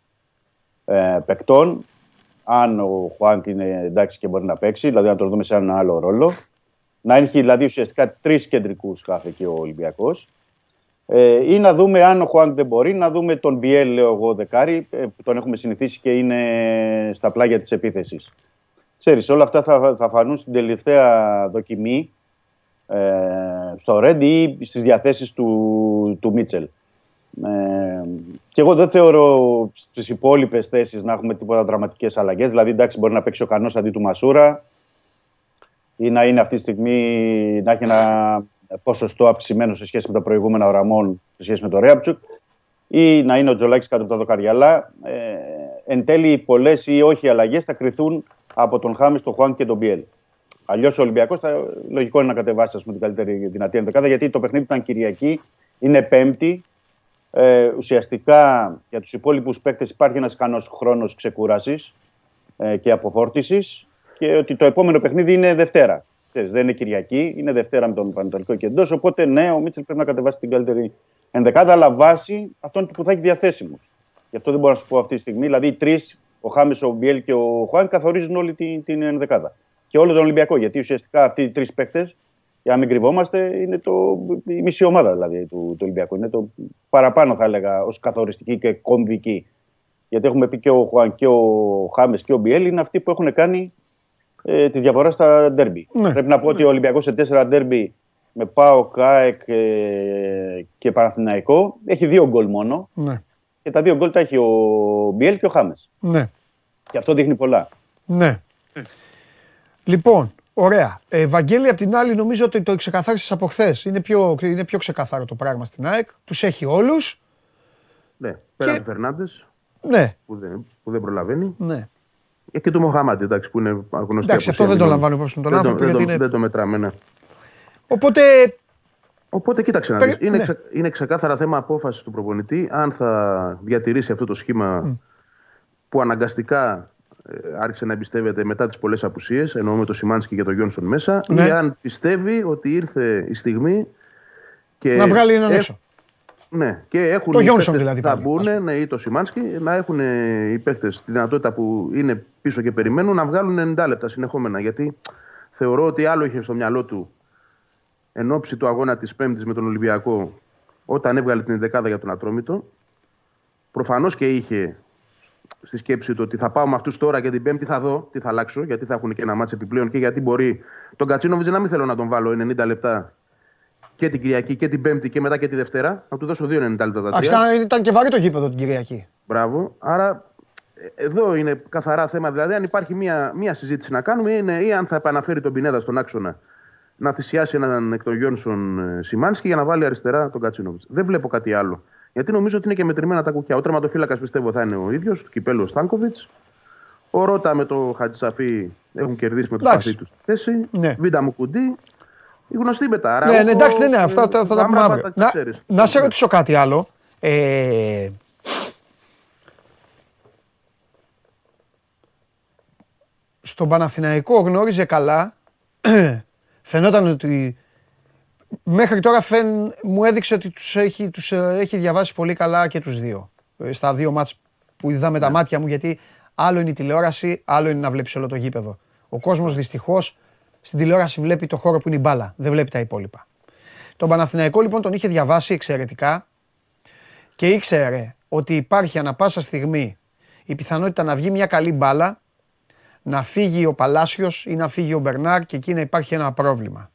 ε, παικτών, αν ο Χουάνκ είναι εντάξει και μπορεί να παίξει, δηλαδή να τον δούμε σε έναν άλλο ρόλο. Να έχει δηλαδή ουσιαστικά τρεις κεντρικούς σκάφη εκεί ο Ολυμπιακός. Ε, ή να δούμε αν ο Χουάνκ δεν μπορεί, να δούμε τον Μπιέλ, λέω εγώ, δεκάρι, ε, που τον έχουμε συνηθίσει και είναι στα πλάγια της επίθεσης. Ξέρεις, όλα αυτά θα, θα φανούν στην τελευταία δοκιμή ε, στο Ρέντ ή στις διαθέσεις του, του Μίτσελ. Ε, και εγώ δεν θεωρώ στις υπόλοιπες θέσεις να έχουμε τίποτα δραματικές αλλαγές. Δηλαδή, εντάξει, μπορεί να παίξει ο Κανός αντί του Μασούρα ή να είναι αυτή τη στιγμή να έχει ένα ποσοστό αυξημένο σε σχέση με τα προηγούμενα ο Ραμόν, σε σχέση με το Ρέαπτσουκ ή να είναι ο Τζολάκης κάτω από τα δοκάρια. Αλλά ε, εν τέλει πολλές ή όχι αλλαγές θα κρυθούν από τον Χάμις, τον Χουάν και τον Μπιέλ. Αλλιώς ο Ολυμπιακός θα λογικό είναι να κατεβάσει ας πούμε, την καλύτερη δυνατή ενδεκάδα γιατί το παιχνίδι ήταν Κυριακή, είναι Πέμπτη. Ε, ουσιαστικά για τους υπόλοιπους παίκτες υπάρχει ένας ικανός χρόνος ξεκούρασης ε, και αποφόρτιση και ότι το επόμενο παιχνίδι είναι Δευτέρα. Ξέρεις, δεν είναι Κυριακή, είναι Δευτέρα με τον Πανετολικό και εντό. Οπότε ναι, ο Μίτσελ πρέπει να κατεβάσει την καλύτερη ενδεκάδα, αλλά βάσει αυτών που θα έχει διαθέσιμους. Γι' αυτό δεν μπορώ να σου πω αυτή τη στιγμή. Δηλαδή, οι τρεις, ο Χάμες, ο Μπιέλ και ο Χουάν, καθορίζουν όλη την, την ενδεκάδα. Και όλο τον Ολυμπιακό. Γιατί ουσιαστικά αυτοί οι τρεις παίκτες, για να μην κρυβόμαστε, είναι το, η μισή ομάδα δηλαδή, του, του Ολυμπιακού. Είναι το παραπάνω, θα έλεγα, ως καθοριστική και κομβική. Γιατί έχουμε πει και ο Χουάν και ο Χάμες και ο Μπιέλ είναι αυτοί που έχουν κάνει ε, τη διαφορά στα ντέρμπι. Ναι. Πρέπει να πω ότι ο Ολυμπιακός σε τέσσερα ντέρμπι με Πάο, ΚΑΕΚ ε, και Παναθηναϊκό έχει δύο γκολ μόνο. Ναι. Και τα δύο γκολ τα έχει ο Μπιέλ και ο Χάμες. Ναι. Και αυτό δείχνει πολλά. Ναι. Λοιπόν, ωραία. Ε, Βαγγέλη, απ' την άλλη, νομίζω ότι το ξεκαθάρισες από χθες. Είναι πιο, είναι πιο ξεκαθάρο το πράγμα στην ΑΕΚ. Τους έχει όλους. Ναι, πέρα Και- από Φερνάντες Ναι, που, δεν, που δεν προλαβαίνει. ναι. Ε, και του Μοχαμάντη, εντάξει, που είναι γνωστή. Εντάξει, απουσία αυτό δεν το μηνών. λαμβάνω υπόψη με τον Δεν το- άνθρωπο, δεν γιατί το- είναι- Δεν το μετράμε, ναι. Οπότε. Οπότε κοίταξε να Περι- δεις. Είναι, ναι. ξε- είναι ξεκάθαρα θέμα απόφασης του προπονητή αν θα διατηρήσει αυτό το σχήμα που αναγκαστικά ε, άρχισε να εμπιστεύεται μετά τις πολλές απουσίες, εννοώ με το Σιμάνσκι και τον Γιόνσον μέσα, Ναι. ή αν πιστεύει ότι ήρθε η στιγμή. Και Να βγάλει έναν έχ- έξω. Ναι, και έχουν Το οι Γιόνσον παίκτες δηλαδή που Θα πάλι, ας μπουν, ναι, ή το Σιμάνσκι, να έχουν ε, οι παίκτες τη δυνατότητα που είναι πίσω και περιμένουν να βγάλουν 90 λεπτά συνεχόμενα. Γιατί θεωρώ ότι άλλο είχε στο μυαλό του εν ώψη του αγώνα της Πέμπτης με τον Ολυμπιακό, όταν έβγαλε την δεκάδα για τον Ατρόμητο. Προφανώς και είχε στη σκέψη του ότι θα πάω με αυτούς τώρα και την Πέμπτη θα δω τι θα αλλάξω, γιατί θα έχουν και ένα μάτσο επιπλέον και γιατί μπορεί τον Κατσίνοβιτς να μην θέλω να τον βάλω 90 λεπτά και την Κυριακή και την Πέμπτη και μετά και τη Δευτέρα. Να του δώσω δύο 90 λεπτά τα Εντάξει, τρία. ήταν- ήταν και βαρύ το γήπεδο την Κυριακή. Μπράβο. Άρα ε, εδώ είναι καθαρά θέμα. Δηλαδή, αν υπάρχει μία, μία συζήτηση να κάνουμε, είναι ή αν θα επαναφέρει τον Πινέδα στον άξονα να θυσιάσει έναν εκ των Γιόνσον ε, Σιμάνσκι για να βάλει αριστερά τον Κατσίνοβιτς. Δεν βλέπω κάτι άλλο. Γιατί νομίζω ότι είναι και μετρημένα τα κουκιά. Ο τερματοφύλακας πιστεύω θα είναι ο ίδιος, του κυπέλου Στάνκοβιτς. Ο Ρότα με το Χατζησαφή έχουν κερδίσει με το Εντάξει. σπαθί τους στη θέση. Ναι. Βίντα μου κουντί. Η γνωστή μετά. Ναι, ναι, εντάξει, δεν είναι. Αυτά θα, θα τα πούμε αύριο. Να, Να, να σε ρωτήσω κάτι άλλο. Ε, στον Παναθηναϊκό γνώριζε καλά. Φαινόταν ότι μέχρι τώρα φαίν, μου έδειξε ότι τους έχει, τους ε, έχει διαβάσει πολύ καλά και τους δύο. Ε, Στα δύο μάτς που είδα με τα μάτια μου, γιατί άλλο είναι η τηλεόραση, άλλο είναι να βλέπεις όλο το γήπεδο. Ο κόσμος δυστυχώς στην τηλεόραση βλέπει το χώρο που είναι η μπάλα, δεν βλέπει τα υπόλοιπα. Τον Παναθηναϊκό λοιπόν τον είχε διαβάσει εξαιρετικά και ήξερε ότι υπάρχει ανα πάσα στιγμή η πιθανότητα να βγει μια καλή μπάλα, να φύγει ο Παλάσιος ή να φύγει ο Μπερνάρ και εκεί να υπάρχει ένα πρόβλημα.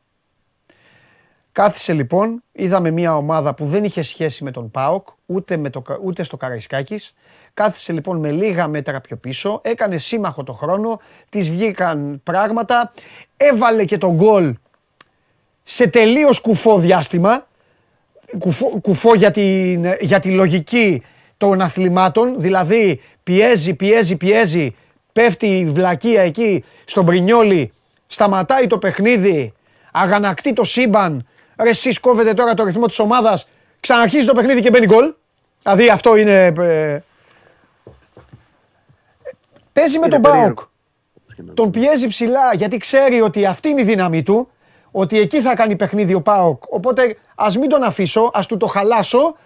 Κάθισε λοιπόν, είδαμε μια ομάδα που δεν είχε σχέση με τον ΠΑΟΚ, ούτε, με το, ούτε στο Καραϊσκάκης. Κάθισε λοιπόν με λίγα μέτρα πιο πίσω, έκανε σύμμαχο το χρόνο, τις βγήκαν πράγματα, έβαλε και τον γκολ σε τελείως κουφό διάστημα, κουφό, κουφό για, την, για τη λογική των αθλημάτων, δηλαδή πιέζει, πιέζει, πιέζει, πέφτει η βλακεία εκεί στον Πρινιόλι, σταματάει το παιχνίδι, αγανακτεί το σύμπαν, ρε εσείς κόβετε τώρα το ρυθμό της ομάδας, ξαναρχίζει το παιχνίδι και μπαίνει γκολ. Δηλαδή αυτό είναι... ε, Παίζει με Είναι τον Μπάουκ. περίεργο. Τον πιέζει ψηλά γιατί ξέρει ότι αυτή είναι η δύναμή του. Ότι εκεί θα κάνει παιχνίδι ο Πάοκ. Οπότε ας μην τον αφήσω, ας του το χαλάσω.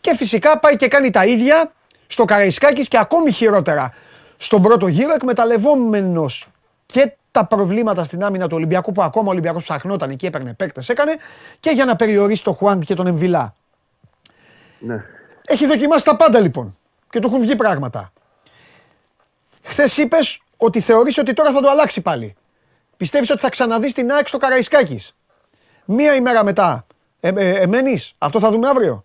Και φυσικά πάει και κάνει τα ίδια στο Καραϊσκάκης και ακόμη χειρότερα. Στον πρώτο γύρο εκμεταλλευόμενος και τα προβλήματα στην άμυνα του Ολυμπιακού που ακόμα ο Ολυμπιακός ψαχνόταν εκεί, έπαιρνε παίκτες, έκανε και για να περιορίσει το Χουάνγκ και τον Εμβιλά. Ναι. Έχει δοκιμάσει τα πάντα λοιπόν και του έχουν βγει πράγματα. Χθες είπες ότι θεωρείς ότι τώρα θα το αλλάξει πάλι. Πιστεύεις ότι θα ξαναδείς την ΑΕΚ στο Καραϊσκάκης; Μία ημέρα μετά. Ε, ε, εμένεις; Αυτό θα δούμε αύριο.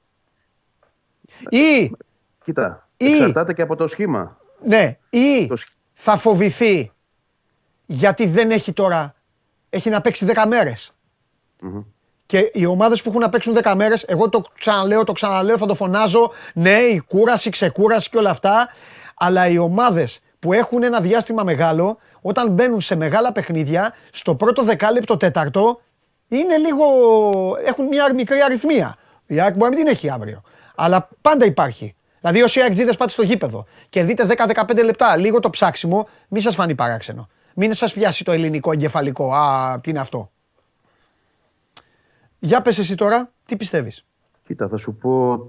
Ή, Κοίτα, Ή- εξαρτάται και από το σχήμα. ναι, ή Το σχ- θα φοβηθεί γιατί δεν έχει τώρα, έχει να παίξει 10 μέρες. Και οι ομάδες που έχουν να παίξουν 10 μέρες, εγώ το ξαναλέω, το ξαναλέω, θα το φωνάζω. Ναι, η κούραση, ξεκούραση και όλα αυτά. Αλλά οι ομάδες που έχουν ένα διάστημα μεγάλο, όταν μπαίνουν σε μεγάλα παιχνίδια, στο πρώτο δεκάλεπτο τέταρτο, είναι λίγο. έχουν μια μικρή αριθμία. Η ΑΕΚ μπορεί να μην την έχει αύριο. Αλλά πάντα υπάρχει. Δηλαδή, όσοι ΑΕΚΤΖΙΔΕΣ πάτε στο γήπεδο και δείτε 10-15 λεπτά λίγο το ψάξιμο, μην σας φανεί παράξενο. Μην σας πιάσει το ελληνικό εγκεφαλικό. Α, τι είναι αυτό. Για πες εσύ τώρα, τι πιστεύεις; Κοίτα, θα σου πω.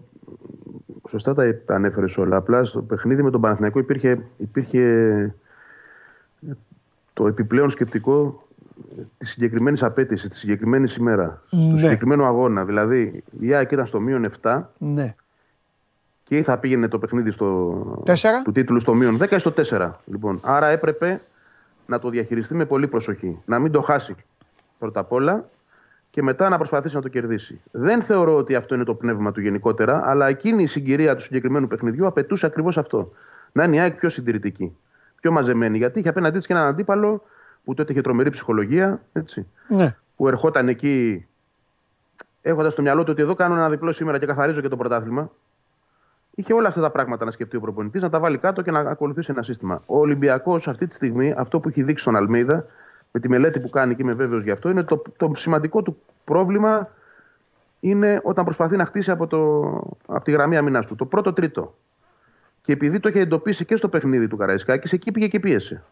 Σωστά τα, τα ανέφερες όλα. Απλά στο παιχνίδι με τον Παναθηναϊκό υπήρχε, υπήρχε το επιπλέον σκεπτικό της συγκεκριμένης απέτησης, της συγκεκριμένης ημέρα, Ναι. του συγκεκριμένου αγώνα. Δηλαδή, η ΑΕΚ ήταν στο μείον 7 Ναι. και ή θα πήγαινε το παιχνίδι στο, Τέσσερα. του τίτλου στο μείον 10 ή στο 4. Λοιπόν, άρα έπρεπε να το διαχειριστεί με πολύ προσοχή. Να μην το χάσει πρώτα απ' όλα και μετά να προσπαθήσει να το κερδίσει. Δεν θεωρώ ότι αυτό είναι το πνεύμα του γενικότερα, αλλά εκείνη η συγκυρία του συγκεκριμένου παιχνιδιού απαιτούσε ακριβώς αυτό. Να είναι η ΑΕΚ πιο συντηρητική, πιο μαζεμένη. Γιατί είχε απέναντί της και έναν αντίπαλο που τότε είχε τρομερή ψυχολογία, έτσι, Ναι. που ερχόταν εκεί έχοντας στο μυαλό του ότι εδώ κάνω ένα διπλό σήμερα και καθαρίζω και το πρωτάθλημα. Είχε όλα αυτά τα πράγματα να σκεφτεί ο προπονητής, να τα βάλει κάτω και να ακολουθήσει ένα σύστημα. Ο Ολυμπιακός αυτή τη στιγμή, αυτό που έχει δείξει στον Αλμίδα, με τη μελέτη που κάνει και είμαι βέβαιος γι' αυτό, είναι το, το σημαντικό του πρόβλημα είναι όταν προσπαθεί να χτίσει από, το, από τη γραμμή αμυνάς του. Το πρώτο τρίτο. Και επειδή το είχε εντοπίσει και στο παιχνίδι του Καραϊσκάκης, εκεί πήγε και πίεσε.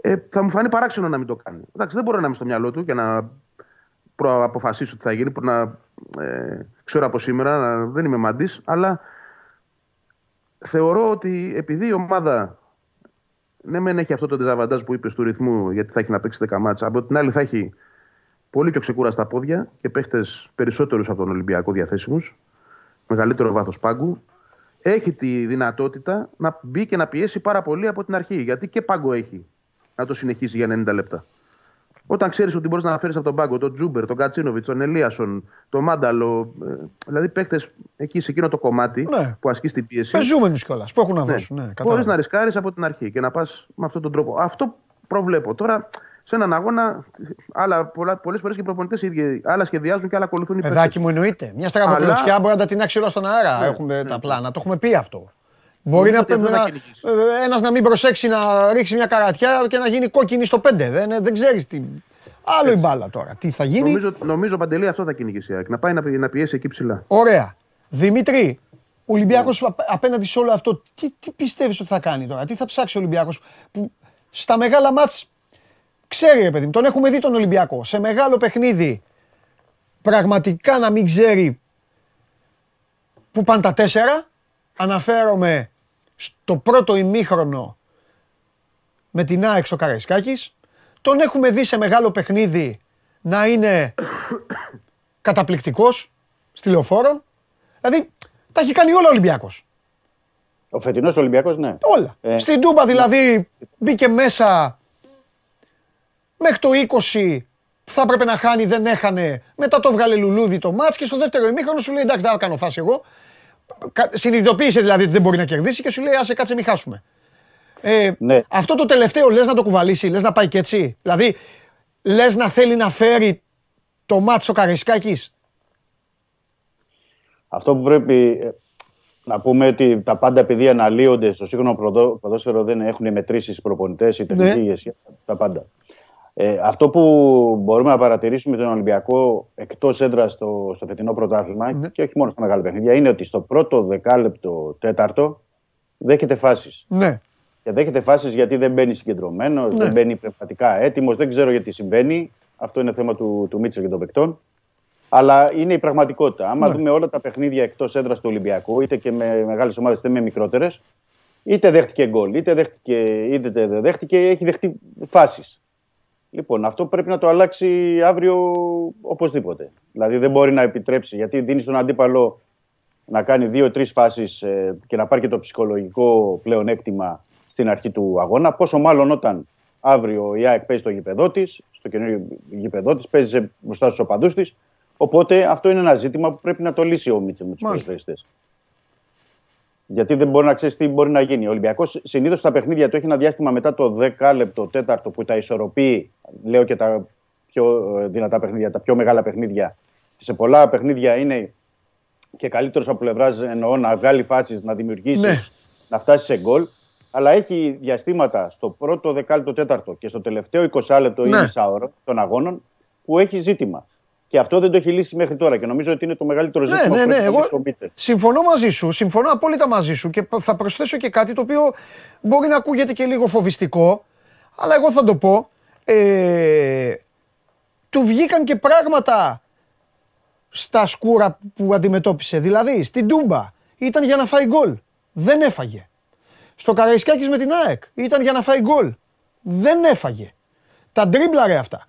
Ε, θα μου φανεί παράξενο να μην το κάνει. Εντάξει, δεν μπορώ να είμαι στο μυαλό του και να προαποφασίσω τι θα γίνει, που να ε, ξέρω από σήμερα, να, δεν είμαι μαντής, αλλά θεωρώ ότι επειδή η ομάδα ναι, μεν έχει αυτό το dezavantage που είπες του ρυθμού, γιατί θα έχει να παίξει 10 μάτσα. Από την άλλη, θα έχει πολύ πιο ξεκούραστα πόδια και παίχτες περισσότερους από τον Ολυμπιακό διαθέσιμους, μεγαλύτερο βάθος πάγκου. Έχει τη δυνατότητα να μπει και να πιέσει πάρα πολύ από την αρχή. Γιατί και πάγκο έχει να το συνεχίσει για 90 λεπτά. Όταν ξέρεις ότι μπορείς να φέρεις από τον πάγκο τον Τζούμπερ, τον Κατσίνοβιτς, τον Ελίασον, τον Μάνταλο, ε, δηλαδή παίχτε εκεί σε εκείνο το κομμάτι Ναι. που ασκείς την πίεση. Πεζούμενου κιόλας που έχουν να Ναι. δώσουν. Ναι, Χωρί κατάλαβα. να ρισκάρεις από την αρχή και να πας με αυτόν τον τρόπο. Αυτό προβλέπω. Τώρα σε έναν αγώνα, πολλές φορές και οι προπονητές ίδιοι άλλα σχεδιάζουν και άλλα ακολουθούν οι Παιδάκι μου εννοείται. Μια στραβοκλωτσιά Αλλά- Ναι. μπορεί να τα τεινάξει όλα στον αέρα. Έχουμε τα πλάνα. Το έχουμε πει αυτό. Μπορεί Νομίζω να, ότι αυτό θα να, κυνηγήσει. ένας να μην προσέξει να ρίξει μια καρατιά και να γίνει κόκκινη στο 5. Δεν, δεν ξέρεις τι. Άλλο η μπάλα τώρα. Τι θα γίνει; Νομίζω, νομίζω Παντελή αυτό θα κυνηγήσει η ΑΕΚ. Να πάει να, πι- να πιέσει εκεί ψηλά. Ωραία. Δημήτρη, ο Ολυμπιακό απέναντι σε όλο αυτό, τι, τι πιστεύεις ότι θα κάνει τώρα, τι θα ψάξει ο Ολυμπιακός που στα μεγάλα μάτς ξέρει ρε παιδί μου, τον έχουμε δει τον Ολυμπιακό. Σε μεγάλο παιχνίδι πραγματικά να μην ξέρει που πάνε τα τέσσερα. Αναφέρομαι στο πρώτο ημίχρονο με την ΑΕΚ στο Καραϊσκάκης. Τον έχουμε δει σε μεγάλο παιχνίδι να είναι καταπληκτικός στη λεωφόρο. Δηλαδή, τα Τα έχει κάνει όλα ο Ολυμπιακός. Ο φετινός Ολυμπιακός, ναι. Όλα. Ε, Στην Τούμπα δηλαδή μπήκε μέσα μέχρι το 20 που θα έπρεπε να χάνει, δεν έχανε. Μετά το βγάλε λουλούδι το μάτς και στο δεύτερο ημίχρονο σου λέει εντάξει, δεν θα κάνω φάση εγώ. Κα- Συνειδητοποίησε δηλαδή ότι δεν μπορεί να κερδίσει και σου λέει άσε κάτσε μην χάσουμε. Ε, Ναι. Αυτό το τελευταίο λες να το κουβαλήσει, λες να πάει και έτσι. Δηλαδή λες να θέλει να φέρει το μάτς στο Καραϊσκάκης. Αυτό που πρέπει ε, να πούμε ότι τα πάντα επειδή αναλύονται στο σύγχρονο προδο- ποδόσφαιρο δεν έχουν μετρήσεις προπονητές ή τεχνική Ναι. ηγεσία. Τα πάντα. Ε, αυτό που μπορούμε να παρατηρήσουμε τον Ολυμπιακό εκτός έδρας στο, στο φετινό πρωτάθλημα Ναι. και όχι μόνο στα μεγάλα παιχνίδια είναι ότι στο πρώτο δεκάλεπτο τέταρτο δέχεται φάσεις. Ναι. Και δέχεται φάσεις γιατί δεν μπαίνει συγκεντρωμένος, Ναι. δεν μπαίνει πνευματικά έτοιμος, δεν ξέρω γιατί συμβαίνει. Αυτό είναι θέμα του, του Μίτσελ και των παικτών. Αλλά είναι η πραγματικότητα. Άμα Ναι. δούμε όλα τα παιχνίδια εκτός έδρας του Ολυμπιακού, είτε και με μεγάλες ομάδες είτε με μικρότερες, είτε δέχτηκε γκολ, είτε, δέχτηκε, είτε δεν δέχτηκε, έχει δεχτεί φάσεις. Λοιπόν, αυτό πρέπει να το αλλάξει αύριο οπωσδήποτε. Δηλαδή δεν μπορεί να επιτρέψει, γιατί δίνεις στον αντίπαλο να κάνει δύο-τρεις φάσεις και να πάρει και το ψυχολογικό πλεονέκτημα στην αρχή του αγώνα. Πόσο μάλλον όταν αύριο η ΑΕΚ παίζει στο γήπεδό της, στο καινούριο γήπεδό της, παίζει σε- μπροστά στους οπαδούς της. Οπότε αυτό είναι ένα ζήτημα που πρέπει να το λύσει ο Μίτσελ με τους Μάλιστα. ποδοσφαιριστέ. Γιατί δεν μπορεί να ξέρεις τι μπορεί να γίνει. Ο Ολυμπιακός συνήθως στα παιχνίδια του έχει ένα διάστημα μετά το 10 λεπτό, τέταρτο που τα ισορροπεί, λέω και τα πιο ε, δυνατά παιχνίδια, τα πιο μεγάλα παιχνίδια. Σε πολλά παιχνίδια είναι και καλύτερος από πλευράς εννοώ να βγάλει φάσεις, να δημιουργήσεις, Ναι. να φτάσεις σε γκολ. Αλλά έχει διαστήματα στο πρώτο δεκάλεπτο τέταρτο και στο τελευταίο 20 λεπτό ή Ναι. μισάωρο των αγώνων που έχει ζήτημα. Και αυτό δεν το έχει λύσει μέχρι τώρα. Και νομίζω ότι είναι το μεγαλύτερο Ναι, ζήτημα ναι, που ναι. πρέπει να Εγώ λύσει ο Μίτσελ. συμφωνώ μαζί σου. Συμφωνώ απόλυτα μαζί σου και θα προσθέσω και κάτι το οποίο μπορεί να ακούγεται και λίγο φοβιστικό, αλλά εγώ θα το πω. Ε, του βγήκαν και πράγματα στα σκούρα που αντιμετώπισε. Δηλαδή, στην Τούμπα ήταν για να φάει γκολ. Δεν έφαγε. Στο Καραϊσκάκης με την ΑΕΚ ήταν για να φάει γκολ. Δεν έφαγε. Τα ντρίμπλαρε αυτά.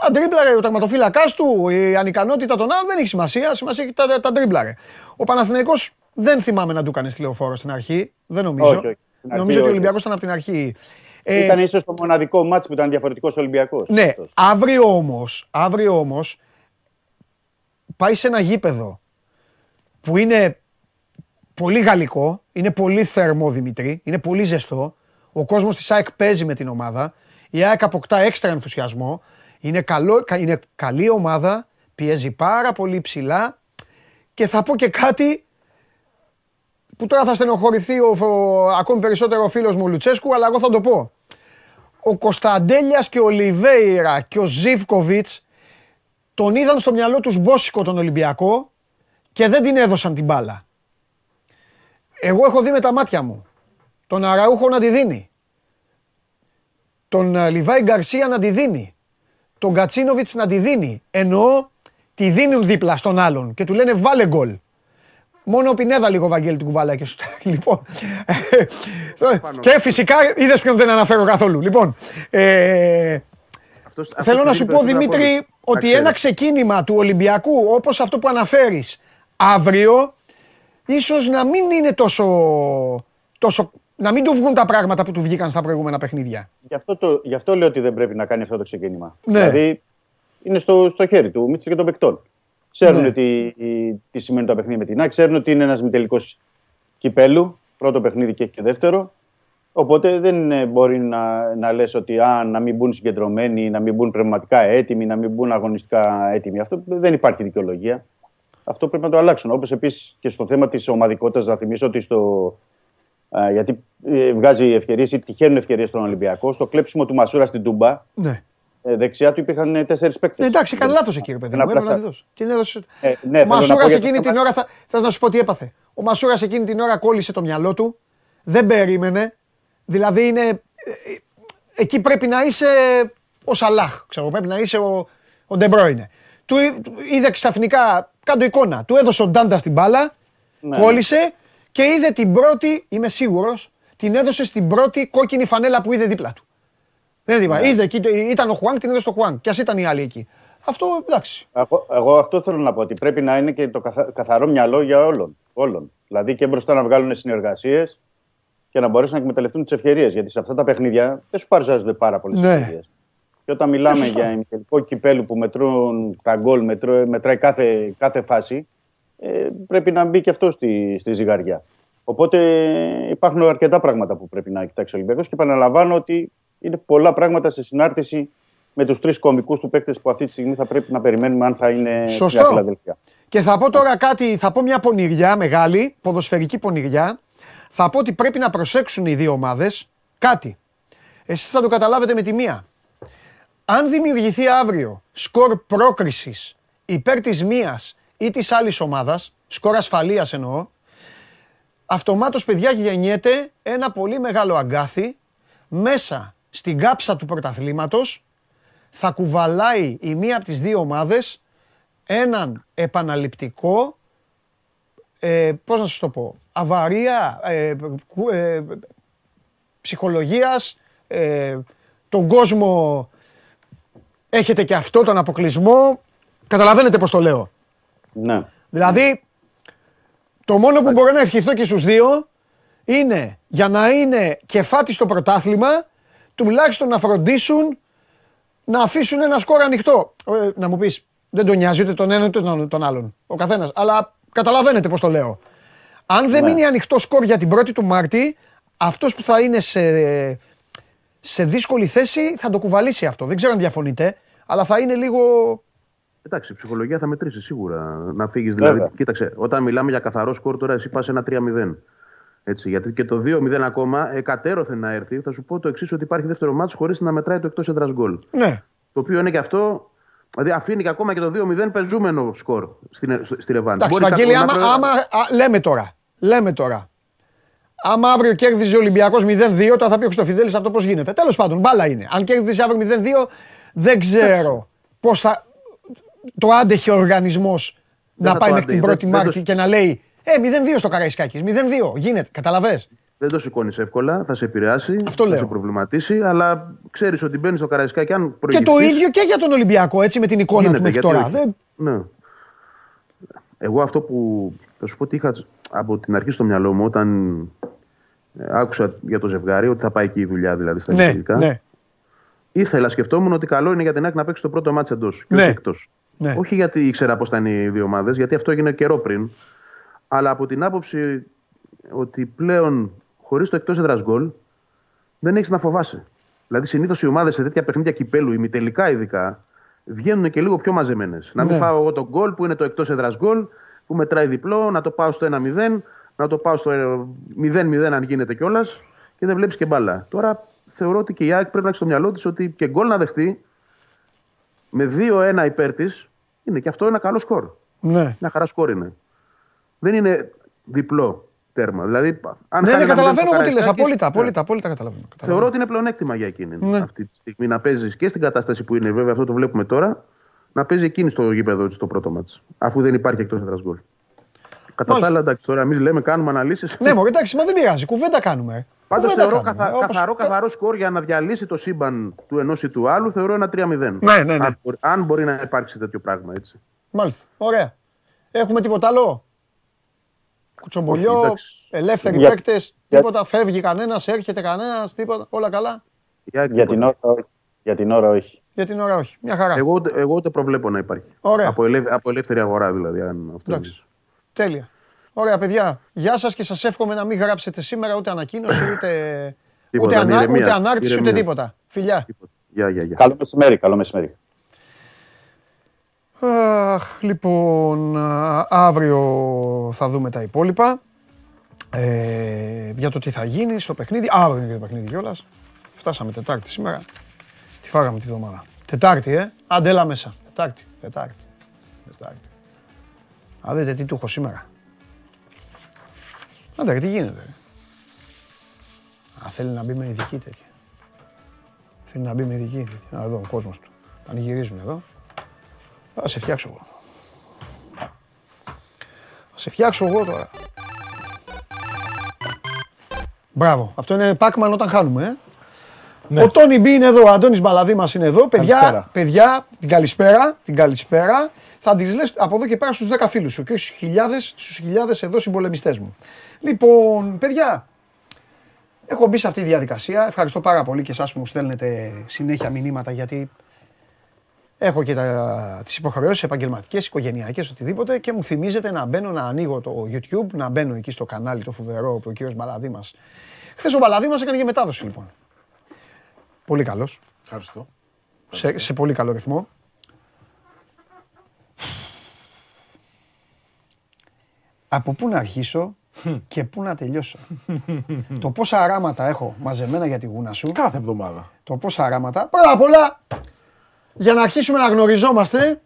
Τα ντρίμπλαρε ο τερματοφύλακα του, η ανικανότητα των άλλων δεν έχει σημασία. Σημασία έχει τα, τα ντρίμπλαρε. Ο Παναθηναϊκός δεν θυμάμαι να του έκανε τηλεοφόρο στην αρχή. Δεν νομίζω. Όχι, όχι. Στην αρχή Νομίζω ότι ο όχι. Ολυμπιακός ήταν από την αρχή. Ε, Ήταν ίσως το μοναδικό μάτς που ήταν διαφορετικός Ολυμπιακός. ναι, αύριο όμως, αύριο όμως, πάει σε ένα γήπεδο που είναι πολύ γαλλικό, είναι πολύ θερμό Δημητρή, είναι πολύ ζεστό. Ο κόσμος της ΑΕΚ παίζει με την ομάδα. Η ΑΕΚ αποκτά έξτρα ενθουσιασμό. Είναι, καλό, κα- είναι καλή ομάδα, πιέζει πάρα πολύ ψηλά και θα πω και κάτι που τώρα θα στενοχωρηθεί ο, ο- ακόμη περισσότερο ο φίλος μου ο Λουτσέσκου, αλλά εγώ θα το πω. Ο Κωνσταντέλιας και ο Λιβέιρα και ο Ζίβκοβιτς τον είδαν στο μυαλό τους μπόσικο τον Ολυμπιακό και δεν την έδωσαν την μπάλα. Εγώ έχω δει με τα μάτια μου τον Αραούχο να τη δίνει. Τον ε, Λιβάη Γκαρσία να τη δίνει. Τον Κατσίνοβιτς να τη δίνει. Εννοώ τη δίνουν δίπλα στον άλλον και του λένε βάλε γκολ. Μόνο ο Πινέδα λίγο Βαγγέλη του κουβαλάει και σου Λοιπόν. ε, και φυσικά είδες ποιον δεν αναφέρω καθόλου. Λοιπόν. Ε, Αυτός- αυτός Θέλω που να δίνει σου πω, περισσότερα Δημήτρη, από όλους. ότι Τα ξέρει. ένα ξεκίνημα του Ολυμπιακού, όπως αυτό που αναφέρεις, αύριο, ίσως να μην είναι τόσο, τόσο... να μην του βγουν τα πράγματα που του βγήκαν στα προηγούμενα παιχνίδια. Γι, αυτό το, γι' αυτό λέω ότι δεν πρέπει να κάνει αυτό το ξεκίνημα. Ναι. Δηλαδή είναι στο, στο χέρι του Μίτσελ και των παικτών. Ξέρουν Ναι. τι, τι σημαίνει το παιχνίδι με την ΑΕΚ, ξέρουν ότι είναι ένας μητελικός κυπέλου, πρώτο παιχνίδι και έχει και δεύτερο. Οπότε δεν ε, μπορεί να, να λες ότι α, να μην μπουν συγκεντρωμένοι, να μην μπουν πνευματικά έτοιμοι, να μην μπουν αγωνιστικά έτοιμοι. Αυτό δεν υπάρχει δικαιολογία. Αυτό πρέπει να το αλλάξουν. Όπως επίσης και στο θέμα της ομαδικότητας, να θυμίσω ότι στο. Α, γιατί ε, βγάζει ευκαιρίες ή τυχαίνουν ευκαιρίες στον Ολυμπιακό. Στο κλέψιμο του Μασούρα στην Τούμπα, Ναι. ε, δεξιά του υπήρχαν τέσσερις παίκτες. Ε, εντάξει, έκανε λάθος εκεί, ρε παιδί μου. Ένα Έπρεπε να τη πλασά- δώσει. Την έδωσε. Ε, ναι, ο θέλω να πω Μασούρας για το εκείνη θέμα- την ώρα θα. Θες να σου πω τι έπαθε. Ο Μασούρας εκείνη την ώρα κόλλησε το μυαλό του. Δεν περίμενε. Δηλαδή είναι. ε, ε, Εκεί πρέπει να είσαι ο Σαλάχ. Ξέρω, πρέπει να είσαι ο, ο Ντεμπρόινε. Του εί- του είδε ξαφνικά, κάτω εικόνα. Του έδωσε ο Ντάντα την μπάλα, Ναι. κόλλησε και είδε την πρώτη, είμαι σίγουρος, την έδωσε στην πρώτη κόκκινη φανέλα που είδε δίπλα του. Δεν είπα. Είδε εκεί, ήταν ο Χουάνκ, την έδωσε στο Χουάνκ. Κι ας ήταν οι άλλοι εκεί. Αυτό εντάξει. Εγώ, εγώ αυτό θέλω να πω ότι πρέπει να είναι και το καθα- καθαρό μυαλό για όλων. όλων. Δηλαδή και μπροστά να βγάλουν συνεργασίες και να μπορέσουν να εκμεταλλευτούν τις ευκαιρίες. Γιατί σε αυτά τα παιχνίδια δεν σου παρουσιάζονται πάρα πολλές Ναι. ευκαιρίες. Και όταν μιλάμε σωστό. για ημιτελικό κυπέλου που μετρούν τα γκολ, μετρώ- μετράει κάθε, κάθε φάση, ε, πρέπει να μπει και αυτό στη, στη ζυγαριά. Οπότε υπάρχουν αρκετά πράγματα που πρέπει να κοιτάξει ο Ολυμπιακός και επαναλαμβάνω ότι είναι πολλά πράγματα σε συνάρτηση με τους τρεις κομικούς του παίκτες που αυτή τη στιγμή θα πρέπει να περιμένουμε αν θα είναι Σωστό. στην Φιλαδέλφια. Και θα πω τώρα κάτι, θα πω μια πονηριά μεγάλη, ποδοσφαιρική πονηριά. Θα πω ότι πρέπει να προσέξουν οι δύο ομάδες κάτι. Εσείς θα το καταλάβετε με τη μία. Αν δημιουργηθεί αύριο σκορ πρόκρισης υπέρ της μίας ή της άλλης ομάδας, σκορ ασφαλείας εννοώ, αυτομάτως παιδιά γεννιέται ένα πολύ μεγάλο αγκάθι μέσα στην κάψα του πρωταθλήματος θα κουβαλάει η μία από τις δύο ομάδες έναν επαναληπτικό, ε, πώς να σας το πω, αβαρία ε, κου- ε, ψυχολογίας, ε, τον κόσμο έχετε και αυτό τον αποκλεισμό, καταλαβαίνετε πώς το λέω. Ναι. Δηλαδή, το μόνο που μπορώ να ευχηθώ και στους δύο είναι για να είναι κεφάτι στο πρωτάθλημα, τουλάχιστον να φροντίσουν να αφήσουν ένα σκορ ανοιχτό. Ε, να μου πεις, δεν τον νοιάζει ούτε τον ένα ούτε τον- τον άλλον. Ο καθένας. Αλλά καταλαβαίνετε πώς το λέω. Αν δεν μείνει ανοιχτό σκορ για την πρώτη του Μάρτη, αυτός που θα είναι σε, σε δύσκολη θέση θα το κουβαλήσει αυτό. Δεν ξέρω αν διαφωνείτε, αλλά θα είναι λίγο... Εντάξει, η ψυχολογία θα μετρήσεις σίγουρα. Να φύγεις δηλαδή. Βέβαια. Κοίταξε, όταν μιλάμε για καθαρό σκορ, τώρα εσύ πας ένα 3-0. Έτσι, γιατί και το 2-0 ακόμα εκατέρωθεν να έρθει. Θα σου πω το εξής: Ότι υπάρχει δεύτερο μάτσο χωρίς να μετράει το εκτός έδρας γκολ. Ναι, Το οποίο είναι και αυτό. Δηλαδή αφήνει και ακόμα και το 2-0 πεζούμενο σκορ στην, στη Ρεβάνη. Εντάξει, Μπορεί Βαγγέλη, κάποιος άμα, να άμα, α, λέμε τώρα, λέμε τώρα. Άμα αύριο κέρδιζε ο Ολυμπιακός 0-2, τώρα θα πει ο Χρυστοφιδέλης αυτό πώς γίνεται. Τέλος πάντων, μπάλα είναι. Αν κέρδιζε αύριο 0-2, δεν ξέρω πώς θα... Το άντεχε ο οργανισμός να θα πάει το μέχρι την άντεχε. 1η Δεν- δεν Μάρτη το- και να λέει «Ε, 0-2 στο Καραϊσκάκης, 0-2, γίνεται, καταλαβες». Δεν το σηκώνεις εύκολα, θα σε επηρεάσει, Αυτό θα λέω. σε προβληματίσει, αλλά ξέρεις ότι μπαίνεις στο Καραϊσκάκι. Αν Και το προηγηθείς, ίδιο και για τον Ολυμπιακό, έτσι, με την εικόνα του γίνεται, μέχρι γιατί τώρα. όχι. Δεν... Ναι. Εγώ αυτό που θα σου πω ότι είχα από την αρχή στο μυαλό μου όταν ε, άκουσα για το ζευγάρι ότι θα πάει εκεί η δουλειά δηλαδή στα Ναι, εισαγωγικά. ναι, Ήθελα, σκεφτόμουν ότι καλό είναι για την ΑΕΚ να παίξει το πρώτο μάτς εντός και Ναι. όχι εκτός. Ναι. Όχι γιατί ήξερα πώς ήταν οι δύο ομάδες, γιατί αυτό έγινε καιρό πριν. Αλλά από την άποψη ότι πλέον χωρίς το εκτός έδρας γκολ δεν έχεις να φοβάσαι. Δηλαδή, συνήθως οι ομάδες σε τέτοια παιχνίδια κυπέλου, ημιτελικά ειδικά, βγαίνουν και λίγο πιο μαζεμένες. Να μην Ναι. φάω εγώ τον γκολ που είναι το εκτός έδρας γκολ, που μετράει διπλό, να το πάω στο 1-0, να το πάω στο ε, 0-0 αν γίνεται κιόλας και δεν βλέπεις και μπάλα. Τώρα θεωρώ ότι και η ΑΕΚ πρέπει να έχει στο μυαλό της ότι και γκολ να δεχτεί με 2-1 υπέρ της είναι και αυτό ένα καλό σκορ. ναι. Μια χαρά σκορ είναι. Δεν είναι διπλό τέρμα. Δηλαδή, αν Ναι, χάνει ναι, ένα μηδέν στο καταλαβαίνω ό,τι λες, Καραϊσκάκης, απόλυτα, ναι. απόλυτα, απόλυτα καταλαβαίνω. Θεωρώ ότι είναι πλεονέκτημα για εκείνη Ναι. αυτή τη στιγμή να παίζεις και στην κατάσταση που είναι, βέβαια αυτό το βλέπουμε τώρα, να παίζει εκείνη στο γήπεδο τη το πρώτο μάτς, αφού δεν υπάρχει εκτός έδρας γκολ. Κατά τα Μάλιστα. άλλα, εντάξει, τώρα εμείς λέμε, κάνουμε αναλύσεις. Ναι, μωρέ, εντάξει, μα δεν πειράζει, κουβέντα κάνουμε. Πάντω Κουβέντα θεωρώ κάνουμε, καθα... όπως- καθαρό, καθαρό σκορ για να διαλύσει το σύμπαν του ενός ή του άλλου, θεωρώ ένα 3-0. Ναι, ναι, ναι. Αν, μπορεί, αν μπορεί να υπάρξει τέτοιο πράγμα έτσι. Μάλιστα. Ωραία. Έχουμε τίποτα άλλο; Κουτσομπολιό, Όχι, εντάξει. ελεύθεροι Για- παίκτες, για- τίποτα. Φεύγει κανένας, έρχεται κανένας, τίποτα. Όλα καλά; Η ΑΕΚ, Για τίποτα. την ώρα όχι. Για την ώρα όχι. Για την ώρα όχι. Μια χαρά. Εγώ, ούτε- εγώ ούτε προβλέπω να υπάρχει. Ωραία. Από, ελεύθερη, από ελεύθερη αγορά δηλαδή. Αν αυτό Εντάξει. είναι. Τέλεια. Ωραία, παιδιά. Γεια σας και σας εύχομαι να μην γράψετε σήμερα ούτε ανακοίνωση, ούτε, Τίποτα, ούτε, ανά, ηρεμία, ούτε ανάρτηση, ούτε ηρεμία. τίποτα. Φιλιά. Τίποτα. Γεια, γεια, γεια. Καλό μεσημέρι, καλό μεσημέρι. Αχ, λοιπόν, α, αύριο θα δούμε τα υπόλοιπα. Ε, για το τι θα γίνει στο παιχνίδι. Αύριο είναι και το παιχνίδι κιόλας. Φτάσαμε Τετάρτη σήμερα. Τι φάγαμε τη βδομάδα. Τετάρτη, ε. Αντέλα μέσα. Τετάρτη. Τετάρτη. Τετάρτη. Α, δείτε τι του έχω σήμερα. Άντε, ρε, τι γίνεται. ρε. Α, θέλει να μπει με ειδική τέτοια. Θέλει να μπει με ειδική. τέτοια. Α, εδώ ο κόσμος του. Πανηγυρίζουν εδώ. Θα σε φτιάξω εγώ. Θα σε φτιάξω εγώ τώρα. Μπράβο. Αυτό είναι Pac-Man όταν χάνουμε, ε. Ναι. Ο Τόνι Μπι είναι εδώ, ο Αντώνης Μπαλαδί μας είναι εδώ. Παιδιά, Καλησπέρα. παιδιά, την καλησπέρα, την καλησπέρα. θα τις λες από εδώ και πέρα στους 10 φίλους σου και όχι στους χιλιάδες, στους χιλιάδες εδώ συμπολεμιστές μου. Λοιπόν, παιδιά, έχω μπει σε αυτή τη διαδικασία. Ευχαριστώ πάρα πολύ και εσάς που μου στέλνετε συνέχεια μηνύματα γιατί έχω και τα, τις υποχρεώσεις επαγγελματικές, οικογενειακές, οτιδήποτε και μου θυμίζετε να μπαίνω να ανοίγω το YouTube, να μπαίνω εκεί στο κανάλι το φοβερό που ο κύριος Μπαλαδήμας. Χθες ο Μπαλαδήμας έκανε και μετάδοση λοιπόν. Πολύ καλός, Ευχαριστώ. σε, σε πολύ καλό ρυθμό. Από πού να αρχίσω; και πού να τελειώσω. το πόσα αράματα έχω μαζεμένα για τη γούνα σου. Κάθε εβδομάδα. Το πόσα αράματα. Πρώτα απ' όλα, για να αρχίσουμε να γνωριζόμαστε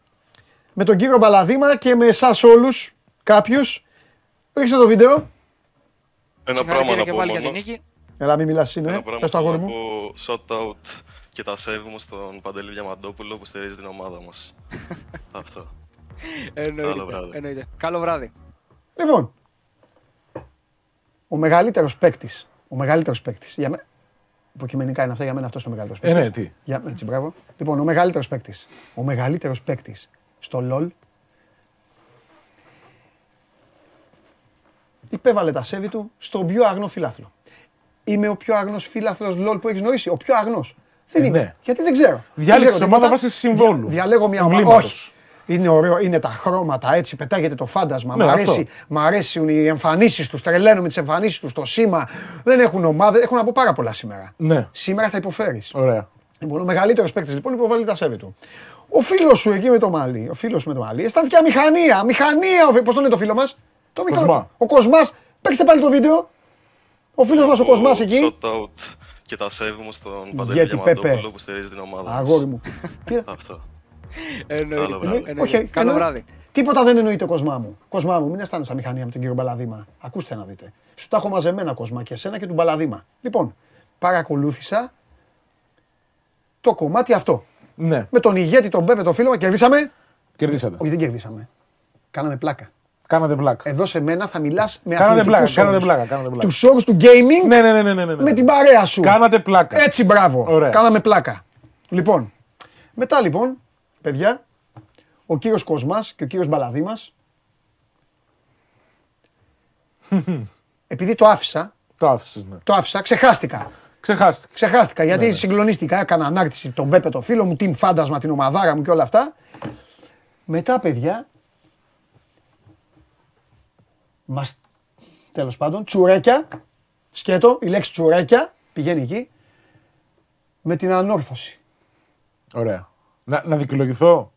με τον κύριο Μπαλαδήμα και με εσάς όλους, κάποιους. Ρίξτε το βίντεο. Ένα πράγμα Συγχαρητήρια να και πω πάλι για μόνο. την νίκη. Έλα, μην μιλάς, είναι. Ένα πράγμα Πες το θέλω αγόρι να μου. πω shout out και τα save μου στον Παντελή Διαμαντόπουλο που στηρίζει την ομάδα μας. Αυτό. Καλό Εννοείται. βράδυ. εννοείται. Καλό βράδυ. Λοιπόν, ο μεγαλύτερος παίκτης. Ο μεγαλύτερος παίκτης. Για μέ... Υποκειμενικά είναι αυτά, για μένα αυτός είναι ο μεγαλύτερος Ε, παίκτης. ναι, τι. Για... Έτσι, μπράβο. Λοιπόν, ο μεγαλύτερος παίκτης. Ο μεγαλύτερος παίκτης στο LOL υπέβαλε τα σέβη του στον πιο αγνό φιλάθλο. Είμαι ο πιο αγνό φιλάθλος LOL που έχεις γνωρίσει; Ο πιο αγνό. Δεν Ε, είμαι. ναι. Γιατί δεν ξέρω. Δεν Διάλεξε ξέρω ομάδα τίποτα. βάσει συμβόλου. Δια- Διαλέγω μια ομάδα. Εμβλήματος. Όχι. Είναι ωραίο, είναι τα χρώματα έτσι, πετάγεται το φάντασμα. Ναι, μ' αυτό. αρέσει, μ' αρέσουν οι εμφανίσεις τους, τρελαίνω με τις εμφανίσεις τους, το σήμα. Δεν έχουν ομάδα, έχουν να πω πάρα πολλά σήμερα. Ναι. Σήμερα θα υποφέρεις. Ωραία. Λοιπόν, ο μεγαλύτερος παίκτης λοιπόν υποβάλλει τα σέβη του. Ο φίλος σου εκεί με το μαλλί, ο φίλος με το μαλλί, αισθάνθηκε αμηχανία. Μηχανία, πώς τον είναι το φίλο μας; Το μικρό- Κοσμά. Ο Κοσμάς. Παίξτε πάλι το βίντεο. Ο φίλος μας ο Κοσμάς εκεί. Shout out και τα save μου στον Παντελή Γιατί, Πέπε. Διαμαντόπουλο που στηρίζει την ομάδα μας. Αγόρι μου. Και- Αυτό. Εννοείται. Καλό βράδυ. εννοείται. Όχι, Καλό εννοεί- βράδυ. Τίποτα δεν εννοείται κοσμά μου. Κοσμά μου, μην αισθάνεσαι αμηχανία με τον κύριο Μπαλαδήμα. Ακούστε να δείτε. Σου τα έχω μαζεμένα κοσμά και εσένα και του Μπαλαδήμα. Λοιπόν, παρακολούθησα το κομμάτι αυτό. Ναι. Με τον ηγέτη, τον Μπέπε, τον φίλο μας, κερδίσαμε; Κερδίσατε. Όχι, δεν κερδίσαμε. Κάναμε πλάκα. Κάνατε πλάκα. Εδώ σε μένα θα μιλάς με Κάνατε πλάκα, αθλητικούς κάνατε όρους. πλάκα, κάνατε πλάκα. Τους όρους του gaming Ναι, ναι, ναι, ναι, ναι, ναι. με την παρέα σου. Κάνατε πλάκα. Έτσι, μπράβο. Ωραία. Κάναμε πλάκα. Λοιπόν, μετά λοιπόν, παιδιά, ο κύριος Κοσμάς και ο κύριος Μπαλαδήμας, επειδή το άφησα, Το άφησες, ναι. το άφησα, ξεχάστηκα. Ξεχάστηκε. Ξεχάστηκα γιατί συγκλονίστηκα. Έκανα ανάρτηση τον Πέπε, το φίλο μου, team φάντασμα, την ομαδάρα μου και όλα αυτά. Μετά, παιδιά, μας, τέλος πάντων, τσουρέκια, σκέτο, η λέξη τσουρέκια, πηγαίνει εκεί, με την ανόρθωση. Ωραία. Να, να δικαιολογηθώ;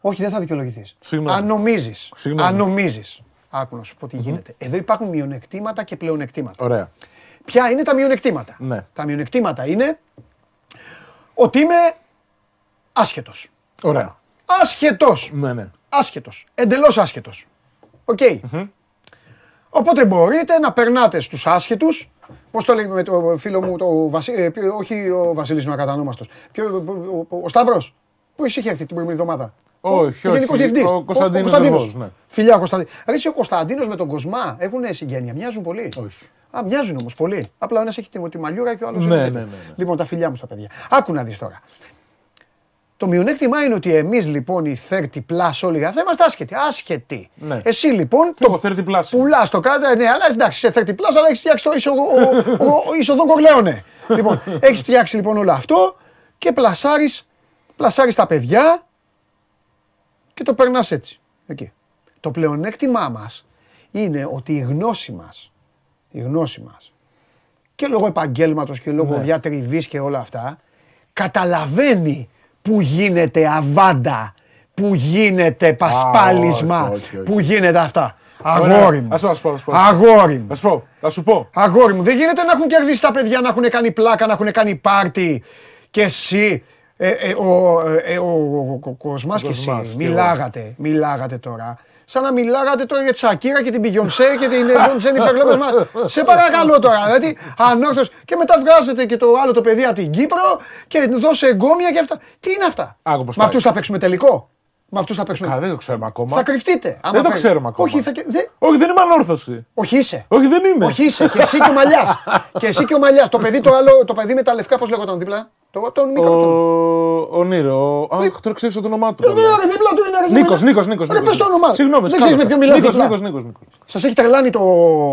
Όχι, δεν θα δικαιολογηθείς. Συγγνώμη. Αν νομίζεις. Συγγνώμη. Αν νομίζεις. Άκου να σου πω τι γίνεται. Εδώ υπάρχουν μειονεκτήματα και πλεονεκτήματα. Ωραία. Ποια είναι τα μειονεκτήματα; Ναι. Τα μειονεκτήματα είναι ότι είμαι άσχετος. Ωραία. Άσχετος. Ναι, ναι. Άσχετος. Εντελώς άσχετος. Οκ. Οπότε μπορείτε να περνάτε στους άσχετους. Πώς το λέγουμε με το φίλο μου, το Βασί... ε, ποιο- όχι ο Βασίλης είναι ο ακατανόμαστος. Ποιο, ο, ο, ο Σταύρος. Πού είχε έρθει την προηγούμενη εβδομάδα; Όχι, ο όχι. Γενικός Διευθυντής. Ο Κωνσταντίνος Κωνσταντίνος. Δεβός, ναι. Φιλιά ο Κωνσταντίνος. Ρε εσύ ο Κωνσταντίνος με τον Κοσμά έχουν συγγένεια. Μοιάζουν πολύ; Όχι. Α, μοιάζουν όμως πολύ. Απλά ο ένας έχει τη, τη μαλλιούρα και ο άλλος Ναι, ναι, ναι, ναι. Λοιπόν, τα φιλιά μου στα παιδιά. Άκου να δεις τώρα. Το μειονέκτημά είναι ότι εμείς λοιπόν οι 30 plus όλοι θα είμαστε άσχετοι. Άσχετοι. Ναι. Εσύ λοιπόν εγώ 30 plus. πουλάς το κάτω. Ναι, αλλά εντάξει, σε 30 plus, αλλά έχεις φτιάξει το ίσο, ο, ο, ο, ισοδόν κορλέονε. λοιπόν, έχεις φτιάξει λοιπόν όλο αυτό και πλασάρει πλασάρεις τα παιδιά και το περνάς έτσι. Εκεί. Το πλεονέκτημά μας είναι ότι η γνώση μας, η γνώση μας και λόγω επαγγέλματος και λόγω Ναι. διατριβής και όλα αυτά καταλαβαίνει που γίνεται αβάντα, που γίνεται πασπάλισμα, όχι, όχι, όχι. που γίνεται αυτά. Ωραία. Αγόρι μου. Ας πω, ας πω, ας πω. Αγόρι μου. Θα σου πω. Θα σου πω. Αγόρι μου, δεν γίνεται να έχουν κερδίσει τα παιδιά, να έχουν κάνει πλάκα, να έχουν κάνει πάρτι και εσύ, ε, ε, ο, ε, ο, ο, ο Κοσμάς και εσύ, Κοσμάς και μιλάγατε, μιλάγατε τώρα. Σαν να μιλάγατε τώρα για τη Σακύρα και την Πιγιονσέ και την ε, Τζένιφερ Λόπες. Μα, Σε παρακαλώ τώρα, δηλαδή ανόρθως. Και μετά βγάζετε και το άλλο το παιδί από την Κύπρο και δώσε εγκόμια και αυτά. Τι είναι αυτά; Άκου πώς Με πάει. αυτούς θα παίξουμε τελικό; Με αυτούς θα παίξουμε. Καλά, δεν το ξέρουμε ακόμα. Θα κρυφτείτε. άμα Δεν το παίξει. ξέρουμε ακόμα. Όχι, θα... δεν- Όχι, δεν είμαι ανόρθωση. Όχι είσαι. Όχι, δεν είμαι. Όχι είσαι. Και εσύ και ο Μαλιά. και εσύ και ο Μαλιά. Το παιδί το άλλο, το παιδί με τα λευκά, πώς λέγονταν δίπλα; Το, τον Ο, Νίκο. τον- ο Νίρο. Αχ, τώρα ξέρω το όνομά του. Ε, ναι, ρε, δίπλα του είναι. ρε, Νίκος, γεμένα. Νίκος, Νίκος. Ρε, πες το όνομά. Συγγνώμη, Δεν ξέρεις με ποιον μιλάς Νίκος, δίπλα. Νίκος, Νίκος. Σας έχει τρελάνει το.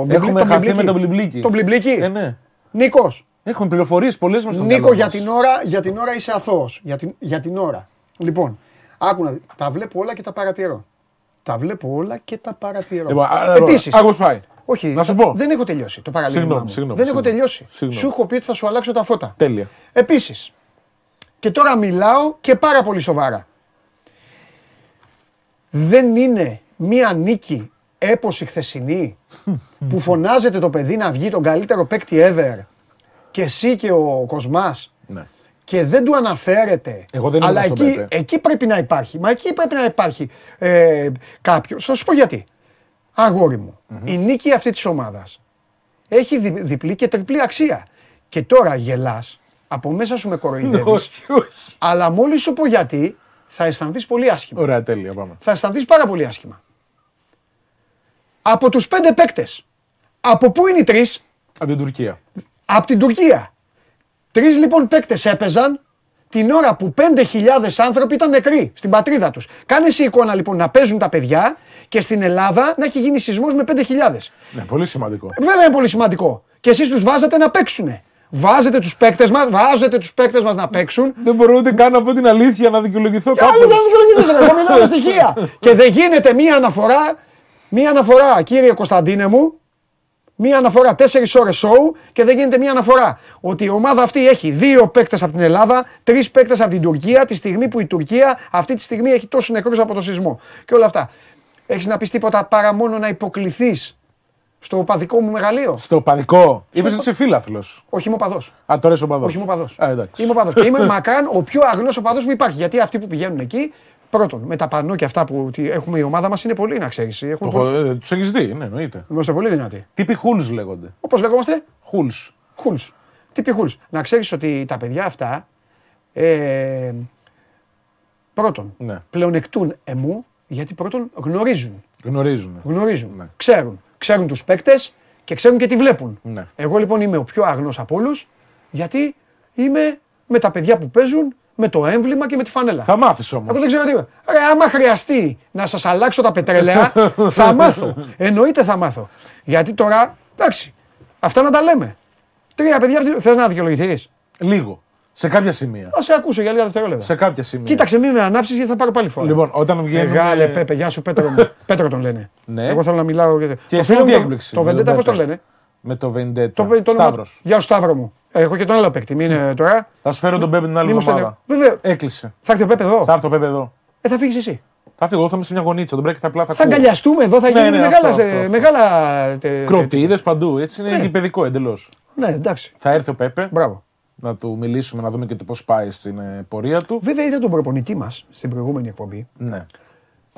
Έχουμε το χαθεί μπιμπλίκι. με τον Μπλιμπλίκι. Το μπλιμπλίκι; Ε, ναι. Νίκος. Έχουμε πληροφορίες πολλές μας στον Νίκο, μυαλό για μας. την, ώρα, για την ώρα είσαι αθώος. Για την, για την ώρα. Λοιπόν, άκου να δει. Τα βλέπω όλα και τα παρατηρώ. Τα βλέπω όλα και τα παρατηρώ. Λοιπόν, α, Επίσης, Άκου πώς πάει. όχι, Να σου πω. δεν έχω τελειώσει το παραλίγμα Συγγνώμη, μου. συγγνώμη, δεν έχω συγγνώμη. τελειώσει. Συγγνώμη. Σου έχω πει ότι θα σου αλλάξω τα φώτα. Τέλεια. Επίσης, και τώρα μιλάω και πάρα πολύ σοβαρά. Δεν είναι μία νίκη έποση χθεσινή που φωνάζεται το παιδί να βγει τον καλύτερο παίκτη ever και εσύ και ο Κοσμάς Ναι. Και δεν του αναφέρεται. Εγώ δεν αλλά ήμουν στον εκεί, Πέπε. εκεί πρέπει να υπάρχει. Μα εκεί πρέπει να υπάρχει ε, κάποιο. Θα σου πω γιατί. Αγόρι μου, η νίκη αυτή της ομάδας έχει δι- διπλή και τριπλή αξία. Και τώρα γελάς, από μέσα σου με κοροϊδεύεις, Όχι, όχι. αλλά μόλις σου πω γιατί, θα αισθανθείς πολύ άσχημα. Ωραία, τέλεια, πάμε. Θα αισθανθείς πάρα πολύ άσχημα. Από τους πέντε παίκτες, από πού είναι οι τρεις, Από την Τουρκία. από την Τουρκία. Τρεις λοιπόν παίκτες έπαιζαν την ώρα που 5.000 άνθρωποι ήταν νεκροί στην πατρίδα τους. Κάνε εσύ εικόνα λοιπόν να παίζουν τα παιδιά και στην Ελλάδα να έχει γίνει σεισμός με 5.000. Ναι, πολύ σημαντικό. Βέβαια είναι πολύ σημαντικό. Και εσείς τους βάζετε να παίξουνε. Βάζετε τους παίκτες μας, βάζετε τους παίκτες μας να παίξουν. Δεν μπορώ ούτε καν να πω την αλήθεια να δικαιολογηθώ Και άλλοι κάπου. δεν δικαιολογηθείς, ρε, εγώ μιλάω για στοιχεία. Και δεν γίνεται μία αναφορά, μία αναφορά κύριε Κωνσταντίνε μου, μία αναφορά τέσσερις ώρες σοου και δεν γίνεται μία αναφορά. Ότι η ομάδα αυτή έχει δύο παίκτες από την Ελλάδα, τρεις παίκτες από την Τουρκία, τη στιγμή που η Τουρκία αυτή τη στιγμή έχει τόσους νεκρούς από το σεισμό. Και όλα αυτά. Έχεις να πεις τίποτα παρά μόνο να υποκληθείς στο οπαδικό μου μεγαλείο; Στο παδικό. Είπες ότι είσαι φίλαθλος. Όχι, είμαι οπαδός. Α, τώρα είσαι οπαδός. Όχι, είμαι οπαδός. Α, εντάξει. Είμαι οπαδός. και είμαι μακράν ο πιο αγνός οπαδός που υπάρχει. Γιατί αυτοί που πηγαίνουν εκεί, πρώτον, με τα πανό και αυτά που τι έχουμε η ομάδα μας είναι πολύ, να ξέρεις. Το έχω- ε, Τους έχεις δει, ναι, εννοείται. Είμαστε πολύ δυνατοί. Τύποι χούλς λέγονται. Όπως λέγομαστε, Χούλς. χούλς. Τι πει χούλς. Να ξέρεις ότι τα παιδιά αυτά. Ε, πρώτον, Ναι. πλεονεκτούν εμού γιατί πρώτον γνωρίζουν. Γνωρίζουν. Γνωρίζουν. Ναι. Ξέρουν. Ξέρουν τους παίκτες και ξέρουν και τι βλέπουν. Ναι. Εγώ λοιπόν είμαι ο πιο αγνός από όλους γιατί είμαι με τα παιδιά που παίζουν, με το έμβλημα και με τη φανέλα. Θα μάθεις όμως. Εγώ δεν ξέρω τι είμαι. Ρε, άμα χρειαστεί να σας αλλάξω τα πετρέλαια, θα μάθω. Εννοείται θα μάθω. Γιατί τώρα, εντάξει, αυτά να τα λέμε. Τρία παιδιά, θες να δικαιολογηθείς; Λίγο. Σε κάποια σημεία. Α σε ακούσω για λίγα δευτερόλεπτα. Σε κάποια σημεία. Κοίταξε, μην με ανάψεις γιατί θα πάρω πάλι φορά. Λοιπόν, όταν βγαίνουμε. Μεγάλε Πέπε, γεια σου Πέτρο. μου. Πέτρο τον λένε. Ναι. Εγώ θέλω να μιλάω. για- Και το εσύ φίλο τι μου το- έκπληξη. Το με τον Βεντέτα πώς το Πέπε. λένε; Με το Βεντέτα. Το, το όνομα- Σταύρος. Γεια σου Σταύρο μου. Ε, Έχω και τον άλλο παίκτη. Μην είναι τώρα. Θα σου φέρω τον Πέπε την άλλη Μη μου εβδομάδα. στενε- Βέβαια. Έκλεισε. Θα έρθει ο Πέπε εδώ. Θα έρθει ο Πέπε εδώ. Ε, θα φύγεις εσύ. Θα φύγω, εγώ θα είμαι σε μια γωνίτσα. Τον πρέπει απλά θα Θα ακούω. αγκαλιαστούμε εδώ, θα Ναι, γίνουν ναι, μεγάλα. αυτό, σε- αυτό, αυτό. μεγάλα τε- Κροτίδες παντού. Έτσι είναι Ναι. γηπαιδικό εντελώς. Ναι, εντάξει. Θα έρθει ο Πέπε. Μπράβο. Να του μιλήσουμε, να δούμε και το πώς πάει στην ε, πορεία του. Βέβαια είδα τον προπονητή μας στην προηγούμενη εκπομπή. Ναι.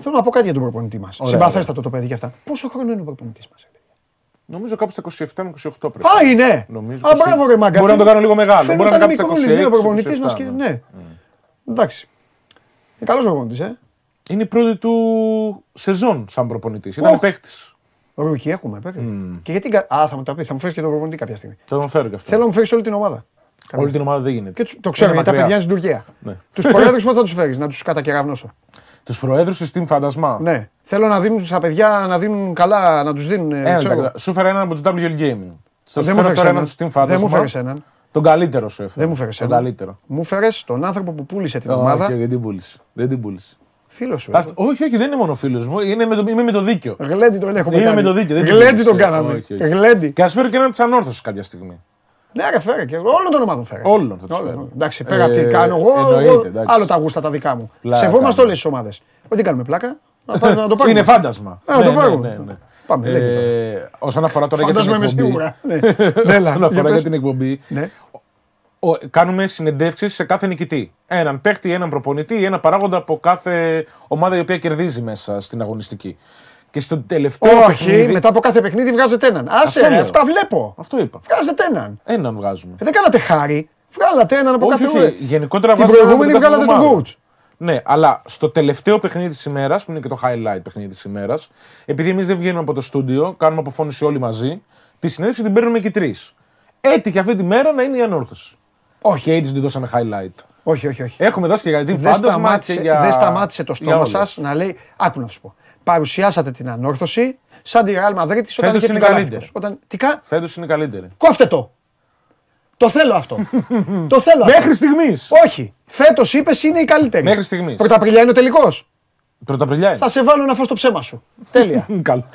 Θέλω να πω κάτι για τον προπονητή μας. Ωραία, Συμπαθέστατο το παιδί και αυτά. Πόσο χρόνο είναι ο προπονητής μας. Νομίζω κάπου στα 27 με 28 πρέπει. Α, είναι! Νομίζω. Α, μπράβο, ρε μάγκα. Μπορεί να το κάνω λίγο μεγάλο. Μπορεί να Φαίνονταν είναι κάπου στα μικρούλης, 26. ο προπονητής 27, μας και- ναι. ναι. Εντάξει. Είναι καλός προπονητής, ε. Είναι η πρώτη του σεζόν σαν προπονητής. Ήταν Οχ. παίχτη. Ρούκι έχουμε, παίκτη. Και γιατί. κα- Α, θα μου τα πει, θα μου φέρεις και τον προπονητή κάποια στιγμή. Θα τον φέρω και αυτό. Θέλω να μου φέρεις όλη την ομάδα. Όλη την ομάδα δεν γίνεται. Και τους- το ξέρω, Είναι γιατί τα μακριά. παιδιά είναι στην Τουρκία. Ναι. Τους προέδρους πώς θα τους φέρεις, να τους κατακεραυνώσω; Τους προέδρους της Team Φαντασμά. Ναι. Θέλω να δίνουν στα παιδιά να δίνουν καλά, να τους δίνουν. ε, Ένα ξέρω εγώ. τα- Σου έφερα έναν από τους WL Gaming. Στο Δεν μου φέρω φέρεις τώρα έναν. έναν του Team Δεν Φαντασμά. μου φέρεις έναν. Τον καλύτερο σου έφερα. Δεν μου φέρει Τον ένα. καλύτερο. Μου φέρε τον άνθρωπο που πούλησε την Όχι, ομάδα. δεν την πούλησε. Δεν την πούλησε. Φίλος σου. Ας- Όχι, όχι, δεν είναι μόνο φίλος μου. Είναι με το, είμαι με το δίκιο. Γλέντι τον έχουμε Είμαι κάνει. με το δίκιο. δεν την Γλέντι πούλησε. τον κάναμε. Όχι, όχι. Γλέντι. Και ας φέρω και έναν της ανόρθωσης κάποια στιγμή. Ναι, ρε, φέρε και όλων των ομάδων φέρε. Όλων θα τους Όλων. φέρω. Εντάξει, πέρα Ε, από τι κάνω εγώ, εννοείται, εγώ εντάξει. άλλο τα γούστα τα δικά μου. Πλάκα Σεβόμαστε κάνουμε. όλες τις ομάδες. Όχι, δεν κάνουμε πλάκα. Να, πάμε, να το πάρουμε. Είναι φάντασμα. Α, να το πάρουμε. Ναι, ναι. Πάμε, λέγε τώρα. Ε, όσον αφορά τώρα για την Φαντάζομαι είμαι εκπομπή. σίγουρα. Ναι. Έλα, Όσον για αφορά πες. για την εκπομπή. Ναι. ο- κάνουμε συνεντεύξεις σε κάθε νικητή. Έναν παίχτη, έναν προπονητή, ένα παράγοντα από κάθε ομάδα η οποία κερδίζει μέσα στην αγωνιστική. Και στο τελευταίο. Όχι, παιχνίδι- μετά από κάθε παιχνίδι βγάζετε έναν. Άσε, Αυτό ρε, λέω. αυτά βλέπω. Αυτό είπα. Βγάζετε έναν. Έναν βγάζουμε. Ε, δεν κάνατε χάρη. Βγάλατε έναν από όχι, κάθε όχι, γενικότερα Την βάζουμε έναν προηγούμενη από κάθε βγάλατε τον ομάδα. coach. Ναι, αλλά στο τελευταίο παιχνίδι της ημέρας, που είναι και το highlight παιχνίδι της ημέρας, επειδή εμείς δεν βγαίνουμε από το στούντιο, κάνουμε αποφώνηση όλοι μαζί, τη συνέντευξη την παίρνουμε και οι τρεις. Έτυχε αυτή τη μέρα να είναι η ανόρθωση. Όχι. Και έτσι την δώσαμε highlight. Όχι, όχι, όχι. Έχουμε δώσει και για την Δεν φάντασμα σταμάτησε, και για... δεν σταμάτησε το για στόμα όλες. σας να λέει. Άκου να σου πω. Παρουσιάσατε την ανόρθωση σαν τη Real Madrid όταν Φέτος είχε του είναι καλύτερη. Όταν... Τι κα... Φέτος είναι καλύτερη. Κόφτε το. Το θέλω αυτό. το θέλω αυτό. Μέχρι στιγμής. Όχι. Φέτος είπες είναι η καλύτερη. Μέχρι στιγμής. Πρωταπριλιά είναι ο τελικός. Πρωταπριλιά είναι. Θα σε βάλω να φας το ψέμα σου. Τέλεια. Καλά.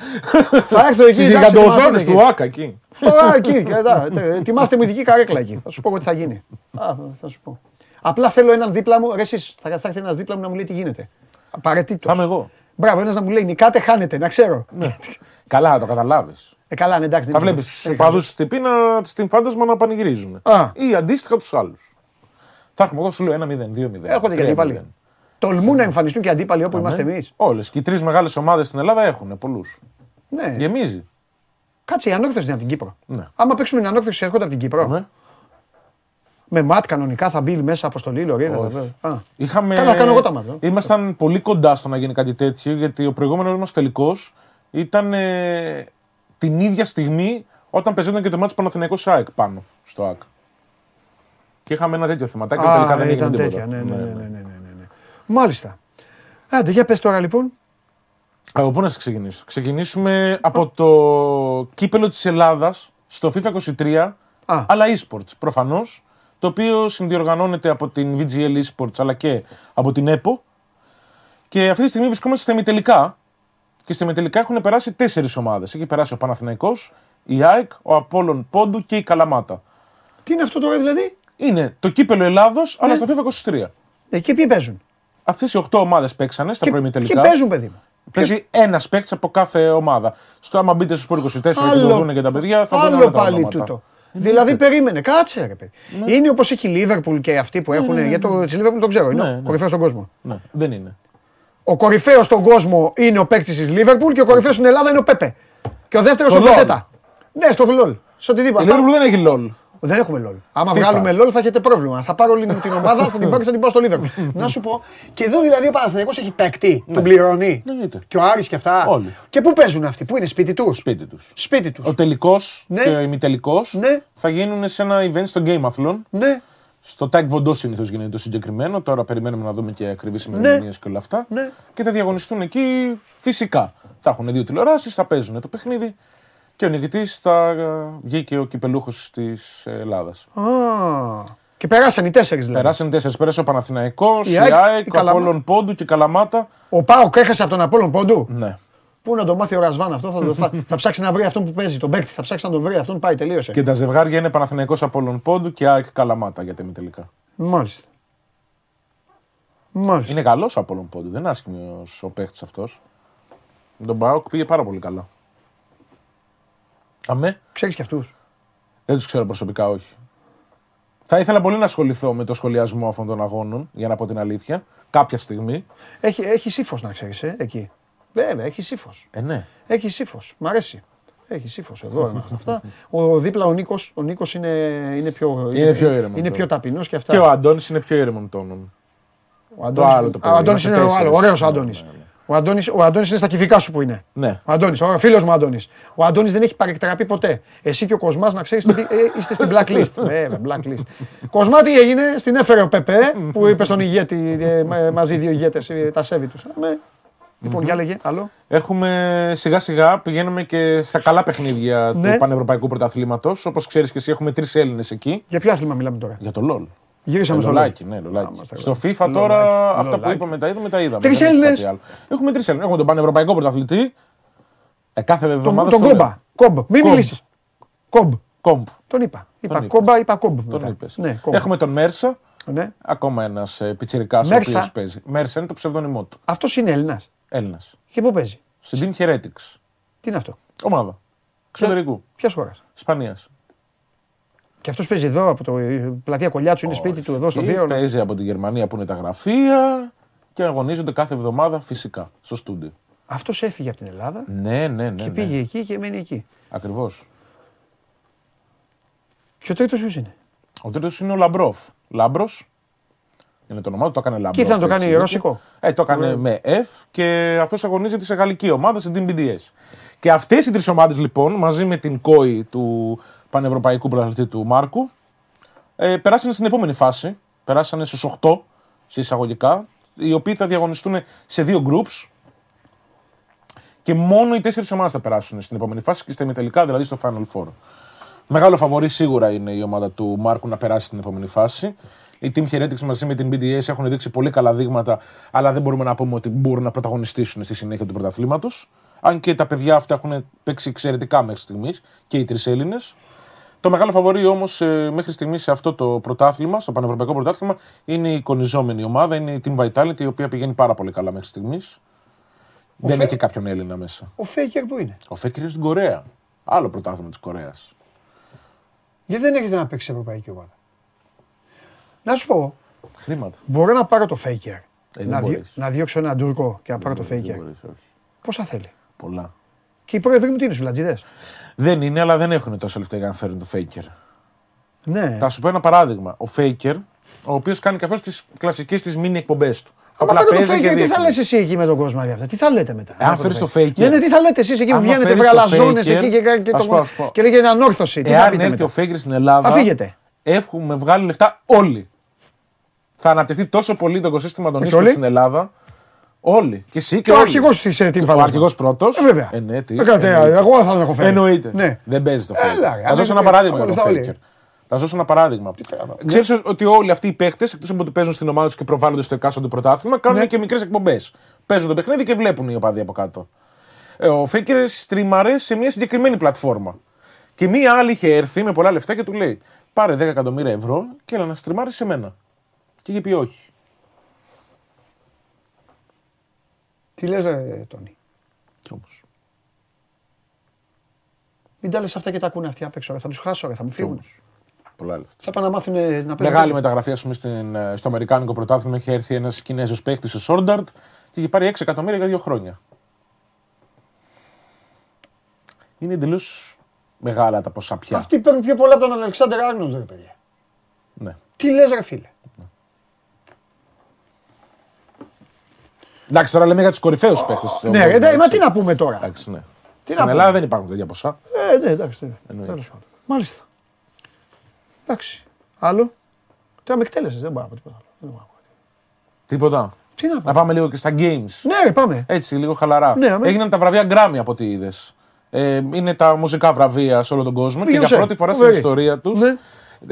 θα έρθω εκεί. Στι εντάξει, ετοιμαστείτε γιγαντοοθόνε εκεί. του ΟΑΚΑ εκεί. Στο α, εκεί. κατά, τε- Ετοιμάστε μου ειδική καρέκλα εκεί. Θα σου πω εγώ τι θα γίνει. Α, θα- θα σου πω. Απλά θέλω έναν δίπλα μου. Ρε, εσείς, θα, θα έρθει ένας δίπλα μου να μου λέει τι γίνεται. Απαραίτητος. Θα είμαι εγώ. Μπράβο, ένας να μου λέει νικάτε, χάνετε, να ξέρω. Καλά, να το καταλάβεις. Ε, καλά, ναι, εντάξει. Θα δεν βλέπεις είναι- τους δεν οπαδού τη τυπή να στην φάντασμα να πανηγυρίζουν. Α. Ή αντίστοιχα τους άλλους. Θα έχουμε εδώ σου λέω 1-0, 2-0. Έρχονται και αντίπαλοι. Τολμούν να εμφανιστούν και αντίπαλοι όπου είμαστε εμείς. Όλες. Και οι τρεις μεγάλες ομάδες στην Ελλάδα έχουν πολλούς. Ναι. Γεμίζει. Κάτσε η ανόρθωση είναι από την Κύπρο. Ναι. Άμα παίξουμε την ανόρθωση έρχονται από την Κύπρο. Ναι. Με ματ κανονικά θα μπει μέσα αποστολή, λωρίδα. θα Όχι. βρει. Α. Είχαμε... Καλά, κάνω εγώ τα μάτια. Ήμασταν πολύ κοντά στο να γίνει κάτι τέτοιο, γιατί ο προηγούμενος μας τελικός ήταν ε, την ίδια στιγμή όταν παίζονταν και το μάτι Παναθηναϊκός ΑΕΚ πάνω στο ΑΕΚ. Και είχαμε ένα τέτοιο θεματάκι, και Α, τελικά δεν έγινε ήταν τίποτα. τέτοια. Ναι, ναι, ναι, ναι, ναι, ναι, ναι. Μάλιστα. Άντε, για πες τώρα λοιπόν. Από πού να σε ξεκινήσω; Ξεκινήσουμε από το κύπελο της Ελλάδας στο FIFA 23, Α. αλλά e-sports προφανώς, το οποίο συνδιοργανώνεται από την VGL eSports αλλά και από την EPO. Και αυτή τη στιγμή βρισκόμαστε στα ημιτελικά. Και στα ημιτελικά έχουν περάσει τέσσερις ομάδες. Έχει περάσει ο Παναθηναϊκός, η ΑΕΚ, ο Απόλλων Πόντου και η Καλαμάτα. Τι είναι αυτό τώρα δηλαδή; Είναι το κύπελο Ελλάδος, αλλά Ναι. στο FIFA 23. Εκεί ποιοι παίζουν; Αυτές οι 8 ομάδες παίξανε στα Και, προημιτελικά. και παίζουν, παιδί μου. Παίζει ένας παίκτης από κάθε ομάδα. Στο άμα μπείτε στους 24 και το Άλλο- δουν και τα παιδιά, θα δουν Άλλο όλα τα πάλι ονόματα. τούτο. Δηλαδή περίμενε, κάτσε ρε παιδί. Είναι όπως έχει η Λίβερπουλ και αυτοί που έχουν. Για το της Λίβερπουλ τον ξέρω, είναι Ναι, ο ναι. κορυφαίος στον κόσμο. Ναι, δεν είναι. Ο κορυφαίος στον κόσμο είναι ο παίκτης της Λίβερπουλ και ο κορυφαίος στην Ελλάδα είναι ο Πέπε. Και ο δεύτερος Στο ο LOL. Πετέτα. Ναι, στο LOL. Σε Η οτιδήποτε. Αυτά- Liverpool δεν έχει LOL. Δεν έχουμε LOL. Άμα FIFA. βγάλουμε LOL θα έχετε πρόβλημα. Θα πάρω όλη μου την ομάδα, θα την πάρω και θα την πάω στο Liverpool. Να σου πω, και εδώ δηλαδή ο Παναθηναϊκός έχει παίκτη, τον πληρώνει. Εννοείται. Και ο Άρης και αυτά. Όλοι. Και πού παίζουν αυτοί, πού είναι σπίτι τους; Σπίτι τους. Σπίτι τους. Ο τελικός Ναι. και ο ημιτελικός Ναι. θα γίνουν σε ένα event στο Gameathlon. Ναι, Στο Tag Βοντό συνήθως γίνεται το συγκεκριμένο. Τώρα περιμένουμε να δούμε και ακριβείς ημερομηνίες και όλα αυτά. Ναι. Και θα διαγωνιστούν εκεί φυσικά. Θα έχουν δύο τηλεοράσεις, θα παίζουν το παιχνίδι. Και ο νικητής θα ε, βγει και ο κυπελούχος της Ελλάδας. Α, και περάσαν οι τέσσερις δηλαδή. Περάσαν τέσσερις. Πέρασε ο Παναθηναϊκός, Η η ΑΕΚ, ΑΕΚ, η ο Καλαμάτα. Απόλλων Πόντου και η Καλαμάτα. Ο Πάοκ έχασε από τον Απόλλων Πόντου; Ναι. Πού να το μάθει ο Ρασβάν αυτό, θα, το- θα, θα ψάξει να βρει αυτόν που παίζει, τον παίκτη. Θα ψάξει να τον βρει, αυτόν πάει, τελείωσε. Και τα ζευγάρια είναι Παναθηναϊκός Απόλλων Πόντου και ΑΕΚ Καλαμάτα για τα ημιτελικά. Μάλιστα. Μάλιστα. Είναι καλός ο Απόλλων Πόντου, δεν είναι άσχημος ο παίχτη αυτός. Τον Πάοκ πήγε πάρα πολύ καλά. Αμέ, Ξέρεις και αυτούς. δεν τους ξέρω προσωπικά, όχι. Θα ήθελα πολύ να ασχοληθώ με το σχολιασμό αυτών των αγώνων, για να πω την αλήθεια, κάποια στιγμή. Έχει, έχει ύφο να ξέρεις, ε, εκεί. Βέβαια, έχει ύφο. Ε, ναι. Έχει ύφο. Μ' αρέσει. Έχει ύφο εδώ. είμαστε αυτά. Ο δίπλα ο Νίκος ο Νίκος είναι, είναι πιο, Είναι πιο ήρεμο Είναι τώρα. πιο ταπεινός και αυτά. Και ο Αντώνης είναι πιο ήρεμων τόνων. Ο Αντώνης, άλλο το Α, παιδί, ο Αντώνης είναι είμαστε ο άλλο. τέσσερις. Ωραίος ο Ναι, Αντώνη. Ναι, ναι. Ο Αντώνης, ο Αντώνης είναι στα κυφικά σου που είναι. Ναι. Ο Αντώνης, ο φίλος μου Αντώνης. Ο Αντώνης δεν έχει παρεκτραπεί ποτέ. Εσύ και ο Κοσμάς να ξέρεις είστε στην blacklist. Βέβαια, blacklist. Κοσμά τι έγινε, στην έφερε ο Πεπέ που είπε στον ηγέτη ε, μα- μαζί δύο ηγέτες τα σέβη τους. Λοιπόν, για λέγε, άλλο. Έχουμε σιγά σιγά πηγαίνουμε και στα καλά παιχνίδια Ναι. του Πανευρωπαϊκού Πρωταθλήματος. Όπως ξέρεις και εσύ, έχουμε τρεις Έλληνες εκεί. Για ποιο άθλημα μιλάμε τώρα; Για το LOL. Γυρίσαμε στο Λολάκι, LOL. ναι, λολάκι. είμαστε Στο λολάκι. FIFA τώρα Λολάκι, αυτά που λολάκι. είπαμε τα είδαμε, τα είδαμε. Τρεις Δεν έχει Έλληνες. κάτι άλλο. Έχουμε τρεις Έλληνες. Έχουμε τον Πανευρωπαϊκό Πρωταθλητή. Ε, κάθε Τον, εβδομάδα. τον στο κόμπα. Κόμπ. Μην Κόμπ. μιλήσεις. Κόμπ. Κόμπ. Τον είπα. Είπα Τον είπες. κόμπα, είπα κόμπ. Τον μετά. είπες. Ναι, κόμπ. Έχουμε τον Μέρσα. Ναι. Ακόμα ένας πιτσυρικά ο Μέρσα. οποίος παίζει. Μέρσα είναι το ψευδόνυμό του. Αυτός είναι Έλληνας. Έλληνας. Και πού παίζει; Στην Team Heretics. Τι είναι αυτό; Ομάδα. Εξωτερικού. Ποια χώρας; Ισπανίας. Και αυτός παίζει εδώ από το η πλατεία Κολιάτσου, είναι σπίτι του εδώ στο Ή Βίρο. Παίζει από τη Γερμανία που είναι τα γραφεία και αγωνίζονται κάθε εβδομάδα φυσικά στο στούντιο. Αυτός έφυγε από την Ελλάδα Ναι, ναι, ναι. και ναι. πήγε εκεί και μένει εκεί. Ακριβώς. Και ο τρίτος ποιος είναι; Ο τρίτος είναι ο Λαμπρόφ. Λάμπρο. Είναι το όνομά του, το έκανε Λαμπρόφ. Και ήθελε να το έτσι, κάνει δίκιο. ρωσικό. Ε, το έκανε με F και αυτός αγωνίζεται σε γαλλική ομάδα, στην Team BDS. Και αυτές οι τρεις ομάδες λοιπόν, μαζί με την KOI του Πανευρωπαϊκού Πρωταθλητή του Μάρκου, ε, περάσανε στην επόμενη φάση. Περάσανε στους 8 σε εισαγωγικά, οι οποίοι θα διαγωνιστούν σε δύο groups. Και μόνο οι τέσσερις ομάδες θα περάσουν στην επόμενη φάση και στα ημιτελικά, δηλαδή στο Final Four. Μεγάλο φαβορή σίγουρα είναι η ομάδα του Μάρκου να περάσει στην επόμενη φάση. Οι Team Heretics μαζί με την BDS έχουν δείξει πολύ καλά δείγματα, αλλά δεν μπορούμε να πούμε ότι μπορούν να πρωταγωνιστήσουν στη συνέχεια του πρωταθλήματος. Αν και τα παιδιά αυτά έχουν παίξει εξαιρετικά μέχρι στιγμής και οι τρεις Έλληνες. Το μεγάλο φαβορή όμως μέχρι στιγμής σε αυτό το πρωτάθλημα, στο Πανευρωπαϊκό Πρωτάθλημα, είναι η εικονιζόμενη ομάδα, είναι η Team Vitality, η οποία πηγαίνει πάρα πολύ καλά μέχρι στιγμής. Δεν Φε- έχει κάποιον Έλληνα μέσα. Ο Φέικερ που είναι. Ο Φέκερ είναι στην Κορέα. Άλλο πρωτάθλημα της Κορέας. Γιατί δεν έχετε να παίξει σε ευρωπαϊκή ομάδα. Να σου πω, Χρήματα. μπορώ να πάρω το Φέικερ. δεν να, δι- μπορείς. να διώξω έναν Τούρκο και να πάρω το Δεν Φέικερ. μπορείς, όχι. Πόσα θέλει; Πολλά. Και οι πρόεδροι μου τι είναι, σουλατζίδε. Δεν είναι, αλλά δεν έχουν τόσο λεφτά για να φέρουν το Faker. Ναι. Θα σου πω ένα παράδειγμα. Ο Faker, ο οποίος κάνει και αυτό τις κλασικές της μήνυ εκπομπές του. Άμα πάρω το Faker, τι θα δείχνει. λες εσύ εκεί με τον κόσμο για αυτά; Τι θα λέτε μετά; Εάν από φέρεις το Faker. Faker. Ναι, ναι, τι θα λέτε εσεί εκεί που Άμα βγαίνετε φέρεις το βραλαζόνε Faker, εκεί και, και, ας το- πω, ας πω. και λέγεται ανόρθωση. Τι θα Εάν πείτε έρθει μετά; ο Faker στην Ελλάδα, Θα φύγετε. έχουμε βγάλει λεφτά όλοι. Θα αναπτυχθεί τόσο πολύ το οικοσύστημα των Όχι ίσων όλοι; στην Ελλάδα. Όλοι. Και εσύ και Και ο όλοι. αρχηγός της ε, team Ο φαντάζομαι. αρχηγός πρώτος. Ε, βέβαια. Ε, ναι, τι. Ε, κάτσε, Εννοείται. εγώ θα τον έχω φέρει. Εννοείται. Ναι. Δεν παίζει το Έλα, Faker. ρε, Θα αν δώσω δεν ένα φέρει, παράδειγμα για όλα το αυτά όλοι. Faker. Θα δώσω ένα παράδειγμα. Ξέρεις ότι όλοι αυτοί οι παίχτες, εκτός από ότι παίζουν στην ομάδα τους και προβάλλονται στο εκάστοτε πρωτάθλημα, κάνουν Ναι. και μικρές εκπομπές. Παίζουν το παιχνίδι και βλέπουν οι οπαδοί από κάτω. Ε, Ο Φέκερ στριμαρέ σε μια συγκεκριμένη πλατφόρμα. Και μία άλλη είχε έρθει με πολλά λεφτά και του λέει: Πάρε 10 εκατομμύρια ευρώ και έλα να στριμάρεις σε μένα. Και είχε πει όχι. Τι λες ρε Τόνι; Κι όμως. Μην τα λες αυτά και τα ακούνε αυτοί απ' έξω. ρε. Θα τους χάσω, ρε, θα μου φύγουν. Πολλά λεφτά. Θα πάνε να μάθουν να παίζουν. Μεγάλη μεταγραφή, ας πούμε, στην, ε, στο Αμερικάνικο πρωτάθλημα είχε έρθει ένας Κινέζος παίκτης στο Σόρνταρτ και είχε πάρει 6 εκατομμύρια για δύο χρόνια. Είναι εντελώς μεγάλα τα ποσά πια. Αυτοί παίρνουν πιο πολλά από τον Αλεξάνδρ Άρνολντ, ρε παιδιά. Ναι. Τι λες ρε φίλε; Εντάξει, τώρα λέμε για τους κορυφαίους παίκτες. Ναι, ρε, εντάξει, μα τι να πούμε τώρα. Εντάξει, ναι. Τι Στην να πούμε. Ελλάδα δεν υπάρχουν τέτοια ποσά. Ε, ναι, εντάξει. ναι. Εννοείται. Τέλος πάντων. Μάλιστα. Εντάξει. Άλλο. Τώρα με εκτέλεσες, δεν μπορώ να πω τίποτα άλλο. Δεν μπορώ να πω. Τίποτα. Τι να Να πω. πάμε λίγο και στα games. Ναι, ρε, πάμε. Έτσι, λίγο χαλαρά. Ναι, αμέ. Έγιναν τα βραβεία Grammy από ό,τι είδες. Ε, είναι τα μουσικά βραβεία σε όλο τον κόσμο και Beyoncé. για πρώτη φορά στην Φοβερή. ιστορία τους Ναι.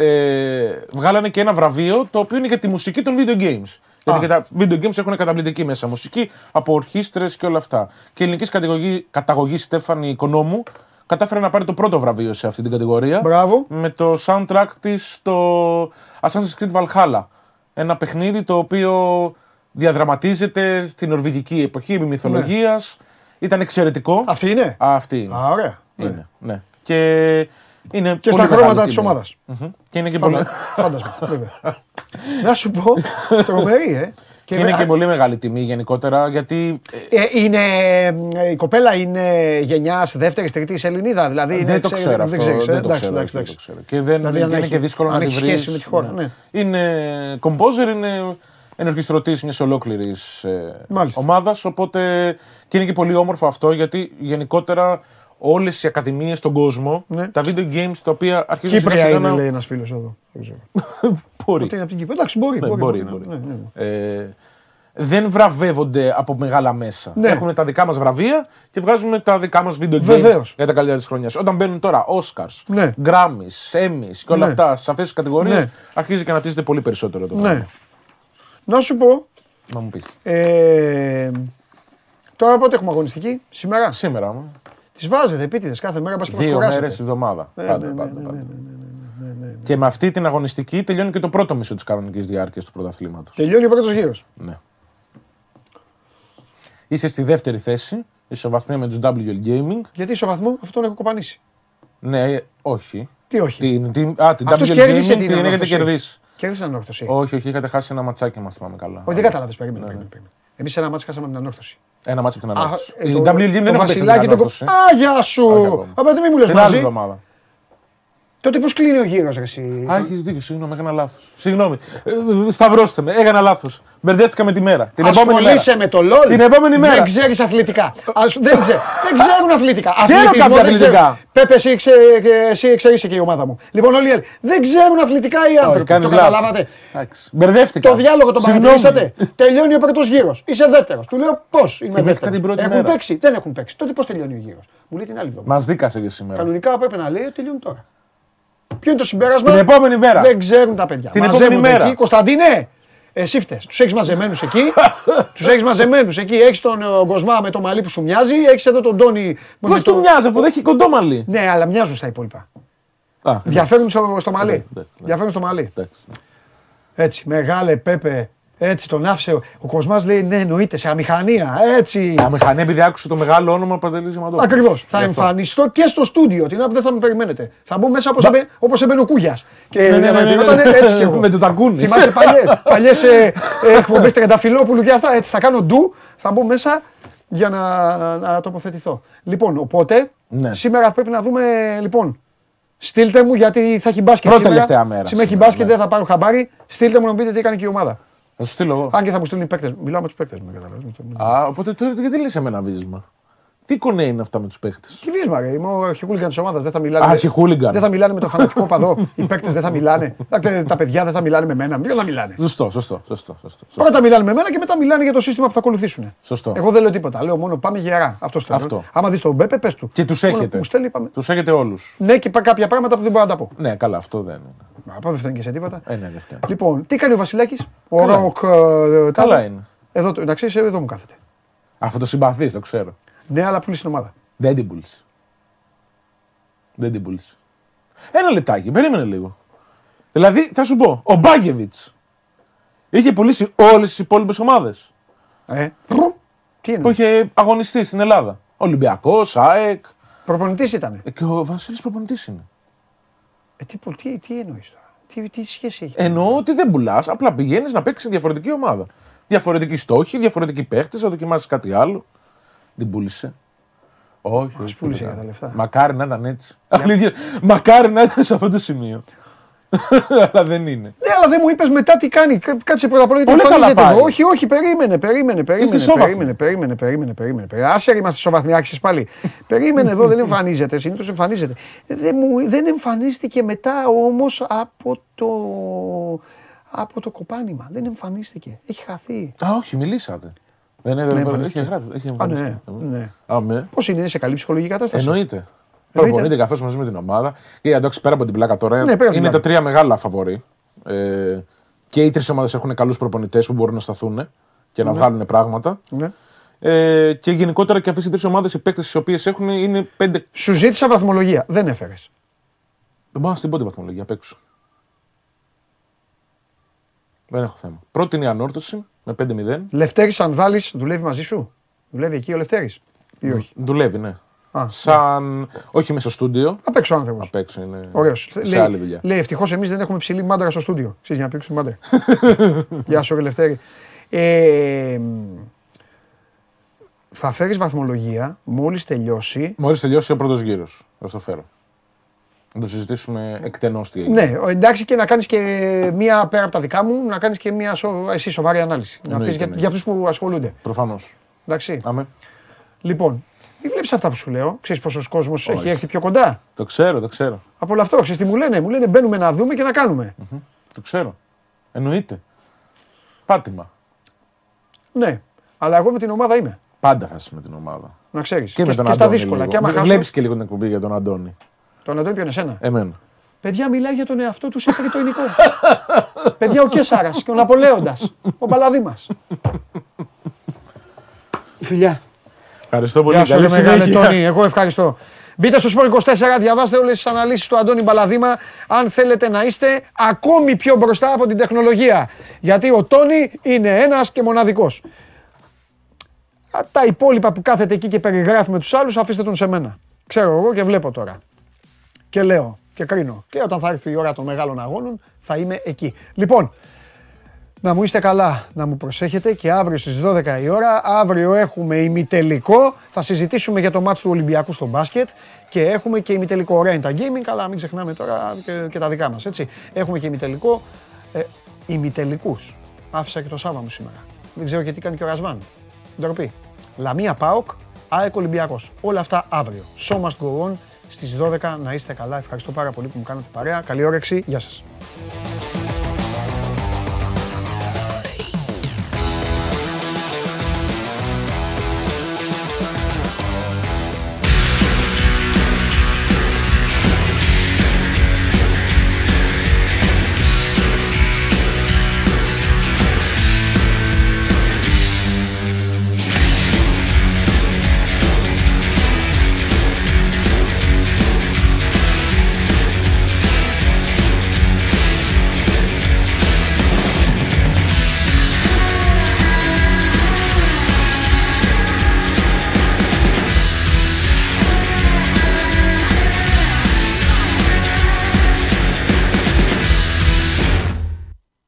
ε, βγάλανε και ένα βραβείο το οποίο είναι για τη μουσική των video games. Γιατί και τα video games έχουν καταπληκτική μέσα μουσική από ορχήστρες και όλα αυτά. Και ελληνικής καταγωγή, καταγωγής Στέφανη Οικονόμου κατάφερε να πάρει το πρώτο βραβείο σε αυτή την κατηγορία. Μπράβο. Με το soundtrack της στο Assassin's Creed Valhalla. Ένα παιχνίδι το οποίο διαδραματίζεται στην νορβηγική εποχή επί μυθολογίας. Ήταν εξαιρετικό. Ναι. Αυτή είναι; Α, αυτή είναι. Α, ωραία. Είναι, ναι. Και είναι Και πολύ στα μεγάλη χρώματα τιμή. της ομάδας. Μμμ. Και είναι και, πολύ... Φάντα- Φάντασμα. βέβαια. Να σου πω, τρομερή, ε. και είναι και πολύ μεγάλη τιμή γενικότερα γιατί Ε, είναι, ε, η κοπέλα είναι γενιάς δεύτερης, τρίτης Ελληνίδα. Δηλαδή είναι, δεν το ξέρει- ξέρω αυτό. Δεν ξέρεις, ε, δεν το εντάξει, ξέρω, εντάξει, δεν το εντάξει. ξέρω. Και, δεν, Δηλαδή, και αν είναι έχει- και δύσκολο αν να τη έχει βρεις. σχέση με τη χώρα, ναι. Είναι composer, είναι ενορχιστρωτής μιας ολόκληρης ε, Μάλιστα. ομάδας, οπότε και είναι και πολύ όμορφο αυτό γιατί γενικότερα όλες οι ακαδημίες στον κόσμο, Ναι. τα video games τα οποία αρχίζουν Κύπρια σιγά είναι, σιγά να... λέει ένας φίλος εδώ. Δεν ξέρω. Μπορεί. Ότι είναι από την Κύπρο. Εντάξει, μπορεί. Ναι, μπορεί, μπορεί, ναι, μπορεί. ναι, ναι, ναι. Ε, δεν βραβεύονται από μεγάλα μέσα. Ναι. Έχουμε τα δικά μας βραβεία και βγάζουμε τα δικά μας video games Βεβαίως. για τα καλύτερα της χρονιάς. Όταν μπαίνουν τώρα Oscars, Ναι. Grammys, Emmys και όλα Ναι. αυτά σε αυτές τις κατηγορίες, Ναι. αρχίζει και αναπτύσσεται πολύ περισσότερο το Ναι. πράγμα. Να σου πω, Να μου πεις. ε, τώρα πότε έχουμε αγωνιστική, σήμερα; Σήμερα, μου. Τις βάζετε επίτηδες κάθε μέρα, μπας και μας δύο κουράσετε. μέρες τη εβδομάδα. Ναι, πάντα, ναι, ναι, πάντα, ναι, πάντα. ναι, ναι, ναι, ναι. Και με αυτή την αγωνιστική τελειώνει και το πρώτο μισό της κανονικής διάρκειας του πρωταθλήματος. Τελειώνει ο πρώτος γύρος. Ναι. Είσαι στη δεύτερη θέση, ισοβαθμία με τους WL Gaming. Γιατί ισοβαθμό αυτό τον έχω κοπανίσει. Ναι, όχι. Τι όχι; Την, την, α, την Αυτός WL κέρδισε Gaming την την έχετε ανόρθωση. κερδίσει. Κέρδισε ανόρθωση. Όχι, όχι, είχατε χάσει ένα ματσάκι, αν θυμάμαι καλά. Όχι, δεν κατάλαβες, περίμενε. Ναι, περίμενε, περίμενε. Εμείς ένα μάτς χάσαμε την ανόρθωση. Ένα μάτσο από την Α, ανόρθωση. ε, Η το- WL Gaming το δεν έχει παίξει την Βασιλάκι το- ανόρθωση. Α, γεια σου! Όχι ακόμα. Απ' τι μη μου λες Την άλλη μαζί. εβδομάδα. Τότε πώς κλείνει ο γύρος, ρε. Εσύ; Α, έχεις δίκιο, συγγνώμη, έκανα λάθος. Συγγνώμη. Ε, σταυρώστε με, έκανα λάθος. Μπερδεύτηκα με τη μέρα. Την επόμενη μέρα. Ασχολείσαι με το LOL. Την επόμενη μέρα. Δεν ξέρεις αθλητικά. Ας- δεν, ξέ, δεν ξέρουν αθλητικά. Ξέρω Αθλητισμό κάποια δεν αθλητικά. ξέρουν. Πέπε, εσύ, ξε, εσύ εξαιρείσαι και η ομάδα μου. Λοιπόν, όλοι οι άλλοι δεν ξέρουν αθλητικά οι άνθρωποι. κάνεις το λάθος. καταλάβατε. Εντάξει. Μπερδεύτηκα. Το διάλογο τον Συγγνώμη. παρατηρήσατε. Τελειώνει ο πρώτος γύρος. Είσαι δεύτερος. Του λέω πώς είμαι Θυμήθηκα δεύτερος. την πρώτη Έχουν μέρα. παίξει. Δεν έχουν παίξει. Τότε πώς τελειώνει ο γύρος. Μου λέει την άλλη εβδομάδα. Μας δίκασες και σήμερα. Κανονικά πρέπει να λέει ότι τελειώνει τώρα. Ποιο είναι το συμπέρασμα; Την επόμενη μέρα. Δεν ξέρουν τα παιδιά. Την Μαζεύονται επόμενη μέρα. Εκεί. Κωνσταντίνε, εσύ φταίς. Τους έχεις μαζεμένους εκεί. τους έχεις μαζεμένους εκεί. Έχεις τον ε, Κοσμά με το μαλλί που σου μοιάζει. Έχεις εδώ τον Τόνι. με Πώς το- του μοιάζει αφού δεν έχει κοντό μαλλί; Ναι, αλλά μοιάζουν στα υπόλοιπα. Α, Διαφέρουν στο, στο μαλλί. Ναι, ναι, ναι. Διαφέρουν στο μαλλί. εντάξει. Έτσι, μεγάλε Πέπε. Έτσι τον άφησε. Ο Κοσμά λέει ναι, εννοείται σε αμηχανία. Έτσι. Τα μηχανή επειδή άκουσε το μεγάλο όνομα Παντελή Ζηματόπουλο. Ακριβώς. Θα εμφανιστώ και στο στούντιο την ώρα που δεν θα με περιμένετε. Θα μπω μέσα όπως έμπαι, όπως έμπαινε ο Κούγιας. Και Ναι, ναι, ναι, ναι, διαμαρτυρόταν ναι. έτσι κι εγώ. Με το τακούνι. Θυμάσαι παλιέ εκπομπές Τρενταφυλόπουλου και αυτά. Έτσι θα κάνω ντου, θα μπω μέσα για να, να τοποθετηθώ. Λοιπόν, οπότε Ναι. σήμερα πρέπει να δούμε. Λοιπόν, στείλτε μου γιατί θα έχει μπάσκετ. Πρώτη σήμερα. τελευταία μέρα Σήμερα έχει σήμερα, μπάσκετ, ναι. δεν θα πάρω χαμπάρι. Στείλτε μου να μου πείτε τι έκανε και η ομάδα. Θα σου στείλω εγώ. Αν και θα μου στείλουν οι παίκτες. Μιλάω με τους παίκτες μου, καταλαβαίνεις. Α, οπότε τώρα γιατί λες εμένα βίσμα. Τι κονέ είναι αυτά με τους παίχτες; Τι βίσμα, ρε. Είμαι ο αρχικούλιγκαν της ομάδας. Δεν θα μιλάνε. Α, με- αρχικούλιγκαν. Δεν θα μιλάνε με το φανατικό παδό. Οι παίκτες δεν θα μιλάνε. Τα- Τα παιδιά δεν θα μιλάνε με μένα. Ποιο θα μιλάνε. Σωστό, σωστό, σωστό. σωστό, σωστό. Πρώτα μιλάνε με μένα και μετά μιλάνε για το σύστημα που θα ακολουθήσουν. Σωστό. Εγώ δεν λέω τίποτα. Λέω μόνο πάμε γερά. Αυτό θέλω. Αυτό. Άμα δεις τον Μπέπε, πες του. Και τους Μόνο έχετε. που Μου στέλνει, πάμε. Τους έχετε όλους. Ναι, και πά- κάποια πράγματα που δεν μπορώ να τα πω. Ναι, καλά, αυτό δεν είναι. Από δεν φταίνει και σε τίποτα. Ε, ναι, δεν φταίει. Λοιπόν, τι κάνει ο Βασιλάκης; Ο Καλά. Ροκ. ε, Καλά τάδε. είναι. Εδώ, το- να ξέρεις, εδώ μου κάθεται. Αυτό το συμπαθείς, το ξέρω. Ναι, αλλά πουλήσει την ομάδα; Δεν την πούλησε. Δεν την πούλησε. Ένα λεπτάκι, περίμενε λίγο. Δηλαδή, θα σου πω, ο Μπάγεβιτ είχε πουλήσει όλες τις υπόλοιπες ομάδες Ε, τι είναι; που είχε αγωνιστεί στην Ελλάδα. Ολυμπιακός, ΑΕΚ. Προπονητής ήταν. Ε, Και ο Βασίλης προπονητής είναι. Ε, τι, τι, τι εννοείς τώρα; Τι, τι σχέση έχει; Εννοώ ότι δεν πουλάς, απλά πηγαίνεις να παίξεις διαφορετική ομάδα. Διαφορετική στόχη, διαφορετικοί παίχτες, να δοκιμάσεις κάτι άλλο. Δεν πούλησε. Όχι, όχι. πούλησε τίποτα. για τα λεφτά. Μακάρι να ήταν έτσι. Αλήθεια, μακάρι να ήταν σε αυτό το σημείο. Αλλά δεν είναι. Ναι, αλλά δεν μου είπες μετά τι κάνει. Κα- Κάτσε πρώτα απ' όλα. γιατί Πολύ καλά εμφανίζεται πάει. εδώ. Όχι, όχι, περίμενε, περίμενε. περίμενε, σόβαθμοι. περίμενε, περίμενε, περίμενε, περίμενε, περίμενε. Άσε είμαστε σοβαθμοί, άρχισε πάλι. περίμενε εδώ, δεν εμφανίζεται. Συνήθως εμφανίζεται. Δεν, μου, δεν εμφανίστηκε μετά όμως από το, από το κοπάνημα. Δεν εμφανίστηκε. Έχει χαθεί. Α, όχι, μιλήσατε. Δεν είναι, Ναι, δεν εμφανίστηκε. έχει γράψει. Έχει Α, εμφανιστεί. ναι, ναι. Α, ναι. Πώς είναι, είναι σε καλή ψυχολογική κατάσταση; Εννοείται. Προπονείται καθώ μαζί με την ομάδα. Και εντάξει, πέρα από την πλάκα τώρα, Ναι, πέρα από την είναι πλάκα. τα τρία μεγάλα φαβορή. Ε, και οι τρεις ομάδες έχουν καλούς προπονητές που μπορούν να σταθούν και να βγάλουν πράγματα. Ναι. Ε, και γενικότερα και αυτές οι τρεις ομάδες, οι παίκτες τις οποίες έχουν είναι πέντε. Σου ζήτησα βαθμολογία. Δεν έφερες. Δεν μπορώ να στην πω τη βαθμολογία απ' έξω. Δεν έχω θέμα. Πρώτη είναι η ανόρθωση με 5-0. Λευτέρης Σανδάλη δουλεύει μαζί σου; Δουλεύει εκεί ο Λευτέρης; Ή όχι; Δουλεύει, ναι. Α, Σαν. Όχι μέσα στο στούντιο. Απ' έξω άνθρωπος. Απ' έξω είναι. Ωραίος. Σε άλλη δουλειά. Λέει ευτυχώς εμείς δεν έχουμε ψηλή μάντρα στο στούντιο. Ξέρεις, για να παίξουμε μάντρα. Γεια σου, ρε Λευτέρη. Ε, μ, θα φέρεις βαθμολογία μόλις τελειώσει. Μόλις τελειώσει ο πρώτος γύρος. Θα το φέρω. Να το συζητήσουμε εκτενώς τι έγινε. Ναι, ο- εντάξει και να κάνεις και μία πέρα από τα δικά μου, να κάνεις και μία σο, εσύ σοβαρή ανάλυση. να Εννοείται, πεις για, εννοείται. για αυτούς που ασχολούνται. Προφανώς. Εντάξει. Αμέ. Λοιπόν, μην βλέπεις αυτά που σου λέω; Ξέρεις πόσος κόσμος έχει έρθει πιο κοντά; Το ξέρω, το ξέρω. Από όλο αυτό, ξέρεις τι μου λένε; Μου λένε μπαίνουμε να δούμε και να κάνουμε. Το ξέρω. Εννοείται. Πάτημα. Ναι, αλλά εγώ με την ομάδα είμαι. Πάντα θα είσαι με την ομάδα. Να ξέρεις. Και, με τον και στα Αντώνη. δύσκολα. λίγο. Και άμα Βλέ- χάσω. Βλέπεις και λίγο την εκπομπή για τον Αντώνη. Τον Αντώνη ποιον εσένα; Εμένα. Παιδιά μιλάει για τον εαυτό του σε τρίτο υλικό. Παιδιά ο Κέσσαρα και ο Ναπολέοντας. Ο Παλαδίμα. Φιλιά. Ευχαριστώ πολύ. Γεια σου, Καλή ρε μεγάλε συνέχεια. Τόνι. Εγώ ευχαριστώ. Μπείτε στο Sport 24, διαβάστε όλες τις αναλύσεις του Αντώνη Μπαλαδήμα αν θέλετε να είστε ακόμη πιο μπροστά από την τεχνολογία. Γιατί ο Τόνι είναι ένας και μοναδικός. Α, Τα υπόλοιπα που κάθεται εκεί και περιγράφει με τους άλλους αφήστε τον σε μένα. Ξέρω εγώ και βλέπω τώρα. Και λέω και κρίνω. Και όταν θα έρθει η ώρα των μεγάλων αγώνων θα είμαι εκεί. Λοιπόν, Να μου είστε καλά, να μου προσέχετε και αύριο στις 12 η ώρα. Αύριο έχουμε ημιτελικό. Θα συζητήσουμε για το μάτς του Ολυμπιακού στο μπάσκετ και έχουμε και ημιτελικό Renta Gaming. Αλλά μην ξεχνάμε τώρα και, και τα δικά μας, έτσι. Έχουμε και ημιτελικό. Ε, ημιτελικούς. Άφησα και το Σάββα μου σήμερα. Δεν ξέρω γιατί κάνει και ο Ρασβάν. Ντροπή. Λαμία Πάοκ, ΑΕΚ Ολυμπιακός. Όλα αυτά αύριο. So must go on στις 12 να είστε καλά. Ευχαριστώ πάρα πολύ που μου κάνατε παρέα. Καλή όρεξη. Γεια σας.